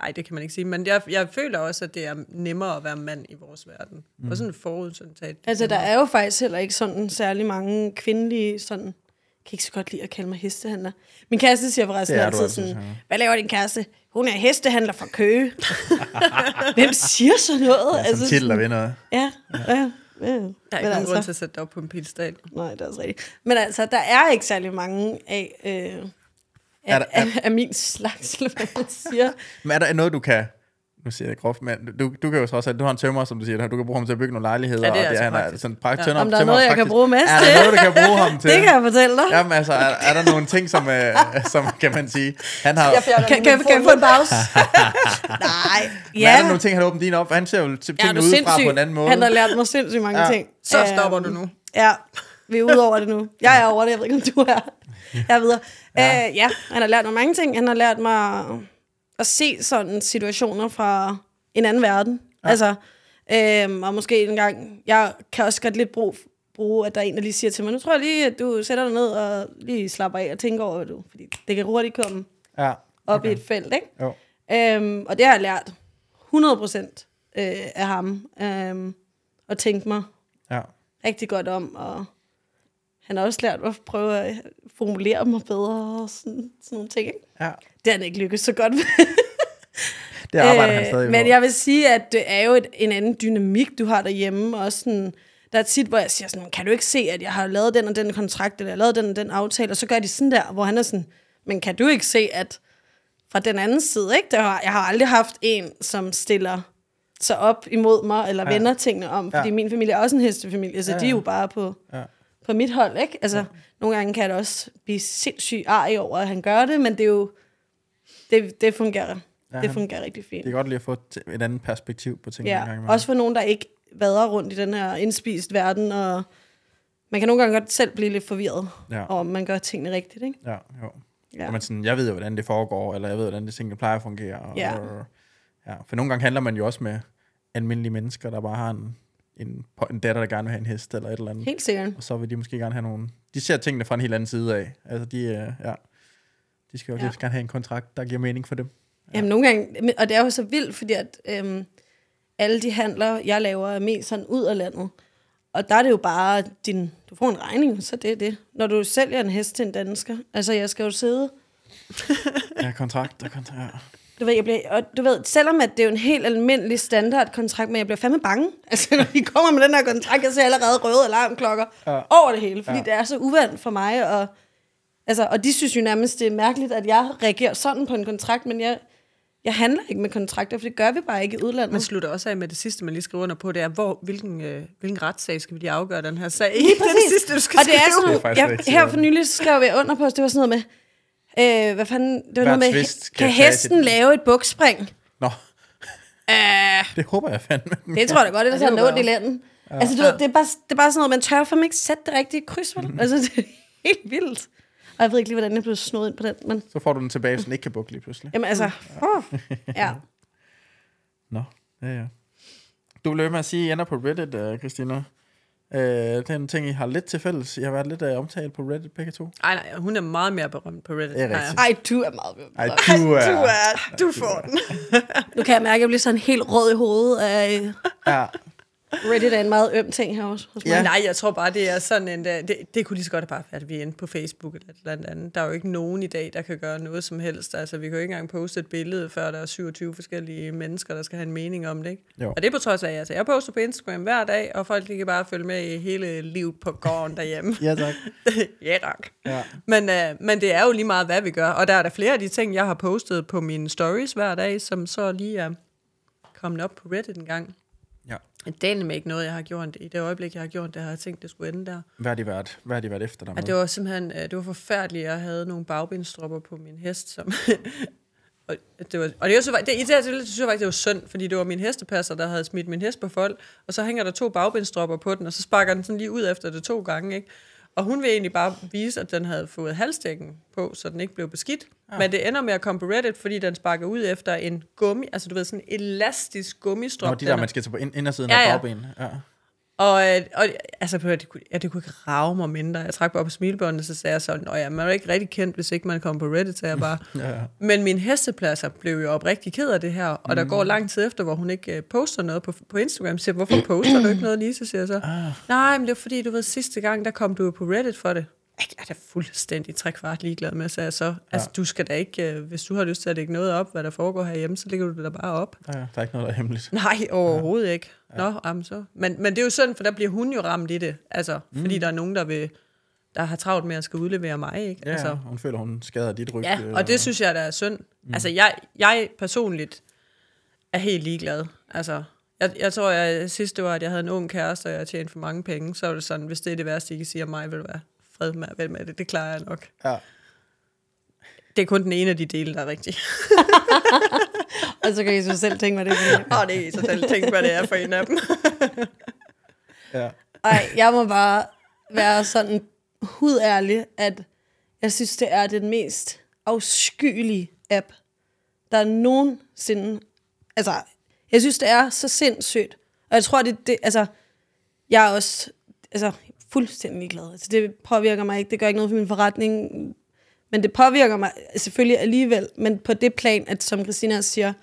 Nej, det kan man ikke sige. Men jeg, jeg føler også, at det er nemmere at være mand i vores verden. Mm. Og sådan forudsendt. Altså, der er jo faktisk heller ikke sådan særlig mange kvindelige sådan... Jeg kan ikke så godt lide at kalde mig hestehandler. Min kæreste siger forresten er du altid altid, sådan, ja. hvad laver din kæreste? Hun er hestehandler fra Køge. Hvem siger så noget? Ja, som titel der vinder. Ja, ja. ja. Der er ikke nogen altså- grund til at sætte det op på en piedestal. Nej, det er også rigtigt. Men altså, der er ikke særlig mange af, øh, Er af, der- er- af, af min slags, eller hvad man siger. Men er der noget, du kan... Nu siger jeg groft, men du, du kan jo så også, at du har en tømmer, som du siger, du kan bruge ham til at bygge nogle lejligheder. Ja, det er og altså han er praktisk. sådan prakt, Ja. tømmer, Om der er noget, jeg kan praktisk. bruge mest Er til? der noget, du kan bruge ham til? Det kan jeg fortælle dig. Jamen altså, er, er der nogle ting, som, øh, som kan man sige, han har... Kan, kan, kan, kan jeg få en pause? Nej, Men ja. er der nogle ting, han har åbnet din op? Han ser jo til Ja, tingene er udefra på en anden måde. Han har lært mig sindssygt mange Ja. ting. Så Øhm, stopper du nu. Ja, vi er ude over det nu. Jeg er over det, jeg ved ikke, om du er. Jeg er videre. Ja. Ja. Øh, ja, han har lært mig mange ting. Han har lært mig at se sådan situationer fra en anden verden. Ja. Altså, øhm, og måske en gang, jeg kan også godt lidt bruge, bruge, at der er en, der lige siger til mig, nu tror jeg lige, at du sætter dig ned og lige slapper af og tænker over, du, fordi det kan hurtigt komme Ja, op okay. i et felt, ikke? jo. Øhm, og det har jeg lært 100% øh, af ham. Øhm, at tænke mig Ja. rigtig godt om, og han har også lært at prøve at formulere mig bedre og sådan, sådan nogle ting. Ikke? ja. Det har han ikke lykkes så godt med. Det arbejder han stadig Øh, Men på. jeg vil sige, at det er jo et, en anden dynamik, du har derhjemme. Og sådan, der er tit, hvor jeg siger sådan, kan du ikke se, at jeg har lavet den og den kontrakt, eller jeg har lavet den og den aftale, og så gør de sådan der, hvor han er sådan, men kan du ikke se, at fra den anden side, ikke? Der har, jeg har aldrig haft en, som stiller sig op imod mig, eller Ja. vender tingene om, fordi Ja. min familie er også en hestefamilie, så Ja, de er jo bare på, Ja. På mit hold, ikke? Altså, ja. nogle gange kan jeg da også blive sindssygt arg over, at han gør det, men det er jo, det, det fungerer, Ja, det han- fungerer rigtig fint. Det er godt lige at få et, et andet perspektiv på tingene en gang Ja, imellem. også for nogen, der ikke vader rundt i den her indspist verden, og man kan nogle gange godt selv blive lidt forvirret, Ja. om man gør tingene rigtigt, ikke? Ja, jo. Ja. Men sådan, jeg ved jo, hvordan det foregår, eller jeg ved, hvordan det tingene plejer at fungere. Og, Ja. og, ja. For nogle gange handler man jo også med almindelige mennesker, der bare har en en, en datter, der gerne vil have en hest eller et eller andet. Helt sikkert. Og så vil de måske gerne have nogle... De ser tingene fra en helt anden side af. Altså, de, øh, ja, de skal jo Ja. gerne have en kontrakt, der giver mening for dem. Ja. Jamen nogle gange, og det er jo så vildt, fordi at øhm, alle de handler, jeg laver, er mest sådan ud af landet. Og der er det jo bare, din, du får en regning, så det er det. Når du sælger en hest til en dansker, altså jeg skal jo sidde, Ja, kontrakt og kontrakt. Du ved, jeg bliver, og du ved, selvom at det er jo en helt almindelig standardkontrakt, men jeg bliver fandme bange. Altså når de kommer med den her kontrakt, jeg ser allerede røde alarmklokker ja. Over det hele, fordi ja. Det er så uvandt for mig. Og, altså, og de synes jo nærmest, det er mærkeligt, at jeg reagerer sådan på en kontrakt, men jeg, jeg handler ikke med kontrakter, for det gør vi bare ikke i udlandet. Man slutter også af med det sidste, man lige skriver under på, det er, hvor, hvilken, øh, hvilken retssag skal vi lige afgøre den her sag? Lige det er det sidste, du skal og det er skrive. sådan, er jeg, her for nylig skrev jeg under på, at det var sådan noget med, øh, hvad fanden, det var noget med, tvist kan kan hesten sit- lave et bukspring? Nå, Uh, det håber jeg fandme. det tror jeg da godt, det er sådan må noget i lænden. Ja. Altså, du ved, det er, bare, det er bare sådan noget, man tør for mig ikke sætte det rigtige kryds, vel? Altså, det er helt vildt. Og jeg ved ikke lige, hvordan jeg blev snået ind på den, men Så får du den tilbage, så den ikke kan bukke lige pludselig. jamen altså, oh, ja. Nå, ja, ja. Du blev med at sige, at I ender på Reddit, uh, Christina. Uh, det er en ting, I har lidt til fælles. I har været lidt uh, omtalt på Reddit, begge to. Nej, nej, hun er meget mere berømt på Reddit. Det er jeg rigtigt. Ej, du er meget ved. Ej, du er... Du er, du får den. Nu kan jeg mærke, at jeg bliver sådan helt rød i hovedet af øh, Ja, Reddit er en meget øm ting her også. Hos mig. Ja. Nej, jeg tror bare, det er sådan en... øh, Det, det kunne lige så godt have bare været, at vi endte på Facebook eller et eller andet andet. Der er jo ikke nogen i dag, der kan gøre noget som helst. Altså, vi kan jo ikke engang poste et billede, før der er 27 forskellige mennesker, der skal have en mening om det, ikke? Jo. Og det er på trods af, at altså, jeg poster på Instagram hver dag, og folk de kan bare følge med i hele livet på gården derhjemme. ja tak. ja, tak. Ja. Men, øh, men det er jo lige meget, hvad vi gør. Og der er der flere af de ting, jeg har postet på mine stories hver dag, som så lige er kommet op på Reddit en gang. Det er ikke noget, jeg har gjort. I det øjeblik, jeg har gjort det, har jeg tænkt, det skulle ende der. Hvad har de været, hvad har de været efter dig med? Ja, det var simpelthen øh, det var forfærdeligt. Jeg havde nogle bagbindstropper på min hest, som... og det var, og det var så, det, det, det, det, synes jeg faktisk, det var synd, fordi det var min hestepasser, der havde smidt min hest på fold, og så hænger der to bagbindstropper på den, og så sparker den sådan lige ud efter det to gange, ikke? Og hun vil egentlig bare vise, at den havde fået halsdækken på, så den ikke blev beskidt. Ja. Men det ender med at komme på Reddit, fordi den sparker ud efter en gummi, altså du ved, sådan en elastisk gummistrop. Nå, de der, er- man skal tage på ind, indersiden Ja, af ja. bagbenene. Ja. Og, øh, og altså, at- det kunne, ja, det kunne ikke rave mig mindre. Jeg trak bare på smilebåndet, så sagde jeg sådan, Nå ja, man er ikke rigtig kendt, hvis ikke man kommer på Reddit, så jeg bare. Ja, ja. Men mine hestepladser blev jo oprigtig ked af det her, og mm. der går lang tid efter, hvor hun ikke øh, poster noget på, på Instagram. Så siger, hvorfor poster du ikke noget, Lise? Siger jeg så. Ah. Nej, men det er fordi, du ved, sidste gang, der kom du på Reddit for det. Jeg er da fuldstændig trekvart ligeglad med, sagde jeg så. Altså, du skal da ikke, øh, hvis du har lyst til at lægge noget op, hvad der foregår herhjemme, så lægger du det da bare op. Ja, ja. Der er ikke noget, der er hemmeligt. Nej, overhovedet ja. ikke. Nå, jamen så. Men, men det er jo synd, for der bliver hun jo ramt i det. Altså, mm. fordi der er nogen, der vil der har travlt med at skal udlevere mig, ikke? Ja, altså, hun føler, hun skader dit rygte. ja, og det synes jeg, der er synd. Mm. Altså, jeg, jeg personligt er helt ligeglad. Altså, jeg, jeg tror, jeg sidst det var, at jeg havde en ung kæreste, og jeg tjente for mange penge, så var det sådan, hvis det er det værste, I kan sige om mig, vil du være fred med, vel med det. Det klarer jeg nok. Ja. Det er kun den ene af de dele, der er rigtig. Og så kan I så selv tænke, hvad det er. Og det er I så selv tænke, hvad det er for en af dem. ja. Ej, jeg må bare være sådan hudærlig, at jeg synes, det er den mest afskyelige app, der nogensinde... Altså, jeg synes, det er så sindssygt. Og jeg tror, det, det altså, jeg er også altså, fuldstændig ligeglad. Altså, det påvirker mig ikke. Det gør ikke noget for min forretning. Men det påvirker mig selvfølgelig alligevel. Men på det plan, at som Christina siger,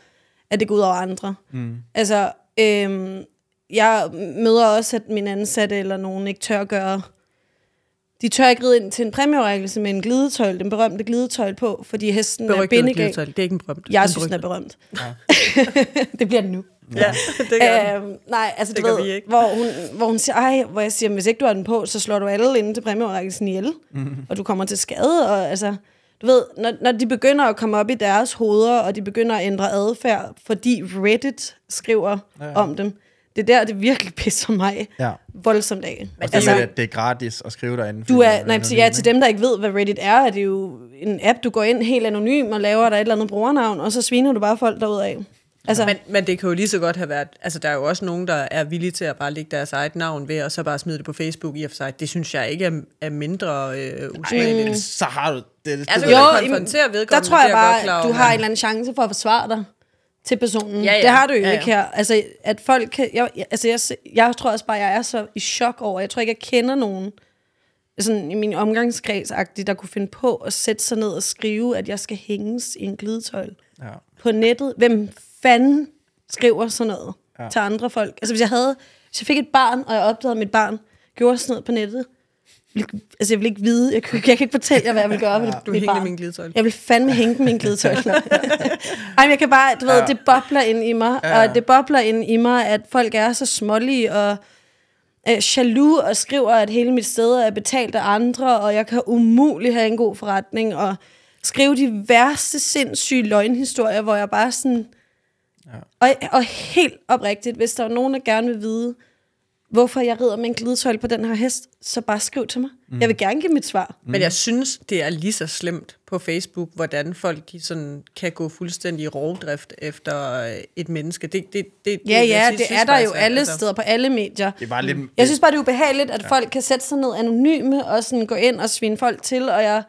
at det går ud over andre. Mm. Altså, øhm, jeg møder også, at min ansatte eller nogen ikke tør gøre... De tør ikke ride ind til en præmieorækkelse med en glidetøjl, den berømte glidetøjl på, fordi hesten er Berygtet bindegal. glidetøj. Det er ikke en berømt. Jeg Den synes, den er berygtet. berømt. det bliver den nu. Ja, det gør. Øhm, nej, altså Det du ved, vi ikke. Hvor, hun, hvor hun siger, ej, hvor jeg siger, hvis ikke du har den på, så slår du alle inde til præmieoverrækkelsen ihjel, mm. og du kommer til skade, og altså, du ved, når, når de begynder at komme op i deres hoveder, og de begynder at ændre adfærd, fordi Reddit skriver ja, ja. om dem, det er der, det virkelig pisser mig ja. voldsomt af. Det altså, er, det er gratis at skrive derinde. du er, det nej, til, ja, anonym, til dem, der ikke ved, hvad Reddit er, er det jo en app, du går ind helt anonym og laver der et eller andet brugernavn, og så sviner du bare folk derudad. Altså, Men, men det kan jo lige så godt have været, altså der er jo også nogen, der er villige til at bare lægge deres eget navn ved, og så bare smide det på Facebook i og for sig. Det synes jeg ikke er, er mindre øh, usmageligt. ikke? Så har du... Det, det, Altså, jo, konfrontere der tror jeg jeg bare, klar at du har en eller anden chance for at forsvare dig. til personen. Ja, ja. Det har du jo Ja, ja. ikke her. Altså, at folk kan... Jeg, altså, jeg, jeg tror også bare, jeg er så i chok over... Jeg tror ikke, jeg kender nogen sådan i min omgangskreds der kunne finde på at sætte sig ned og skrive, at jeg skal hænges i en glidetøjl Ja. på nettet. Hvem fanden skriver sådan noget Ja. ja. til andre folk? Altså, hvis jeg havde... Hvis jeg fik et barn, og jeg opdagede, at mit barn gjorde sådan noget på nettet, ville, altså, jeg vil ikke vide... Jeg, kan- jeg kan ikke fortælle jer, hvad jeg vil gøre med Du mit hænger barn. min glidetøj. Jeg vil fandme hænge den med en glidetøj. Ej, men jeg kan bare, du ved, Ja. det bobler ind i mig, Ja. og det bobler ind i mig, at folk er så smålige og øh, jaloux og skriver, at hele mit sted er betalt af andre, og jeg kan umuligt have en god forretning, og skrive de værste sindssyge løgnhistorier, hvor jeg bare sådan... Ja. Og, og helt oprigtigt, hvis der er nogen, der gerne vil vide, hvorfor jeg rider med en glidetøj på den her hest, så bare skriv til mig. Mm. Jeg vil gerne give mit svar. Men jeg synes, det er lige så slemt på Facebook, hvordan folk de sådan kan gå fuldstændig i rovdrift efter øh, et menneske. Det, det, det, Ja, det, ja, jeg det synes er der jo alle altså, steder, på alle medier. Det er bare lidt... Jeg synes bare, det er ubehageligt, at ja. folk kan sætte sig ned anonyme og sådan gå ind og svine folk til, og jeg,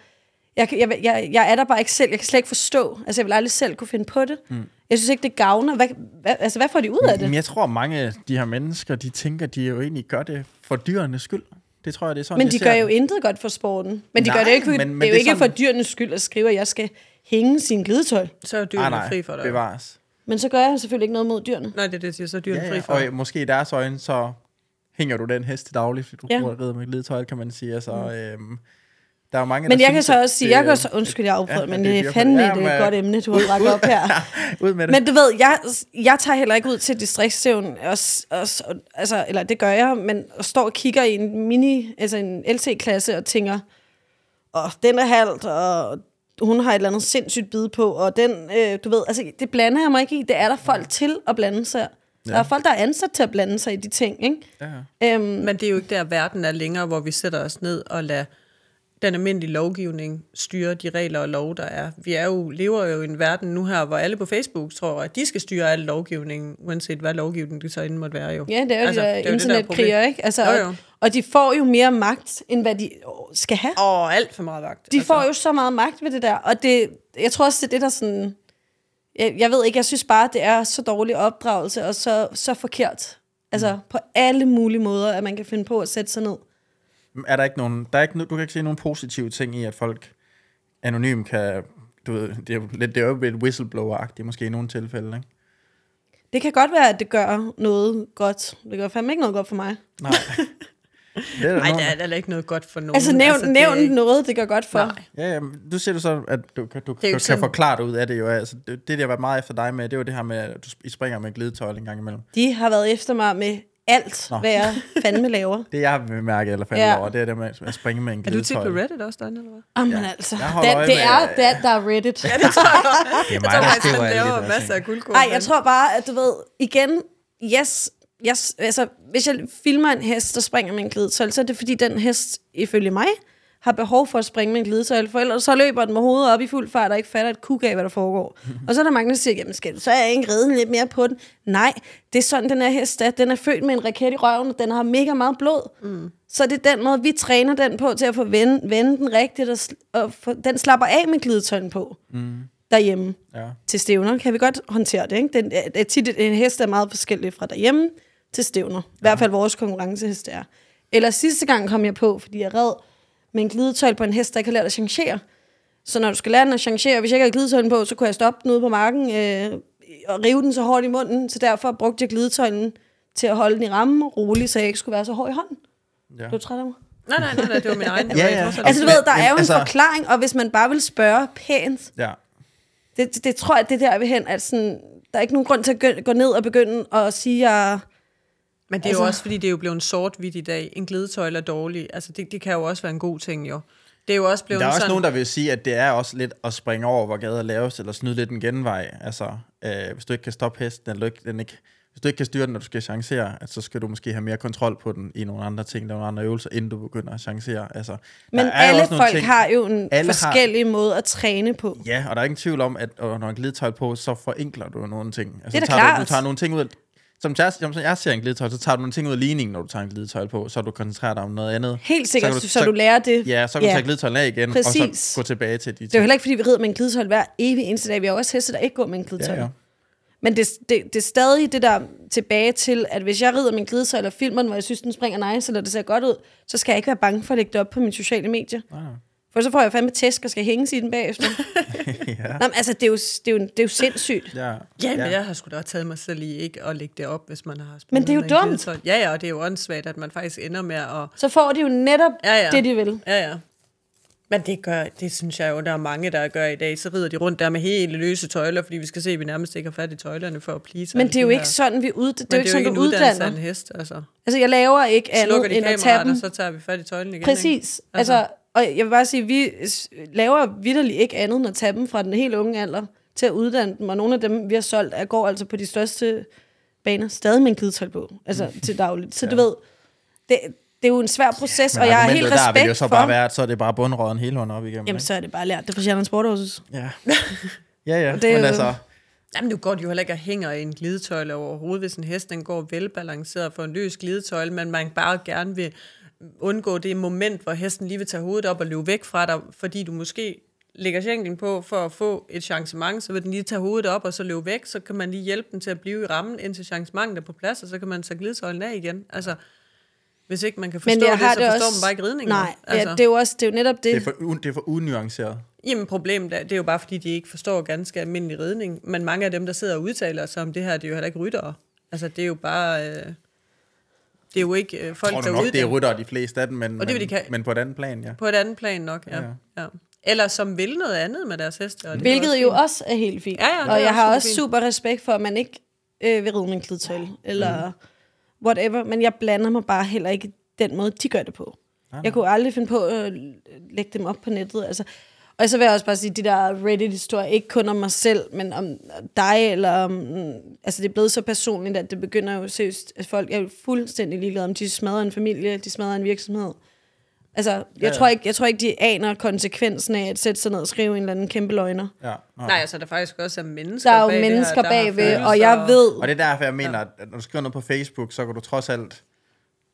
jeg, jeg, jeg, jeg er der bare ikke selv. Jeg kan slet ikke forstå. Altså, jeg vil aldrig selv kunne finde på det. Mm. Jeg synes ikke, det gavner. Hvad, hvad, altså, hvad får de ud af det? Men jeg tror, mange af de her mennesker, de tænker, de jo egentlig gør det for dyrenes skyld. Det tror jeg, det er sådan, Men de gør jo det. intet godt for sporten. Men de Nej, gør det ikke, men- men, det er jo det er ikke sådan- for dyrenes skyld at skrive, at jeg skal hænge sin glidetøj. Så er Ah, dyrene nej, fri for dig. bevares. Men så gør jeg selvfølgelig ikke noget mod dyrene. Nej, det er det, jeg siger. Så er dyrene Ja, fri for Og dig. øh, måske i deres øjne, så hænger du den hest til daglig, fordi du Ja. rider med glidetøj, kan man sige. Altså, øhm, der er mange, Men der jeg kan synes, så at også sige, jeg kan så, undskyld, jeg afbryder, Ja, men det er det er fandme ja, et øh, godt emne, du har bragt op her. Ud med det. Men du ved, jeg, jeg tager heller ikke ud til distriktsstævn, og, og, altså, eller det gør jeg, men og står og kigger i en mini, altså en LT-klasse og tænker, åh, den er halvt, og hun har et eller andet sindssygt bid på, og den, øh, du ved, altså det blander jeg mig ikke i. Det er der folk til at blande sig. Der er folk, der er ansat til at blande sig i de ting, ikke? Ja, ja. Øhm, Men det er jo ikke der, verden er længere, hvor vi sætter os ned og lader den almindelige lovgivning styre de regler og lov, der er. Vi er jo, lever jo i en verden nu her, hvor alle på Facebook tror, at de skal styre al lovgivningen, uanset hvad lovgivning det så end måtte være jo. Ja, det er jo altså, de der er er internetkriger, ikke? Altså, Jo, jo. Og, og de får jo mere magt, end hvad de øh, skal have. Og alt for meget vagt. De altså. får jo så meget magt ved det der, og det, jeg tror også, det er det, der sådan... Jeg, jeg ved ikke, jeg synes bare, det er så dårlig opdragelse, og så, så forkert. Altså, på alle mulige måder, at man kan finde på at sætte sig ned. Er der ikke nogen, der er ikke, du kan ikke se nogen positive ting i, at folk anonym kan, du ved, det er jo lidt, det er jo lidt whistleblower-agtigt måske i nogle tilfælde, ikke? Det kan godt være, at det gør noget godt. Det gør fandme ikke noget godt for mig. Nej. det er der Nej, nogen, der er heller ikke noget godt for nogen. Altså, nævn, altså, det nævn ikke- noget, det gør godt for. Nej. Ja, ja, men du siger du så, at du, kan- du, du kan sådan- forklare dig ud af det jo. Altså, det, det, der har været meget efter dig med, det var det her med, at du I springer med glidetøj en gang imellem. De har været efter mig med alt, Nå. hvad jeg fandme laver. Det, jeg har bemærket eller faldet Ja. over, det er det med at springe med en Er du glidetøj. på Reddit også, derinde, eller hvad? Jamen Ja. altså, holder det, med- er, det er, der er Reddit. Ja, det tror jeg. Det er Jeg mig, tror der faktisk, skriver alle laver masser af guldkorn. Nej, jeg tror bare, at du ved, igen, yes, yes, altså, hvis jeg filmer en hest, der springer med en glidetøj, så er det fordi, den hest, ifølge mig, har behov for at springe med en glidetøj, for ellers så løber den med hovedet op i fuld fart og ikke fatter et kuk af, hvad der foregår. og så er der mange, der siger, jamen skal du så ikke ride lidt mere på den? Nej, det er sådan, den her hest er. Den er født med en raket i røven, og den har mega meget blod. Mm. Så det er den måde, vi træner den på til at få vende, vende den rigtigt, og, og få, den slapper af med glidetøjen på mm. derhjemme Ja. til stævner, kan vi godt håndtere det. Ikke? Den, det er tit, en hest er meget forskellig fra derhjemme til stævner. I hvert fald vores konkurrencehest er. Eller sidste gang kom jeg på, fordi jeg red med en glidetøj på en hest, der ikke har lært at changere. Så når du skal lære den at changere, hvis jeg ikke havde glidetøjlen på, så kunne jeg stoppe den ude på marken øh, og rive den så hårdt i munden. Så derfor brugte jeg glidetøjlen til at holde den i rammen roligt, så jeg ikke skulle være så hård i hånden. Ja. Er du træt af mig? Nej, nej, nej, nej, det var min egen. Det Ja, var ja. Altså du ved, der er jo en altså- forklaring, og hvis man bare vil spørge pænt, ja. det, det, det tror jeg, det er der vi hen, at sådan, der er ikke nogen grund til at gå, gå ned og begynde at sige, at Men det er Altså- jo også, fordi det er jo blevet sort-hvidt i dag. En glidetøjle er dårlig. Altså, det, det kan jo også være en god ting, jo. Det er jo også blevet Der er også sådan... nogen, der vil sige, at det er også lidt at springe over, hvor gader laves, eller snyde lidt en genvej. Altså, øh, hvis du ikke kan stoppe hesten, eller du ikke, den ikke, hvis du ikke kan styre den, når du skal chancere, at så skal du måske have mere kontrol på den i nogle andre ting, der er nogle andre øvelser, inden du begynder at chancere. Altså, men er alle folk ting- har jo en Alle har- forskellig måde at træne på. Ja, og der er ingen tvivl om, at når en glidetøj på, så forenkler du nogle ting. Altså, Det er da tager Du, klart. du tager nogle ting ud som jeg, som jeg ser en glidetøj, så tager du nogle ting ud af ligningen, når du tager en glidetøj på, så du koncentrerer dig om noget andet. Helt sikkert, så, så, så du lærer det. Ja, så kan du tage glidetøjen af igen, og Præcis. så gå tilbage til de Det er jo ting. heller ikke, fordi vi rider med en glidetøj hver evig eneste dag. Vi har også heste, der ikke går med en glidetøj. Ja, ja. Men det, det, det er stadig det der tilbage til, at hvis jeg rider min glidesøjle og filmer den, hvor jeg synes, den springer nice, eller det ser godt ud, så skal jeg ikke være bange for at lægge det op på mine sociale medier. Nej. For så får jeg fandme tæsk og skal hænges i den bagefter. ja. Nå, men altså, det er, jo, det, er jo, det er jo sindssygt. Ja. Ja, men jeg har sgu da også taget mig selv i ikke at lægge det op, hvis man har Men det er jo dumt. glidetøj. Ja, ja, og det er jo åndssvagt, at man faktisk ender med at... Så får de jo netop Ja, ja. det, de vil. Ja, ja. Men det, gør, det synes jeg jo, der er mange, der gør i dag. Så rider de rundt der med hele løse tøjler, fordi vi skal se, at vi nærmest ikke har fat i tøjlerne for at please. Men det er jo ikke her- sådan, vi ud, det er jo ikke sådan, du uddanner. en hest, altså. Altså, jeg laver ikke andet de end at tage kameraet, dem. og så tager vi fat i tøjlen igen. Præcis. Ikke? Altså, og jeg vil bare sige, vi laver vidderligt ikke andet end at tage dem fra den helt unge alder til at uddanne dem, og nogle af dem, vi har solgt, er, går altså på de største baner, stadig med en glidetøj på, altså til dagligt. Så ja. du ved, det, det er jo en svær proces, og jeg har helt argumentet der vil respekt jo så for... bare være, at så er det bare bundråden hele hånden op igennem. Jamen, så er det bare lært det fra Sjælland Sporthorses. ikke? Ja. ja, ja. Det er men jo- altså, Jamen, du går jo heller ikke og hænger i en glidetøjle overhovedet, hvis en hest den går velbalanceret for en løs glidetøjle, men man bare gerne vil undgå det moment, hvor hesten lige vil tage hovedet op og løbe væk fra dig, fordi du måske lægger skænken på for at få et chancement, så vil den lige tage hovedet op og så løbe væk, så kan man lige hjælpe den til at blive i rammen, indtil chancementet er på plads, og så kan man tage glidetøjlen af igen. Altså, hvis ikke man kan forstå Men det, så det forstår også... man bare ikke ridningen. Nej, altså. ja, det er jo også det er jo netop det. det er for, det er for unuanceret. Jamen problemet er, det er jo bare fordi, de ikke forstår ganske almindelig ridning. Men mange af dem, der sidder og udtaler sig om det her, det er jo heller ikke ryttere. Altså det er jo bare... Øh, det er jo ikke øh, folk, Tror der du er nok, det er uddannet rytter, de fleste af dem, men, Og det men, de kan- men på et andet plan, ja. på et andet plan nok. Ja. Ja. Ja. Eller som vil noget andet med deres heste. Og det Hvilket også jo fint. også er helt fint. Ja, ja, og jeg også har også fint. super respekt for, at man ikke øh, vil ride med en glidetøjle, eller Mm. whatever. Men jeg blander mig bare heller ikke den måde, de gør det på. Jeg kunne aldrig finde på at lægge dem op på nettet. Altså. Og så vil jeg også bare sige, de der Reddit-historier, ikke kun om mig selv, men om dig, eller om, altså det er blevet så personligt, at det begynder jo seriøst, at folk er jo fuldstændig ligeglade, om de smadrer en familie, de smadrer en virksomhed. Altså, jeg, Ja, ja. Tror ikke, jeg tror ikke, de aner konsekvensen af at sætte sig ned og skrive en eller anden kæmpe løgner. ja. Nej, altså der faktisk også er mennesker Der er jo bag det her, mennesker der har bagved, følelser, og jeg ved, Og det er derfor, jeg mener, at når du skriver noget på Facebook, så kan du trods alt...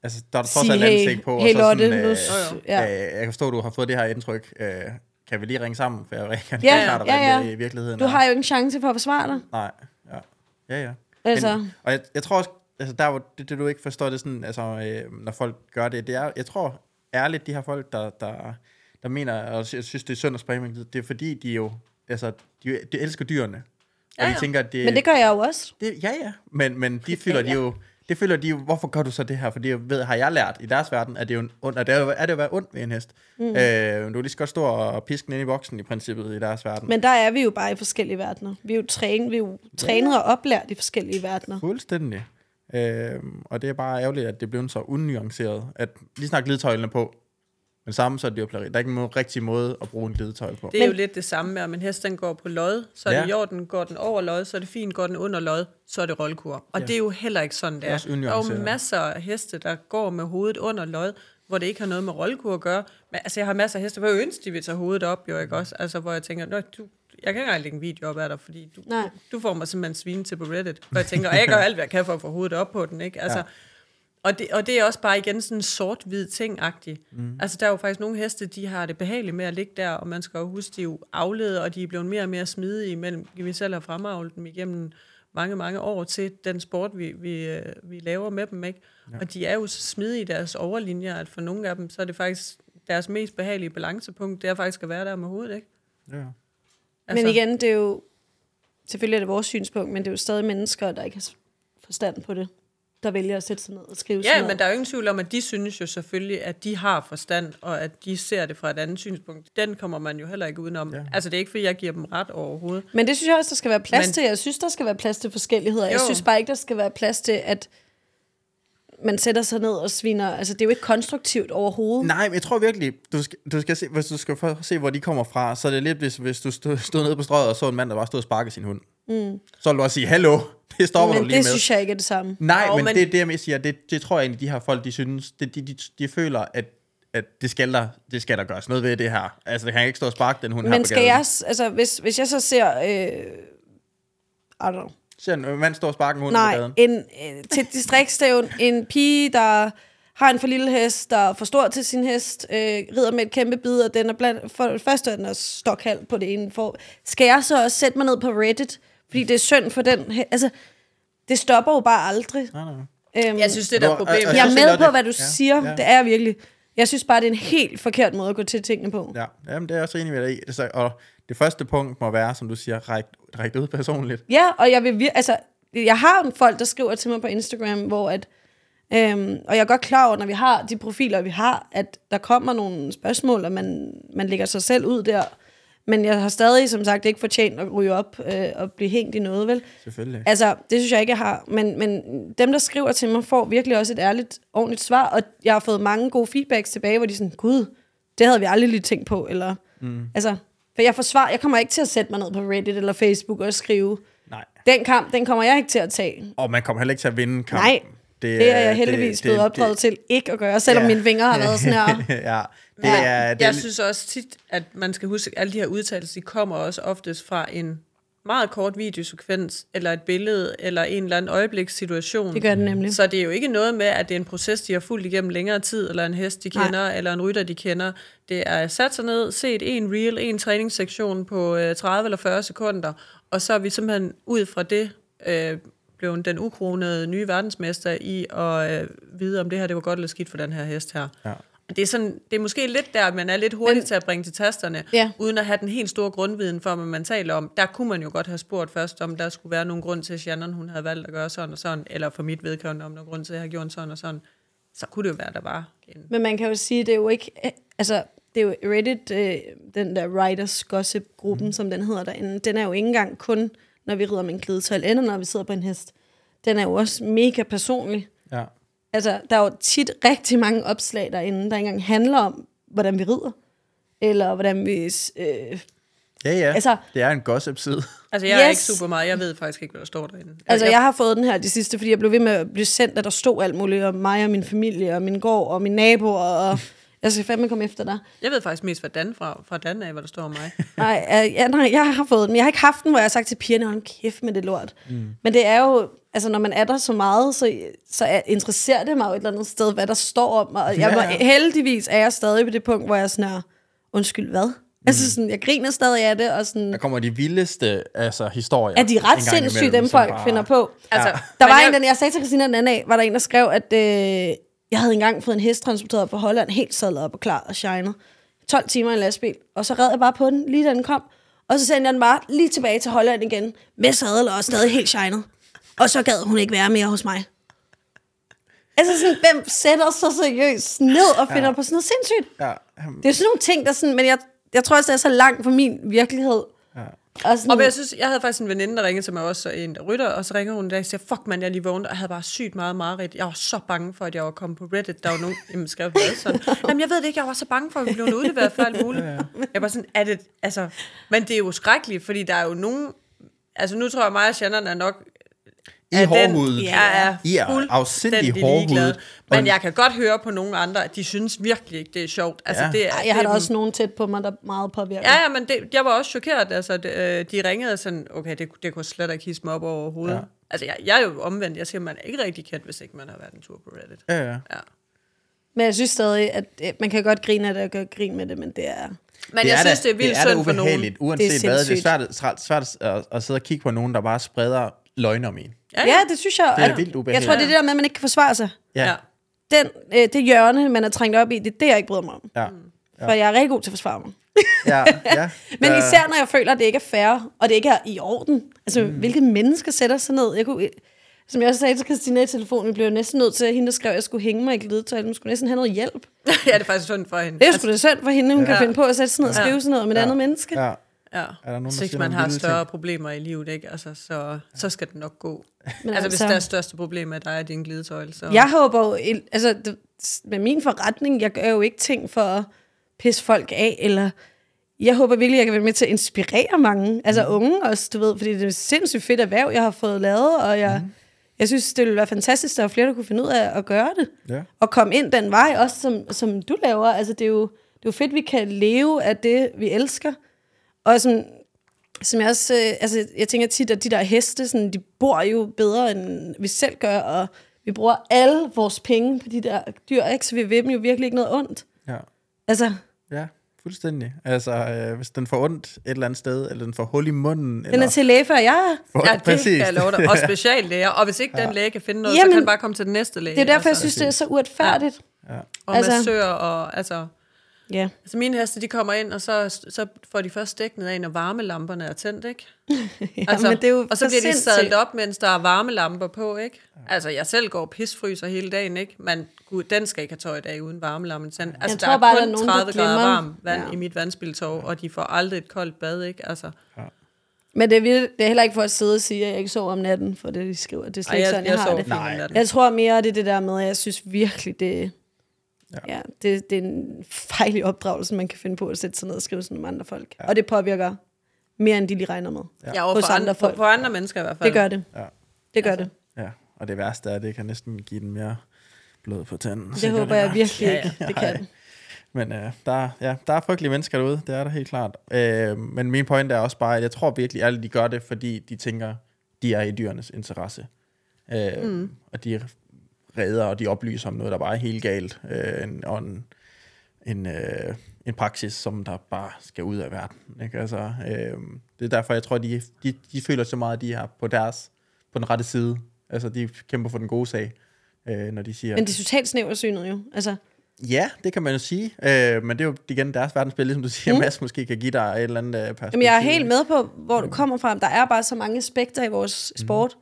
Altså, der er der trods alt hey, ansigt på. hey og så Lotte, sådan, nu øh, ja. ja. øh, jeg kan forstå, at du har fået det her indtryk. Øh, kan vi lige ringe sammen? For jeg gerne Ja, dig, ja, ja. i virkeligheden du har jo ingen chance for at forsvare dig. Nej, ja. Ja, ja. Altså. Men, og jeg, jeg tror også, altså der hvor det, det, du ikke forstår, det er sådan, altså, øh, når folk gør det, det er, jeg tror ærligt, de her folk, der, der, der mener, og jeg synes, det er synd at springe det er fordi, de jo, altså, de, de elsker dyrene. Og Ja, de ja. tænker, at det, Men det gør jeg jo også. det, ja, ja. Men, men de føler de jo, det føler de jo, hvorfor gør du så det her? For det ved, har jeg lært i deres verden, at det er jo en ond, at det er, jo- er det at være ond ved en hest. Mm. Øh, du kan lige så godt stå og piske den ind i voksen i princippet i deres verden. Men der er vi jo bare i forskellige verdener. Vi er jo, træn, vi er jo trænet og oplært i forskellige verdener. Fuldstændig. Øh, og det er bare ærgerligt, at det blev så unuanceret, at lige snart glidetøjlene på, men samme så er det jo plageri. Der er ikke en rigtig måde at bruge en glidetøj på. Det er jo lidt det samme med, om en hest den går på lod, så er det Ja. i orden, går den over lod, så er det fint, går den under lod, så er det rollkur. Og Ja. det er jo heller ikke sådan, det er er. Der er jo masser af heste, der går med hovedet under lod, hvor det ikke har noget med rollkur at gøre. Men altså, jeg har masser af heste, hvor jeg ønsker, de vil tage hovedet op, jo ikke også? Altså, hvor jeg tænker, Nå, du, jeg kan ikke engang lægge en video op af dig, fordi du, Nej. du får mig simpelthen svine til på Reddit. Hvor jeg tænker, og jeg gør alt, hvad jeg kan for at få hovedet op på den, ikke? Altså, ja. Og det, og det er også bare igen sådan en sort-hvid ting-agtig. Mm. Altså, der er jo faktisk nogle heste, de har det behageligt med at ligge der, og man skal jo huske, de er jo aflede, og de er blevet mere og mere smidige imellem. Vi selv har fremavlet dem igennem mange, mange år til den sport, vi, vi, øh, vi laver med dem, ikke? Ja. Og de er jo så smidige i deres overlinjer, at for nogle af dem, så er det faktisk deres mest behagelige balancepunkt, det er faktisk at være der med hovedet, ikke? Ja. Altså. Men igen, det er jo... Selvfølgelig er det vores synspunkt, men det er jo stadig mennesker, der ikke har forstand på det, der vælger at sætte sig ned og skrive sådan Ja, noget. men der er jo ingen tvivl om, at de synes jo selvfølgelig, at de har forstand, og at de ser det fra et andet synspunkt. Den kommer man jo heller ikke udenom. Ja. Altså, det er ikke, fordi jeg giver dem ret overhovedet. Men det synes jeg også, der skal være plads Men- til. Jeg synes, der skal være plads til forskelligheder. Jeg Jo. synes bare ikke, der skal være plads til, at man sætter sig ned og sviner. Altså, det er jo ikke konstruktivt overhovedet. Nej, men jeg tror virkelig, du skal, du skal se, hvis du skal se, hvor de kommer fra, så er det lidt, hvis, hvis du stod, stod nede på strøget og så en mand, der bare stod og sparkede sin hund. Mm. Så vil du også sige, hallo, det stopper du men lige det med. synes jeg ikke er det samme. Nej, Jo, men, men- det er det, jeg siger. Det, det tror jeg egentlig, de her folk, de synes, det, de, de, de føler, at, at det, skal der, det skal der gøres noget ved det her. Altså, det kan ikke stå og sparke den hund her Men på skal gaden. jeg, altså, hvis, hvis jeg så ser, øh, I don't know, Ser en mand stå og sparke en hund på nej, gaden? en, øh, til et distriktstævn, en pige, der har en for lille hest, der er for stor til sin hest, øh, rider med et kæmpe bid, og den er blandt, for det første er den er stokhalv på det ene for. Skal jeg så også sætte mig ned på Reddit, Fordi det er synd for den... Altså, det stopper jo bare aldrig. Nej, nej. Øhm, Jeg synes, det der er problemet. og- og- jeg så er med jeg på, det. hvad du Ja, siger. ja. Det er jeg virkelig. Jeg synes bare, det er en helt forkert måde at gå til tingene på. Ja, jamen, det er jeg også enig med dig i. Så, og det første punkt må være, som du siger, række ræk ud personligt. Ja, og jeg vil vir- altså, jeg har jo folk, der skriver til mig på Instagram, hvor at, øhm, og jeg er godt klar over, når vi har de profiler, vi har, at der kommer nogle spørgsmål, og man, man lægger sig selv ud der. Men jeg har stadig, som sagt, ikke fortjent at ryge op øh, og blive hængt i noget, vel? Selvfølgelig. Altså, det synes jeg ikke, jeg har. Men, men dem, der skriver til mig, får virkelig også et ærligt, ordentligt svar. Og jeg har fået mange gode feedbacks tilbage, hvor de er sådan, gud, det havde vi aldrig lige tænkt på. Eller, mm. altså, for jeg får svar, jeg kommer ikke til at sætte mig ned på Reddit eller Facebook og skrive, Nej. den kamp, den kommer jeg ikke til at tage. Og man kommer heller ikke til at vinde kampen. Nej, Det er jeg heldigvis det- blevet det- opdraget til ikke at gøre, selvom Ja. mine fingre har været sådan her. ja, det Ja. er... Det jeg er synes også tit, at man skal huske, at alle de her udtalelser, de kommer også oftest fra en meget kort videosekvens, eller et billede, eller en eller anden øjeblikssituation. Det gør det nemlig. Så det er jo ikke noget med, at det er en proces, de har fulgt igennem længere tid, eller en hest, de kender, Nej. eller en rytter, de kender. Det er sat sig ned, set en reel, en træningssektion på øh, 30 eller 40 sekunder, og så er vi simpelthen ud fra det øh, blevet den ukronede nye verdensmester i at øh, vide, om det her det var godt eller skidt for den her hest her. Ja. Det er, sådan, det er måske lidt der, at man er lidt hurtig Men, til at bringe til tasterne, Ja. uden at have den helt store grundviden for, hvad man taler om. Der kunne man jo godt have spurgt først, om der skulle være nogen grund til, at Shannon hun havde valgt at gøre sådan og sådan, eller for mit vedkommende, om der grund til, at jeg har gjort sådan og sådan. Så kunne det jo være, der var en... Men man kan jo sige, det er jo ikke... Altså, det er jo Reddit, øh, den der Writers Gossip-gruppen, mm. som den hedder derinde, den er jo ikke engang kun, når vi rider med en glidetøj, eller når vi sidder på en hest. Den er jo også mega personlig. Ja. Altså, der er jo tit rigtig mange opslag derinde, der ikke engang handler om, hvordan vi rider, eller hvordan vi... Øh, Ja, ja. Altså- det er en gossip-side. Altså, jeg yes. er ikke super meget. Jeg ved faktisk ikke, hvad der står derinde. Altså, jeg har fået den her de sidste, fordi jeg blev ved med at blive sendt, at der stod alt muligt om mig og min familie, og min gård, og min naboer, og jeg skal fandme komme efter dig. jeg ved faktisk mest fra Dan, fra, fra Dan af, hvad der står om mig. Nej, øh, ja, nej, jeg har fået den, men jeg har ikke haft den, hvor jeg har sagt til pigerne, hold kæft med det lort. Mm. Men det er jo, altså når man er der så meget, så, så er, interesserer det mig jo et eller andet sted, hvad der står om mig. Og jeg Ja, ja. heldigvis er jeg stadig på det punkt, hvor jeg er sådan her, undskyld, hvad? Mm. Altså sådan, jeg griner stadig af det, og sådan, Der kommer de vildeste altså, historier. er de ret sindssyge, dem folk bare- finder på. Altså, Ja. Der var jeg- en, den, jeg sagde til Christina den anden af, var der en, der skrev, at øh, jeg havde engang fået en hest transporteret fra Holland, helt sadlet op og klar og shined. 12 timer i en lastbil. Og så red jeg bare på den, lige da den kom. Og så sendte jeg den bare lige tilbage til Holland igen, med sadel og stadig helt shined. Og så gad hun ikke være mere hos mig. Altså sådan, hvem sætter sig seriøst ned og finder ja. på sådan noget sindssygt? Ja, Det er sådan nogle ting, der sådan, men jeg, jeg tror også, det er så langt fra min virkelighed. Ja. Og sådan, Og men jeg synes, jeg havde faktisk en veninde, der ringede til mig også, en der rytter, og så ringer hun en dag og siger, fuck man, jeg er lige vågnet, og jeg havde bare sygt meget mareridt. Jeg var så bange for, at jeg var kommet på Reddit. Der var nogen, jamen skrev hvad sådan. Jamen jeg ved det ikke, jeg var så bange for, at vi blev udleveret for alt muligt. Jeg var sådan, er det, altså, men det er jo skrækkeligt, fordi der er jo nogen, altså nu tror jeg mig og Shannon er nok I er den- hårdhudet. Jeg er I er afsindig hårdhudet. Men jeg kan godt høre på nogle andre, at de synes virkelig ikke, det er sjovt. Altså, Ja. det er, Ej, jeg har det da også nogen tæt på mig, der meget påvirker. Ja, ja, men det, jeg var også chokeret. Altså, det, øh, de ringede sådan, okay, det, det kunne slet ikke hisse mig op overhovedet. Ja. Altså, jeg, jeg er jo omvendt. Jeg siger, man er ikke rigtig kendt, hvis ikke man har været en tur på Reddit. Ja, ja. Ja. Men jeg synes stadig, at øh, man kan godt grine af det og gøre grin med det, men det er... Men jeg synes, det er vildt det er synd for nogen. uanset Det er hvad. Det er sindssygt. svært, svært, svært at, at sidde og kigge på nogen, der bare spreder løgn om en. Ja, Ja, det synes jeg. Det er vildt Jeg ubehageligt. tror, det er det der med, at man ikke kan forsvare sig. Ja, ja. ja. Den, øh, det hjørne, man er trængt op i, det er det, jeg ikke bryder mig om. ja. For jeg er rigtig god til at forsvare mig. ja, ja. Men Der- især, når jeg føler, at det ikke er fair, og det ikke er i orden. Altså, mm. hvilke mennesker sætter sig ned? Jeg kunne, som jeg også sagde til Christina i telefonen, vi blev næsten nødt til, at hende, der skrev, at jeg skulle hænge mig i glidetøj, hun skulle næsten have noget hjælp. ja, det er faktisk synd for hende. Det er sgu da synd for hende, hun ja. Ja. kan finde på at sætte sig ned og Ja. skrive sådan noget om et Ja. andet menneske. Ja. Ja. Er der nogen, der siger man har større ting? problemer i livet, ikke? Altså, så, så skal det nok gå. Men Men altså, hvis altså- deres største problem er, der er din glidetøj, så... Jeg håber jo, altså det, med min forretning, jeg gør jo ikke ting for at pisse folk af, eller jeg håber virkelig, jeg kan være med til at inspirere mange, altså mm. unge også, du ved, fordi det er et sindssygt fedt erhverv, jeg har fået lavet, og jeg, mm. jeg synes, det ville være fantastisk, at der var flere, der kunne finde ud af at gøre det, Ja. og komme ind den vej, også som, som du laver, altså det er jo, det er jo fedt, vi kan leve af det, vi elsker, og som, som jeg også, øh, altså jeg tænker tit, at de der heste, sådan, de bor jo bedre, end vi selv gør, og vi bruger alle vores penge på de der dyr, ikke? så vi vil dem jo virkelig ikke noget ondt. Ja. Altså, Ja. fuldstændig. Altså, øh, hvis den får ondt et eller andet sted, eller den får hul i munden. Den eller er til læge, før jeg får, Ja, det Præcis. kan jeg love dig. Og speciallæger. Og hvis ikke den læge kan finde noget, Jamen, så kan den bare komme til den næste læge. Det er derfor, jeg altså. synes, det er så uretfærdigt. Ja. Og altså- altså, massører, og altså... Ja. Altså mine heste, de kommer ind, og så, så får de først dæknet af, når varmelamperne er tændt, ikke? Altså, men det er jo og så bliver de sadlet op, mens der er varmelamper på, ikke? Altså, jeg selv går og pisfryser hele dagen, ikke? Men gud, den skal ikke have tøj i dag uden varmelampen tændt. Altså, tror der er bare, kun der er nogen, der 30 grader varmt vand Ja. ja. i mit vandspildtog, og de får aldrig et koldt bad, ikke? Altså, Men det er, vildt- det er heller ikke for at sidde og sige, at jeg ikke sover om natten, for det, de skriver. Det er slet ej, ikke jeg, sådan, jeg, jeg, jeg har det. Nej. om natten. Jeg tror mere, det er det der med, at jeg synes virkelig, det, Ja. ja. Det, det er en fejl i opdragelsen, man kan finde på at sætte sig ned og skrive sådan om andre folk. Ja. Og det påvirker mere, end de lige regner med. Ja. Ja, og Hos for andre andre, folk. for, for andre mennesker i hvert fald. Det gør det. Ja. Det gør det. ja. Og det værste er, at det kan næsten give den mere blod på tanden. Det håber jeg virkelig Ja, ikke, ja. det kan. Men øh, der, ja, der er frygtelige mennesker derude, det er der helt klart. Øh, men min point er også bare, at jeg tror virkelig, at de gør det, fordi de tænker, de er i dyrenes interesse. Øh, mm. Og de redder, og de oplyser om noget, der bare er helt galt. Øh, en, og en, en, øh, en praksis, som der bare skal ud af verden. Ikke? Altså, øh, det er derfor, jeg tror, de, de, de føler så meget, at de er på deres, på den rette side. Altså, de kæmper for den gode sag, øh, når de siger... Men det er totalt snæversynet jo. Altså, Ja, det kan man jo sige. Øh, men det er jo igen deres verdensbillede, ligesom du siger, mm. Mads måske kan give dig et eller andet øh, perspektiv. jamen, jeg er helt med på, hvor du kommer fra. Der er bare så mange aspekter i vores sport,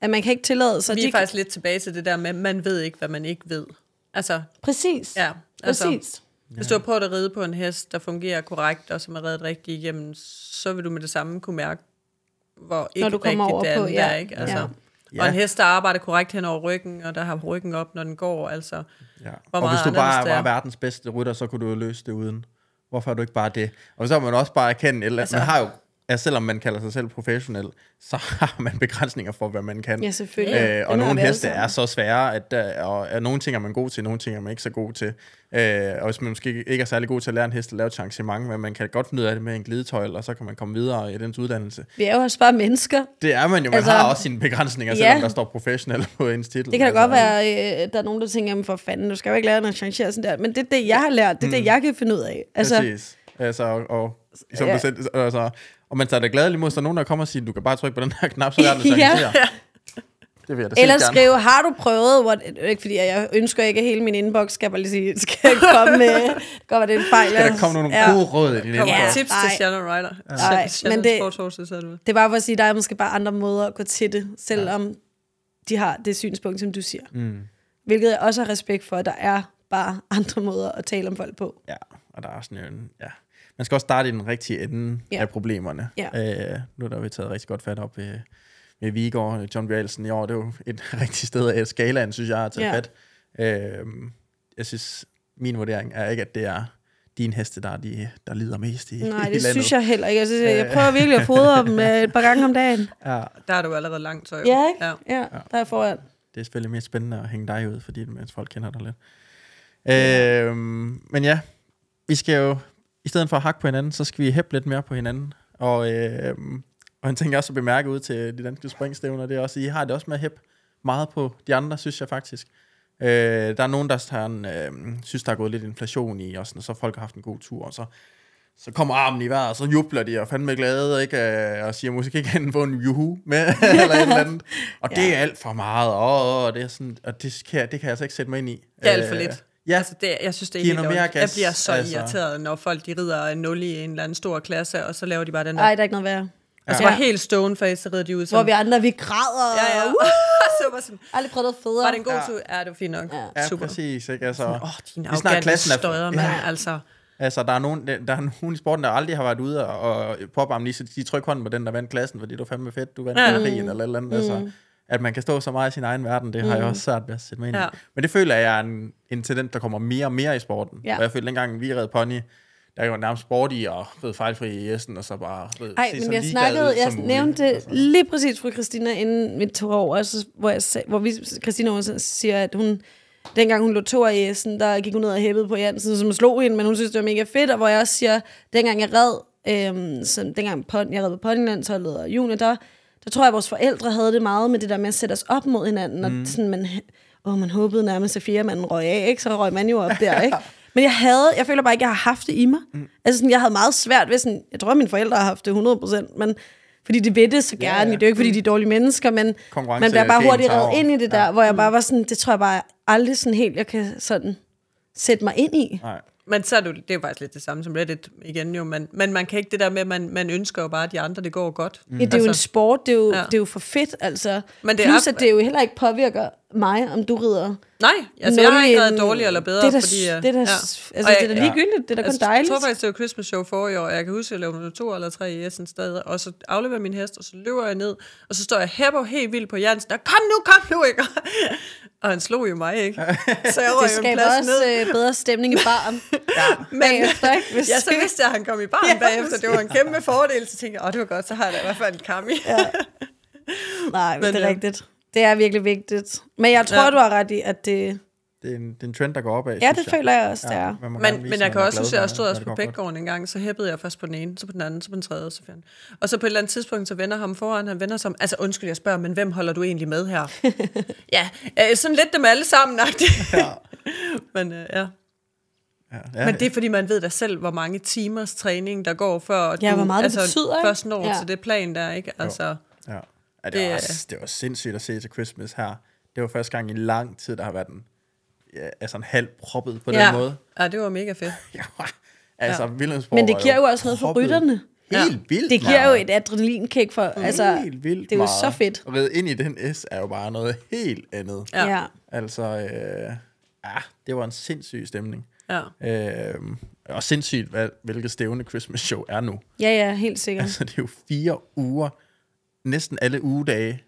at man kan ikke tillade sig... Vi de er faktisk lidt tilbage til det der med, man ved ikke, hvad man ikke ved. Altså, Præcis. ja. Altså, Præcis. Hvis du har prøvet at ride på en hest, der fungerer korrekt, og som er reddet rigtigt igennem, så vil du med det samme kunne mærke, hvor ikke Når du kommer rigtigt over det på, andet ja. er. Ikke? Altså, Ja. Ja. Og en hest, der arbejder korrekt hen over ryggen, og der har ryggen op, når den går. Altså, Ja. Hvor Og hvis du bare var er. verdens bedste rytter, så kunne du jo løse det uden. Hvorfor er du ikke bare det? Og så har man også bare erkendt, eller altså, man har jo, altså, selvom man kalder sig selv professionel, så har man begrænsninger for, hvad man kan. Ja, selvfølgelig. Øh, og har nogle heste er så svære, at, der, og, at nogle ting er man god til, nogle ting er man ikke så god til. Øh, og hvis man måske ikke er særlig god til at lære en hest at lave et changement, men man kan godt finde ud af det med en glidetøjl, og så kan man komme videre i dens uddannelse. Vi er jo også bare mennesker. Det er man jo, man Altså, har også sine begrænsninger, ja. selvom der står professionel på ens titel. Det kan da altså. godt være, øh, der er nogen, der tænker, jamen for fanden, du skal jo ikke lære noget changere sådan der. Men det er det, jeg har lært. Det er det, jeg kan finde ud af. Altså, Præcis. Altså, og, og, som Ja. ja. selv, altså, og man tager det gladeligt imod, så er nogen, der kommer og siger, du kan bare trykke på den her knap, så er den Ja. ja. Det vil jeg da Eller selv gerne. skrive, har du prøvet, what, ikke fordi jeg ønsker ikke, at hele min inbox skal jeg bare lige sige, skal komme med, godt være det er en fejl. Skal der komme nogle Ja. gode råd i din kommer Ja. ja. tips Nej. til Shannon Ryder. Nej, Shannon men det- så er det. Det var for at sige, der er måske bare andre måder at gå til det, selvom de har det synspunkt, som du siger. Mm. Hvilket jeg også har respekt for, at der er bare andre måder at tale om folk på. Ja, og der er sådan en, ja. Man skal også starte i den rigtige ende Ja. ja. af problemerne. Ja. Øh, nu der jo taget rigtig godt fat op ved, ved Vigård, John Bjørlsen i år. Det er jo et rigtigt sted af skalaen, synes jeg, at tage Ja. ja. fat. Øh, jeg synes, min vurdering er ikke, at det er dine heste, der, er de, der lider mest i, Nej, i det landet. synes jeg heller ikke. Jeg, synes, jeg prøver virkelig at fodre dem øh, et par gange om dagen. Ja, Der er du allerede langt tøj. Ja, ikke? Ja. Ja, der er foran. det er selvfølgelig mere spændende at hænge dig ud, fordi mens folk kender dig lidt. Øh, men ja, vi skal jo, i stedet for at hakke på hinanden, så skal vi hæppe lidt mere på hinanden. Og, øh, og ting, jeg også har bemærket ud til de danske springstævner, det er også, at I har det også med at hæppe meget på de andre, synes jeg faktisk. Øh, der er nogen, der har en, øh, synes, der er gået lidt inflation i, og, sådan, og så folk har haft en god tur, og så, så kommer armen i vejret, og så jubler de og fandme glade, ikke? Øh, og siger, måske ikke han få en juhu med, eller et eller andet. Og det Ja. er alt for meget, og, og det er sådan, og det kan, jeg, det kan jeg altså ikke sætte mig ind i. Det er alt for Øh, lidt. Ja, Altså, det, jeg synes, det er Giv helt mere ondt. Jeg gas, bliver så altså. altså. irriteret, når folk de rider en 0 i en eller anden stor klasse, og så laver de bare den der. Nej, der er ikke noget værre. og så Ja. var helt stone face, så rider de ud Hvor sådan. vi andre, vi græder. Ja, ja. Uh, så var sådan, aldrig prøvet noget federe. var det en god Ja. tur? Ja, det var fint nok. Ja. ja Super. præcis. Ikke? Altså, Åh, oh, din Vi snakker arrogante støder, mand. Ja. Altså, Altså, der er nogen, der er nogen i sporten, der aldrig har været ude og, og påbarme lige, så de trykker hånden på den, der vandt klassen, fordi det var fandme fedt, du vandt Ja. ja. eller et eller andet. Altså, at man kan stå så meget i sin egen verden, det har jeg også svært ved at sætte mig ind Ja. Men det føler jeg er en, en tendens, der kommer mere og mere i sporten. Ja. Og jeg føler, dengang vi red pony, der var nærmest sport i og ved, fejlfri i essen, og så bare ved, Nej, se men jeg snakkede, ud jeg som muligt. nævnte det Altså. lige præcis fru Christina, inden vi tog over, altså, hvor, jeg hvor vi, Christina hun siger, at hun, dengang hun lå to i Essen, der gik hun ned og hæppede på Jansen, som slog hende, men hun synes, det var mega fedt, og hvor jeg også siger, dengang jeg red, øhm, så dengang pon, jeg red på Ponylandsholdet og juni, der, der tror jeg, at vores forældre havde det meget med det der med at sætte os op mod hinanden, og sådan, man, åh, man håbede nærmest, at fire manden røg af, ikke? så røg man jo op der, ikke? Men jeg havde, jeg føler bare ikke, jeg har haft det i mig. Mm. Altså sådan, jeg havde meget svært ved sådan, jeg tror, mine forældre har haft det 100%, men fordi de ved det så gerne. Ja, ja. Det er jo ikke, fordi de er dårlige mennesker, men man bliver bare hurtigt reddet ind i det der, Ja. hvor jeg bare var sådan, det tror jeg bare aldrig sådan helt, jeg kan sådan sætte mig ind i. Nej. Men så er det, jo- det er jo faktisk lidt det samme som Reddit igen jo, men, men man kan ikke det der med, at man, man ønsker jo bare, at de andre, det går godt. Mm. Ja, det er jo en sport, det er jo, ja. det er jo for fedt, altså. Men det Plus, er- at det jo heller ikke påvirker mig, om du rider Nej, altså jeg har ikke været dårligere eller bedre, Det er da, fordi... det er ja. altså, det er jeg- da ligegyldigt, det er da kun Altså, dejligt. Jeg tror faktisk, det var Christmas show for i år, og jeg kan huske, at jeg lavede nummer to eller tre i Essen stadig, og så afleverer min hest, og så løber jeg ned, og så står jeg hæpper helt vildt på Jansen, og kom nu, kom nu, ikke? Og han slog jo mig, ikke? Så jeg det skaber også ned. øh, bedre stemning i baren. ja. Bagefter, ikke? Hvis, Ja, så vidste jeg, at han kom i baren Ja, bagefter. Det var en kæmpe fordel. Så tænkte jeg, åh, det var godt, så har jeg da i hvert fald en kami. Ja. Nej, men Men, det er ja. rigtigt. Det er virkelig vigtigt. Men jeg tror, Ja. ja. du har ret i, at det... Det er, en, det er en trend, der går opad, Ja, det føler jeg også, det er. man må gerne Men, vise, men jeg man kan også huske, at jeg stod også på. Bækgården en gang, så hæppede jeg først på den ene, så på den anden, så på den tredje, så fandt. Og så på et eller andet tidspunkt, så vender ham foran, han vender som, altså undskyld, jeg spørger, men hvem holder du egentlig med her? ja, øh, sådan lidt dem alle sammen, ja. men øh, ja. Ja, Ja, men det er fordi, man ved da selv, hvor mange timers træning, der går, før Ja, du hvor meget det altså, betyder, først når Ja. til det plan der, ikke? Altså, Ja. Ja, det, Det var er- også, det var sindssygt at se til Christmas her. Det var første gang i lang tid, der har været en, ja, altså en halv proppet på ja. den måde. ja, det var mega fedt. Ja, altså, ja. Vilhelmsborg Men det giver jo også noget for rytterne. Helt vildt Det giver jo meget. et adrenalinkick for... Altså, helt vildt det er jo meget. så fedt. At ride ind i den S er jo bare noget helt andet. Ja. ja. Altså, øh, ja, det var en sindssyg stemning. Ja. Øh, og sindssygt, hvad, hvilket stævne Christmas show er nu. Ja, ja, helt sikkert. Altså, det er jo fire uger, næsten alle ugedage,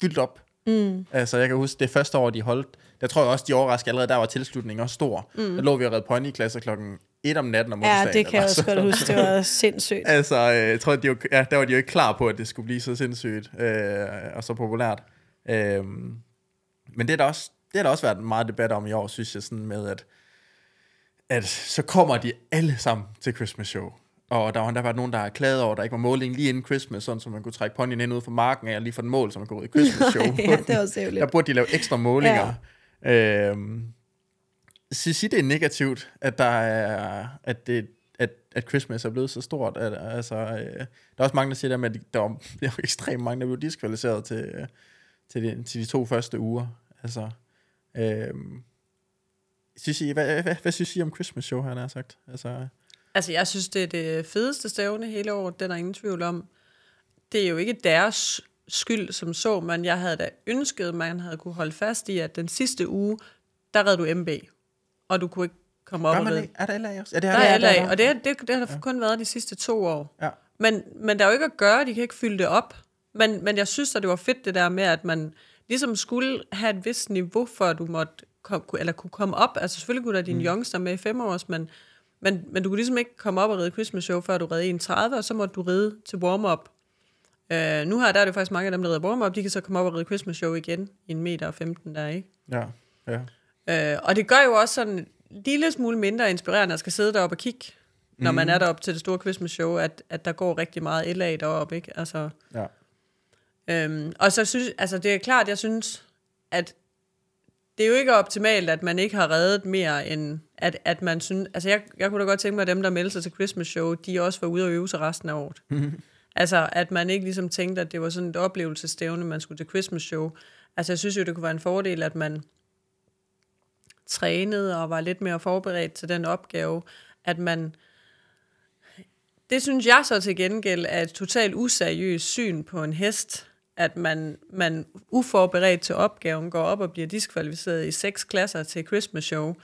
fyldt op. Mm. Altså, jeg kan huske, det første år, de holdt, der tror jeg også, de overraskede allerede, der var tilslutningen også stor. Mm. Der lå vi og redde ponyklasser klokken 1 om natten om Ja, det kan jeg også godt huske. Det var sindssygt. Altså, øh, jeg tror, de var, ja, der var de jo ikke klar på, at det skulle blive så sindssygt øh, og så populært. Øh, men det er, der også, det har der også været meget debat om i år, synes jeg, sådan med, at, at så kommer de alle sammen til Christmas show. Og der har endda været nogen, der har klaget over, at der ikke var måling lige inden Christmas, sådan så man kunne trække ponyen ind ud fra marken af, og lige få den mål, så man kunne ride Christmas show. ja, det også ærgerligt. Der burde de lave ekstra målinger. Ja. Øhm, I, det er negativt, at der er, at det, at, at Christmas er blevet så stort? At, altså, øh, der er også mange, der siger der med, at der var, der var ekstremt mange, der blev diskvalificeret til, øh, til, de, til de to første uger. Altså, øhm, synes I, hvad, hvad, hvad, hvad synes I om Christmas show, han har sagt? Altså, Altså, jeg synes, det er det fedeste stævne hele året, den er ingen tvivl om. Det er jo ikke deres skyld som så, men jeg havde da ønsket, at man havde kunne holde fast i, at den sidste uge, der red du MB, og du kunne ikke komme op og? Er der LA også? Ja, det er er der. der, LA, der. og det, det, det har der kun været de sidste to år. Ja. Men, men der er jo ikke at gøre, de kan ikke fylde det op. Men, men jeg synes, at det var fedt det der med, at man ligesom skulle have et vist niveau, for at du måtte kom, eller kunne komme op. Altså selvfølgelig kunne der din mm. youngster med i fem års, men, men, men du kunne ligesom ikke komme op og ride Christmas show, før du red 31, og så måtte du ride til warm-up. Uh, nu her der er det faktisk mange af dem, der rider warm-up, de kan så komme op og ride Christmas show igen i en meter og 15 der, ikke? Ja, ja. Øh, og det gør jo også sådan en lille smule mindre inspirerende at skal sidde deroppe og kigge, når man er deroppe til det store Christmas show, at, at der går rigtig meget LA deroppe, ikke? Altså, ja. øhm, og så synes, altså det er klart, jeg synes, at det er jo ikke optimalt, at man ikke har reddet mere end, at, at man synes, altså jeg, jeg kunne da godt tænke mig, at dem, der meldte sig til Christmas show, de også var ude og øve sig resten af året. altså, at man ikke ligesom tænkte, at det var sådan et oplevelsestævne, man skulle til Christmas show. Altså, jeg synes jo, det kunne være en fordel, at man trænede og var lidt mere forberedt til den opgave, at man... Det synes jeg så til gengæld er et totalt useriøst syn på en hest, at man, man uforberedt til opgaven går op og bliver diskvalificeret i seks klasser til Christmas show,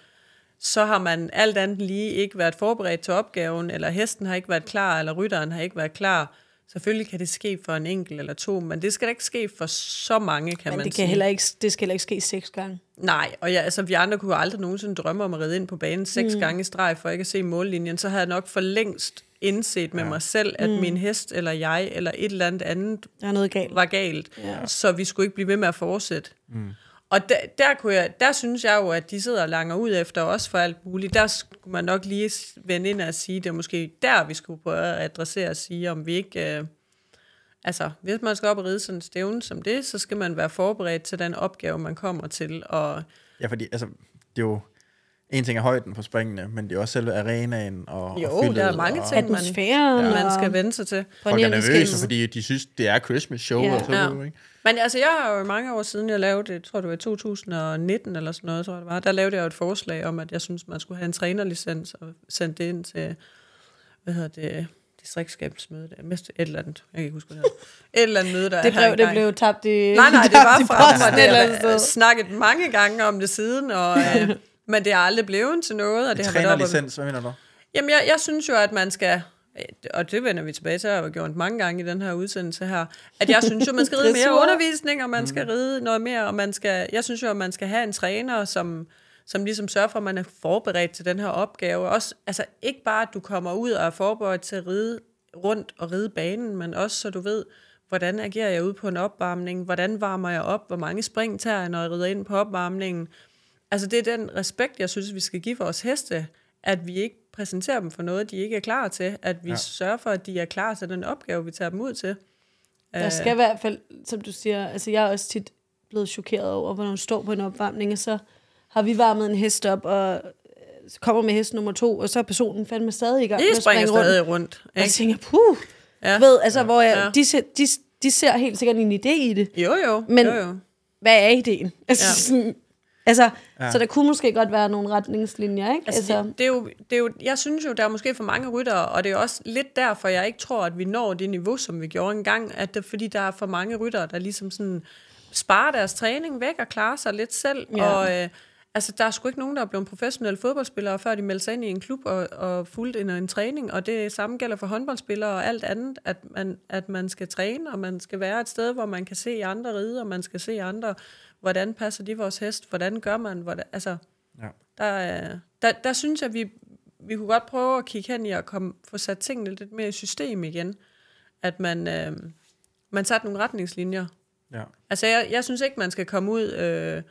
så har man alt andet lige ikke været forberedt til opgaven, eller hesten har ikke været klar, eller rytteren har ikke været klar. Selvfølgelig kan det ske for en enkelt eller to, men det skal da ikke ske for så mange, kan Men man det, sige. kan heller ikke, det skal heller ikke ske seks gange. Nej, og jeg, altså, vi andre kunne aldrig nogensinde drømme om at ride ind på banen seks mm. gange i streg, for ikke at se mållinjen. Så havde jeg nok for længst indset med ja. mig selv, at mm. min hest, eller jeg, eller et eller andet andet Der er noget galt. var galt. Ja. Så vi skulle ikke blive ved med at fortsætte. Mm. Og der, der, kunne jeg, der synes jeg jo, at de sidder og langer ud efter os for alt muligt. Der skulle man nok lige vende ind og sige, det er måske der, vi skulle prøve at adressere og sige, om vi ikke... Øh, altså, hvis man skal op og ride sådan en stævne som det, så skal man være forberedt til den opgave, man kommer til. Og Ja, fordi altså, det er jo, en ting er højden på springene, men det er også selve arenaen og, Jo, og fyldet, der er mange og ting. man- Atmosfæren. Ja. man og skal vende sig til. Folk er nervøse, fordi de synes, det er Christmas show, Ja. og så Ja. ja. ikke? Men altså, jeg har jo mange år siden, jeg lavede det, jeg tror det var i 2019 eller sådan noget, tror jeg det var, der lavede jeg jo et forslag om, at jeg synes, man skulle have en trænerlicens og sende det ind til, hvad hedder det, distriktskabsmøde, det er mest et eller andet, jeg kan ikke huske, hvad det hedder. Et eller andet møde, der Det er her brev, det blev tabt i Nej, nej, det var fra mig. sted. snakket mange gange om det siden, og, øh, men det er aldrig blevet til noget. Og det har været og- Trænerlicens, hvad mener du? Jamen, jeg, jeg synes jo, at man skal, og det vender vi tilbage til, at jeg har gjort mange gange i den her udsendelse her, at jeg synes jo, man skal ride mere undervisning, og man skal ride noget mere, og man skal, jeg synes jo, at man skal have en træner, som, som ligesom sørger for, at man er forberedt til den her opgave. Også, altså ikke bare, at du kommer ud og er forberedt til at ride rundt og ride banen, men også så du ved, hvordan agerer jeg ude på en opvarmning, hvordan varmer jeg op, hvor mange spring tager jeg, når jeg rider ind på opvarmningen. Altså det er den respekt, jeg synes, vi skal give vores heste, at vi ikke præsenterer dem for noget, de ikke er klar til, at vi ja. Ja. sørger for, at de er klar til den opgave, vi tager dem ud til. Der Øh, skal i hvert fald, som du siger, altså jeg er også tit blevet chokeret over, hvor hun står på en opvarmning, og så har vi varmet en hest op, og øh, så kommer med hest nummer to, og så er personen fandme stadig i gang med at springer springe rundt. stadig rundt. Og jeg Ikke? tænker, puh, Ja. ja. ved, altså, hvor jeg, Ja. ja. de, ser, de, de ser helt sikkert en idé i det. Jo, jo. Men- jo, jo. Hvad er ideen? Altså, Ja. ja. sådan, altså Ja. så der kunne måske godt være nogle retningslinjer, ikke? Altså, det, det, er jo, det er jo, jeg synes jo, der er måske for mange ryttere, og det er også lidt derfor, jeg ikke tror, at vi når det niveau, som vi gjorde engang, at det, fordi der er for mange ryttere, der ligesom sådan sparer deres træning væk og klarer sig lidt selv, Ja. og øh, altså, der er sgu ikke nogen, der er blevet professionelle fodboldspillere, før de meldte sig ind i en klub og, og fulgte en, en træning, og det samme gælder for håndboldspillere og alt andet, at man, at man skal træne, og man skal være et sted, hvor man kan se andre ride, og man skal se andre, hvordan passer de vores hest, hvordan gør man, hvordan, altså, Ja. der, er- der, der synes jeg, vi, vi kunne godt prøve at kigge hen i at komme, få sat tingene lidt mere i system igen. At man, øh, man satte nogle retningslinjer. Ja. Altså, jeg, jeg synes ikke, man skal komme ud, øh,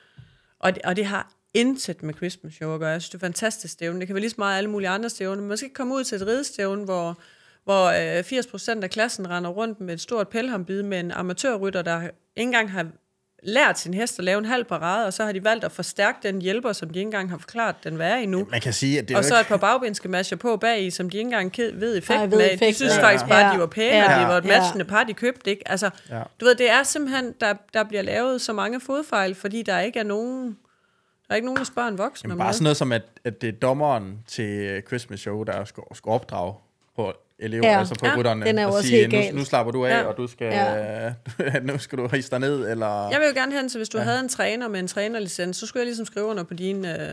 og, det, og det har intet med Christmas Show at gøre. Jeg synes, det er fantastisk stævne. Det kan være lige så meget alle mulige andre stævne, men man skal ikke komme ud til et ridestævne, hvor, hvor øh, 80% af klassen render rundt med et stort pelhambid med en amatørrytter, der ikke engang har lært sin hest at lave en halv parade, og så har de valgt at forstærke den hjælper, som de ikke engang har forklaret, den er endnu. Man kan sige, at det er Og jo så ikke... et par bagbendskemasher på bag i, som de ikke engang ved effekten af. De effekten synes af. faktisk bare, at de Ja. var pæne, Ja. og det var et Ja. matchende par, de købte. Ikke? Altså, Ja. du ved, det er simpelthen, der, der bliver lavet så mange fodfejl, fordi der ikke er nogen, der er ikke nogen, der spørger en voksen Jamen, om bare noget. sådan noget som, at, at det er dommeren til Christmas show, der skal, skal opdrage på elever, Ja. altså på Ja, rytterne, den er og også sige, helt nu, gal. nu slapper du af, Ja. og du skal, Ja. nu skal du hisse dig ned, eller... Jeg vil jo gerne hen til, hvis du ja. havde en træner med en trænerlicens, så skulle jeg ligesom skrive under på din... Øh,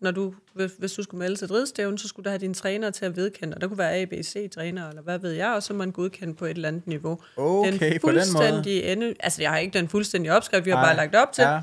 når du, hvis, du skulle melde til et ridstævne, så skulle du have dine træner til at vedkende, og der kunne være A, B, C-træner, eller hvad ved jeg, og så man godkendt på et eller andet niveau. Okay, den på den måde. fuldstændige ende, altså jeg har ikke den fuldstændige opskrift, vi har Nej. bare lagt op til. Ja.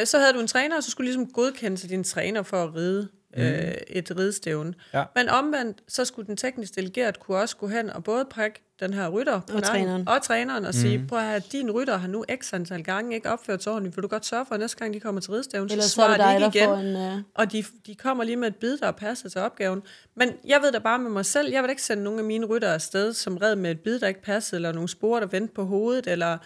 Øh, så havde du en træner, og så skulle du ligesom godkende til din træner for at ride øh, et ridestævne. Ja. Men omvendt, så skulle den teknisk delegeret kunne også gå hen og både prikke den her rytter på nakken, træneren. og træneren og sige, prøv at have, din rytter har nu x antal gange ikke opført sig ordentligt, vil du godt sørge for, at næste gang de kommer til ridestævne, så er svarer det de ikke igen. en... Uh... Og de, de kommer lige med et bid, der er passet til opgaven. Men jeg ved da bare med mig selv, jeg vil ikke sende nogen af mine rytter afsted, som red med et bid, der ikke passede, eller nogle spor, der vendte på hovedet. Eller,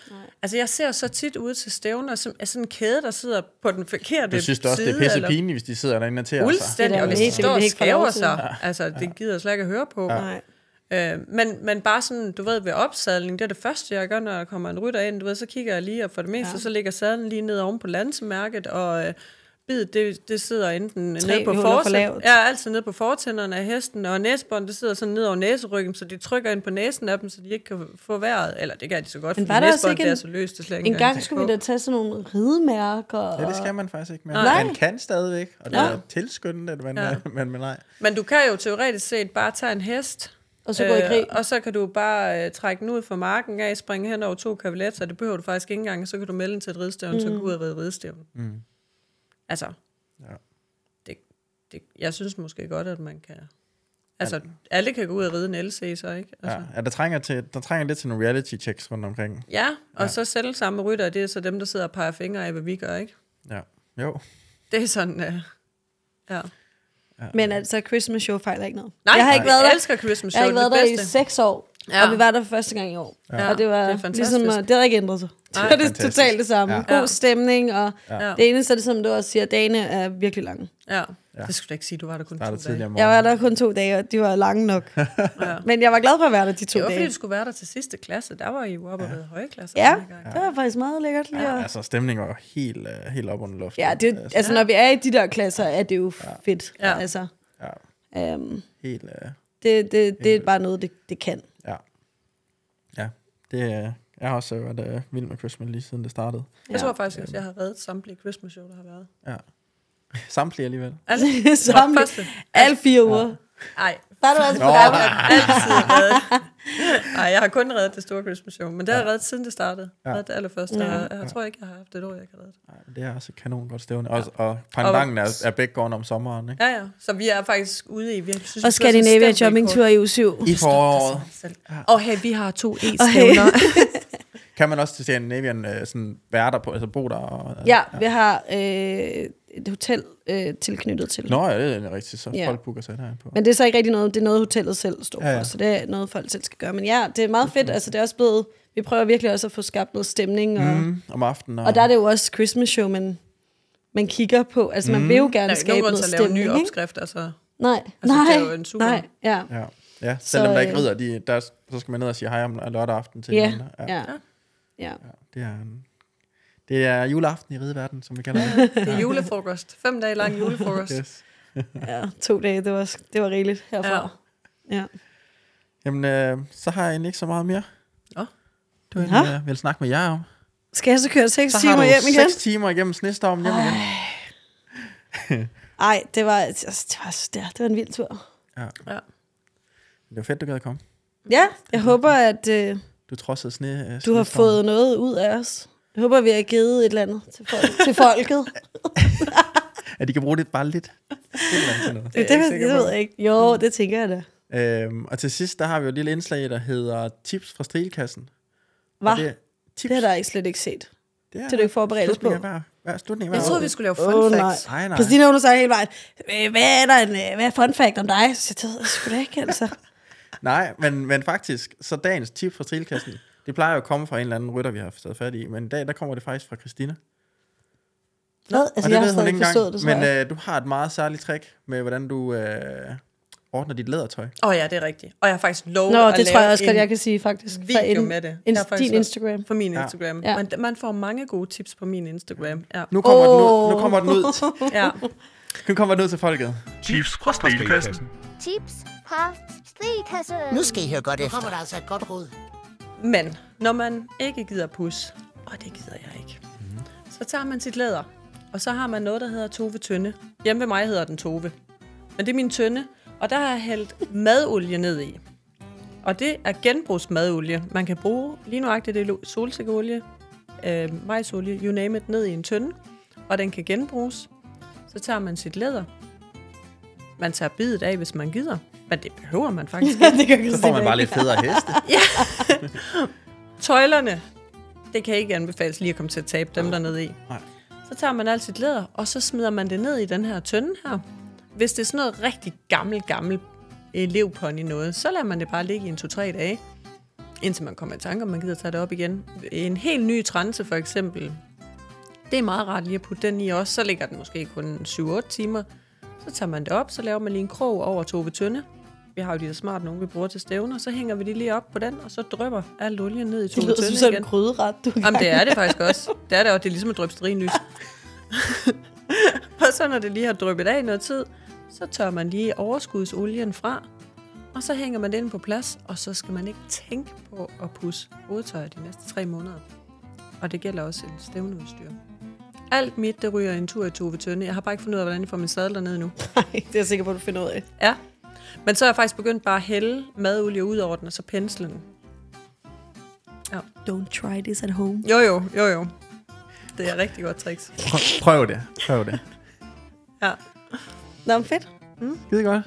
altså jeg ser så tit ud til stævner, som er sådan en kæde, der sidder på den forkerte Jeg synes da også, side. det er pisse eller- pinligt, hvis de sidder derinde og til sig. Fuldstændig, Det er og hvis de står og skæver sig, altså det gider jeg slet ikke at høre på. Nej. Øh, men, men bare sådan, du ved, ved opsadling, det er det første, jeg gør, når der kommer en rytter ind, du ved, så kigger jeg lige, og for det meste, ja. Så ligger sadlen lige ned oven på lansemærket, og øh, bidet, det, det sidder enten Tre nede på fortænderne, ja, altid nede på fortænderne af hesten, og næsebånd, det sidder sådan ned over næseryggen, så de trykker ind på næsen af dem, så de ikke kan få vejret, eller det kan de så godt, Men for ikke det er en- så løst, det slet ikke En engang gang skulle vi da tage sådan nogle ridemærker. Ja, det skal man faktisk ikke mere. Nej. Man kan stadigvæk, og det Ja. er tilskyndet, men, Ja. ja. men, men nej. Men du kan jo teoretisk set bare tage en hest, Og så gå i krig. og så kan du bare øh, trække den ud fra marken af, springe hen over to kavaletter, det behøver du faktisk ikke engang, og så kan du melde den til et ridestævn, mm. så kan du gå ud og ride ridestævn. Mm. Altså, Ja. det, det, jeg synes måske godt, at man kan... Altså, alle kan gå ud og ride en LC, så ikke? Altså, Ja. ja, der trænger, til, der trænger lidt til nogle reality checks rundt omkring. ja. og Ja. så selv samme rytter, det er så dem, der sidder og peger fingre af, hvad vi gør, ikke? Ja. Jo. Det er sådan, uh, ja. Men altså, Christmas show fejler ikke noget. Nej, jeg har ikke været jeg der. elsker Christmas Jeg har Show, ikke været er der det i seks år. Ja. Og vi var der for første gang i år. Ja. Og det var Det er ligesom, øh, det har ikke ændret sig. Det var det totalt det samme. Ja. Ja. God Ja. stemning, og Ja. det eneste er det, som du også siger, dagene er virkelig lange. Ja. Det skulle du ikke sige, du var der kun to Starter dage. Jeg var der kun to dage, og de var lange nok. Ja. Men jeg var glad for at være der de to Det var fordi, dage. du skulle være der til sidste klasse. Der var I jo oppe og ved høje klasse. Ja, gang. det var faktisk meget lækkert lige at- Altså, stemningen var helt, uh, helt op under luften. Ja, det, altså når vi er i de der klasser, er det jo fedt. Ja. Altså, Ja, øhm, helt... Uh, det, det, det er bare noget, det, det kan. Ja. Ja, det uh, jeg har også været uh, vild med Christmas lige siden det startede. Jeg tror faktisk, at jeg har reddet samtlige Christmas show, der har været. Ja. Samtlige alligevel. Altså, første. Alle fire uger. Ej, Der er du altså på gammel. altid reddet. Ej, jeg har kun reddet det store Christmas show, men det har jeg reddet siden det startede. Ja. Ja. Reddet det allerførste. Ja. Ja. Jeg tror ikke, jeg har haft et år, jeg ikke har reddet. Nej, det er også et kanon godt stævne. Og, og pandangen er, er begge gården om sommeren, ikke? Ja, ja. Så vi er faktisk ude i... Vi synes, Og Scandinavia Jumping-tur i uge 7. I foråret. Og hey, vi har to e-stævner. Kan man også til Scandinavian uh, sådan være der på, altså bo der? Og, Ja, vi har øh, et hotel øh, tilknyttet til. Nå ja, det er rigtigt, så Ja. folk booker sig der på. Men det er så ikke rigtig noget, det er noget, hotellet selv står for, Ja, ja, ja. så det er noget, folk selv skal gøre. Men ja, det er meget fedt, altså det er også blevet, vi prøver virkelig også at få skabt noget stemning, og, mm. Mm, om aftenen. og der er det jo også Christmas show, man, man kigger på, altså man vil jo Der gerne er ikke skabe noget til at lave en ny stemning, ikke? opskrift. Altså, Nej, Altså, nej, det er jo en super- nej, ja. Ja, ja. selvom Så, der ikke øh, rider, de, der, så skal man ned og sige hej om lørdag aften til Ja, hinanden. ja, ja. ja. Det er, en, det er juleaften i rideverden, som vi kalder det. det er julefrokost. Fem dage lang julefrokost. yes. ja, to dage, det var, det var rigeligt herfra. Ja. ja. Jamen, øh, så har jeg egentlig ikke så meget mere. Nå. Du vil, øh, vil snakke med jer om. Skal jeg så køre seks Så har timer du hjem igen? seks timer igennem snestormen hjem igen. Nej, det var, altså, det, var, det, var, det var en vild tur. Ja. Det var fedt, du gad at komme. Ja, jeg håber, at øh, Du trodsede sne, øh, du har fået noget ud af os. Jeg håber, vi har givet et eller andet til, folk, til folket. At de kan bruge det bare lidt. Noget. Det, er det, jeg ikke det, det på. ved jeg ikke. Jo, det tænker jeg da. Øhm, og til sidst, der har vi jo et lille indslag, der hedder Tips fra Strilkassen. Hvad? Det, Det, er tips, det har der ikke slet ikke set. det er det er du ikke forberedt os på. hver, hver, slutningen af Jeg troede, vi skulle lave fun nej. facts. Nej, nej. Christina, hun sagt hele vejen, "Øh, hvad er der en, øh, hvad er fun fact om dig? Så jeg jeg sgu da ikke, altså. Nej, men, men faktisk, så dagens tip fra Strilkassen, det plejer jo at komme fra en eller anden rytter, vi har taget fat i, men i dag, der kommer det faktisk fra Christina. Hvad? Altså, og det jeg har hun stadig ikke engang, forstået det, men øh, du har et meget særligt trick med, hvordan du øh, ordner dit lædertøj. Åh oh, ja, det er rigtigt. Og jeg har faktisk lovet Nå, at det tror jeg også lave godt, en jeg kan sige, faktisk. Fra video in- med det. in- Jeg din Instagram. På min Ja. Instagram. Ja. Man, man får mange gode tips på min Instagram. Ja. Nu kommer, den, ud, nu kommer den ud. ja. Nu kommer den ud til folket. Tips fra Stilkassen. Tips fra Stilkassen. Nu skal I høre godt efter. Nu kommer der altså et godt råd. Men når man ikke gider pus, og det gider jeg ikke, mm. så tager man sit læder, og så har man noget, der hedder Tove Tønde. Hjemme ved mig hedder den Tove. Men det er min tønde, og der har jeg hældt madolie ned i. Og det er genbrugsmadolie. Man kan bruge lige nuagtigt det er solsikkeolie, øh, majsolie, you name it, ned i en tønde, og den kan genbruges. Så tager man sit læder. Man tager bidet af, hvis man gider. Men det behøver man faktisk ikke. det kan Så får man bare lidt federe heste. Tøjlerne, det kan ikke anbefales lige at komme til at tabe dem dernede i. Nej. Så tager man alt sit læder, og så smider man det ned i den her tønde her. Hvis det er sådan noget rigtig gammel, gammel elevpony noget, så lader man det bare ligge i en 2-3 dage, indtil man kommer i tanke, om man gider tage det op igen. En helt ny transe for eksempel, det er meget rart lige at putte den i også. Så ligger den måske kun 7-8 timer. Så tager man det op, så laver man lige en krog over Tove Tønde. Vi har jo de der smart nogle, vi bruger til stævner. Så hænger vi det lige op på den, og så drypper alt olien ned i Det Tove lyder som Tønde sådan igen. en gryderet, du er i Jamen, det er det faktisk også. Det er det, og det er ligesom at dryppe sterinlys. og så når det lige har dryppet af i noget tid, så tør man lige overskudsolien fra, og så hænger man den på plads, og så skal man ikke tænke på at pusse hovedtøjet de næste tre måneder. Og det gælder også en stævneudstyr. Alt mit, det ryger en tur i Tove Tønde. Jeg har bare ikke fundet ud af, hvordan jeg får min sadler ned nu. Nej, det er jeg sikker på, at du finder ud af. Ja. Men så er jeg faktisk begyndt bare at hælde madolie ud over den, og så pensle den. Don't try this at home. Jo, jo, jo, jo. Det er rigtig godt tricks. Prøv, prøv det. Prøv det. Ja. Nå, fedt. Skide godt.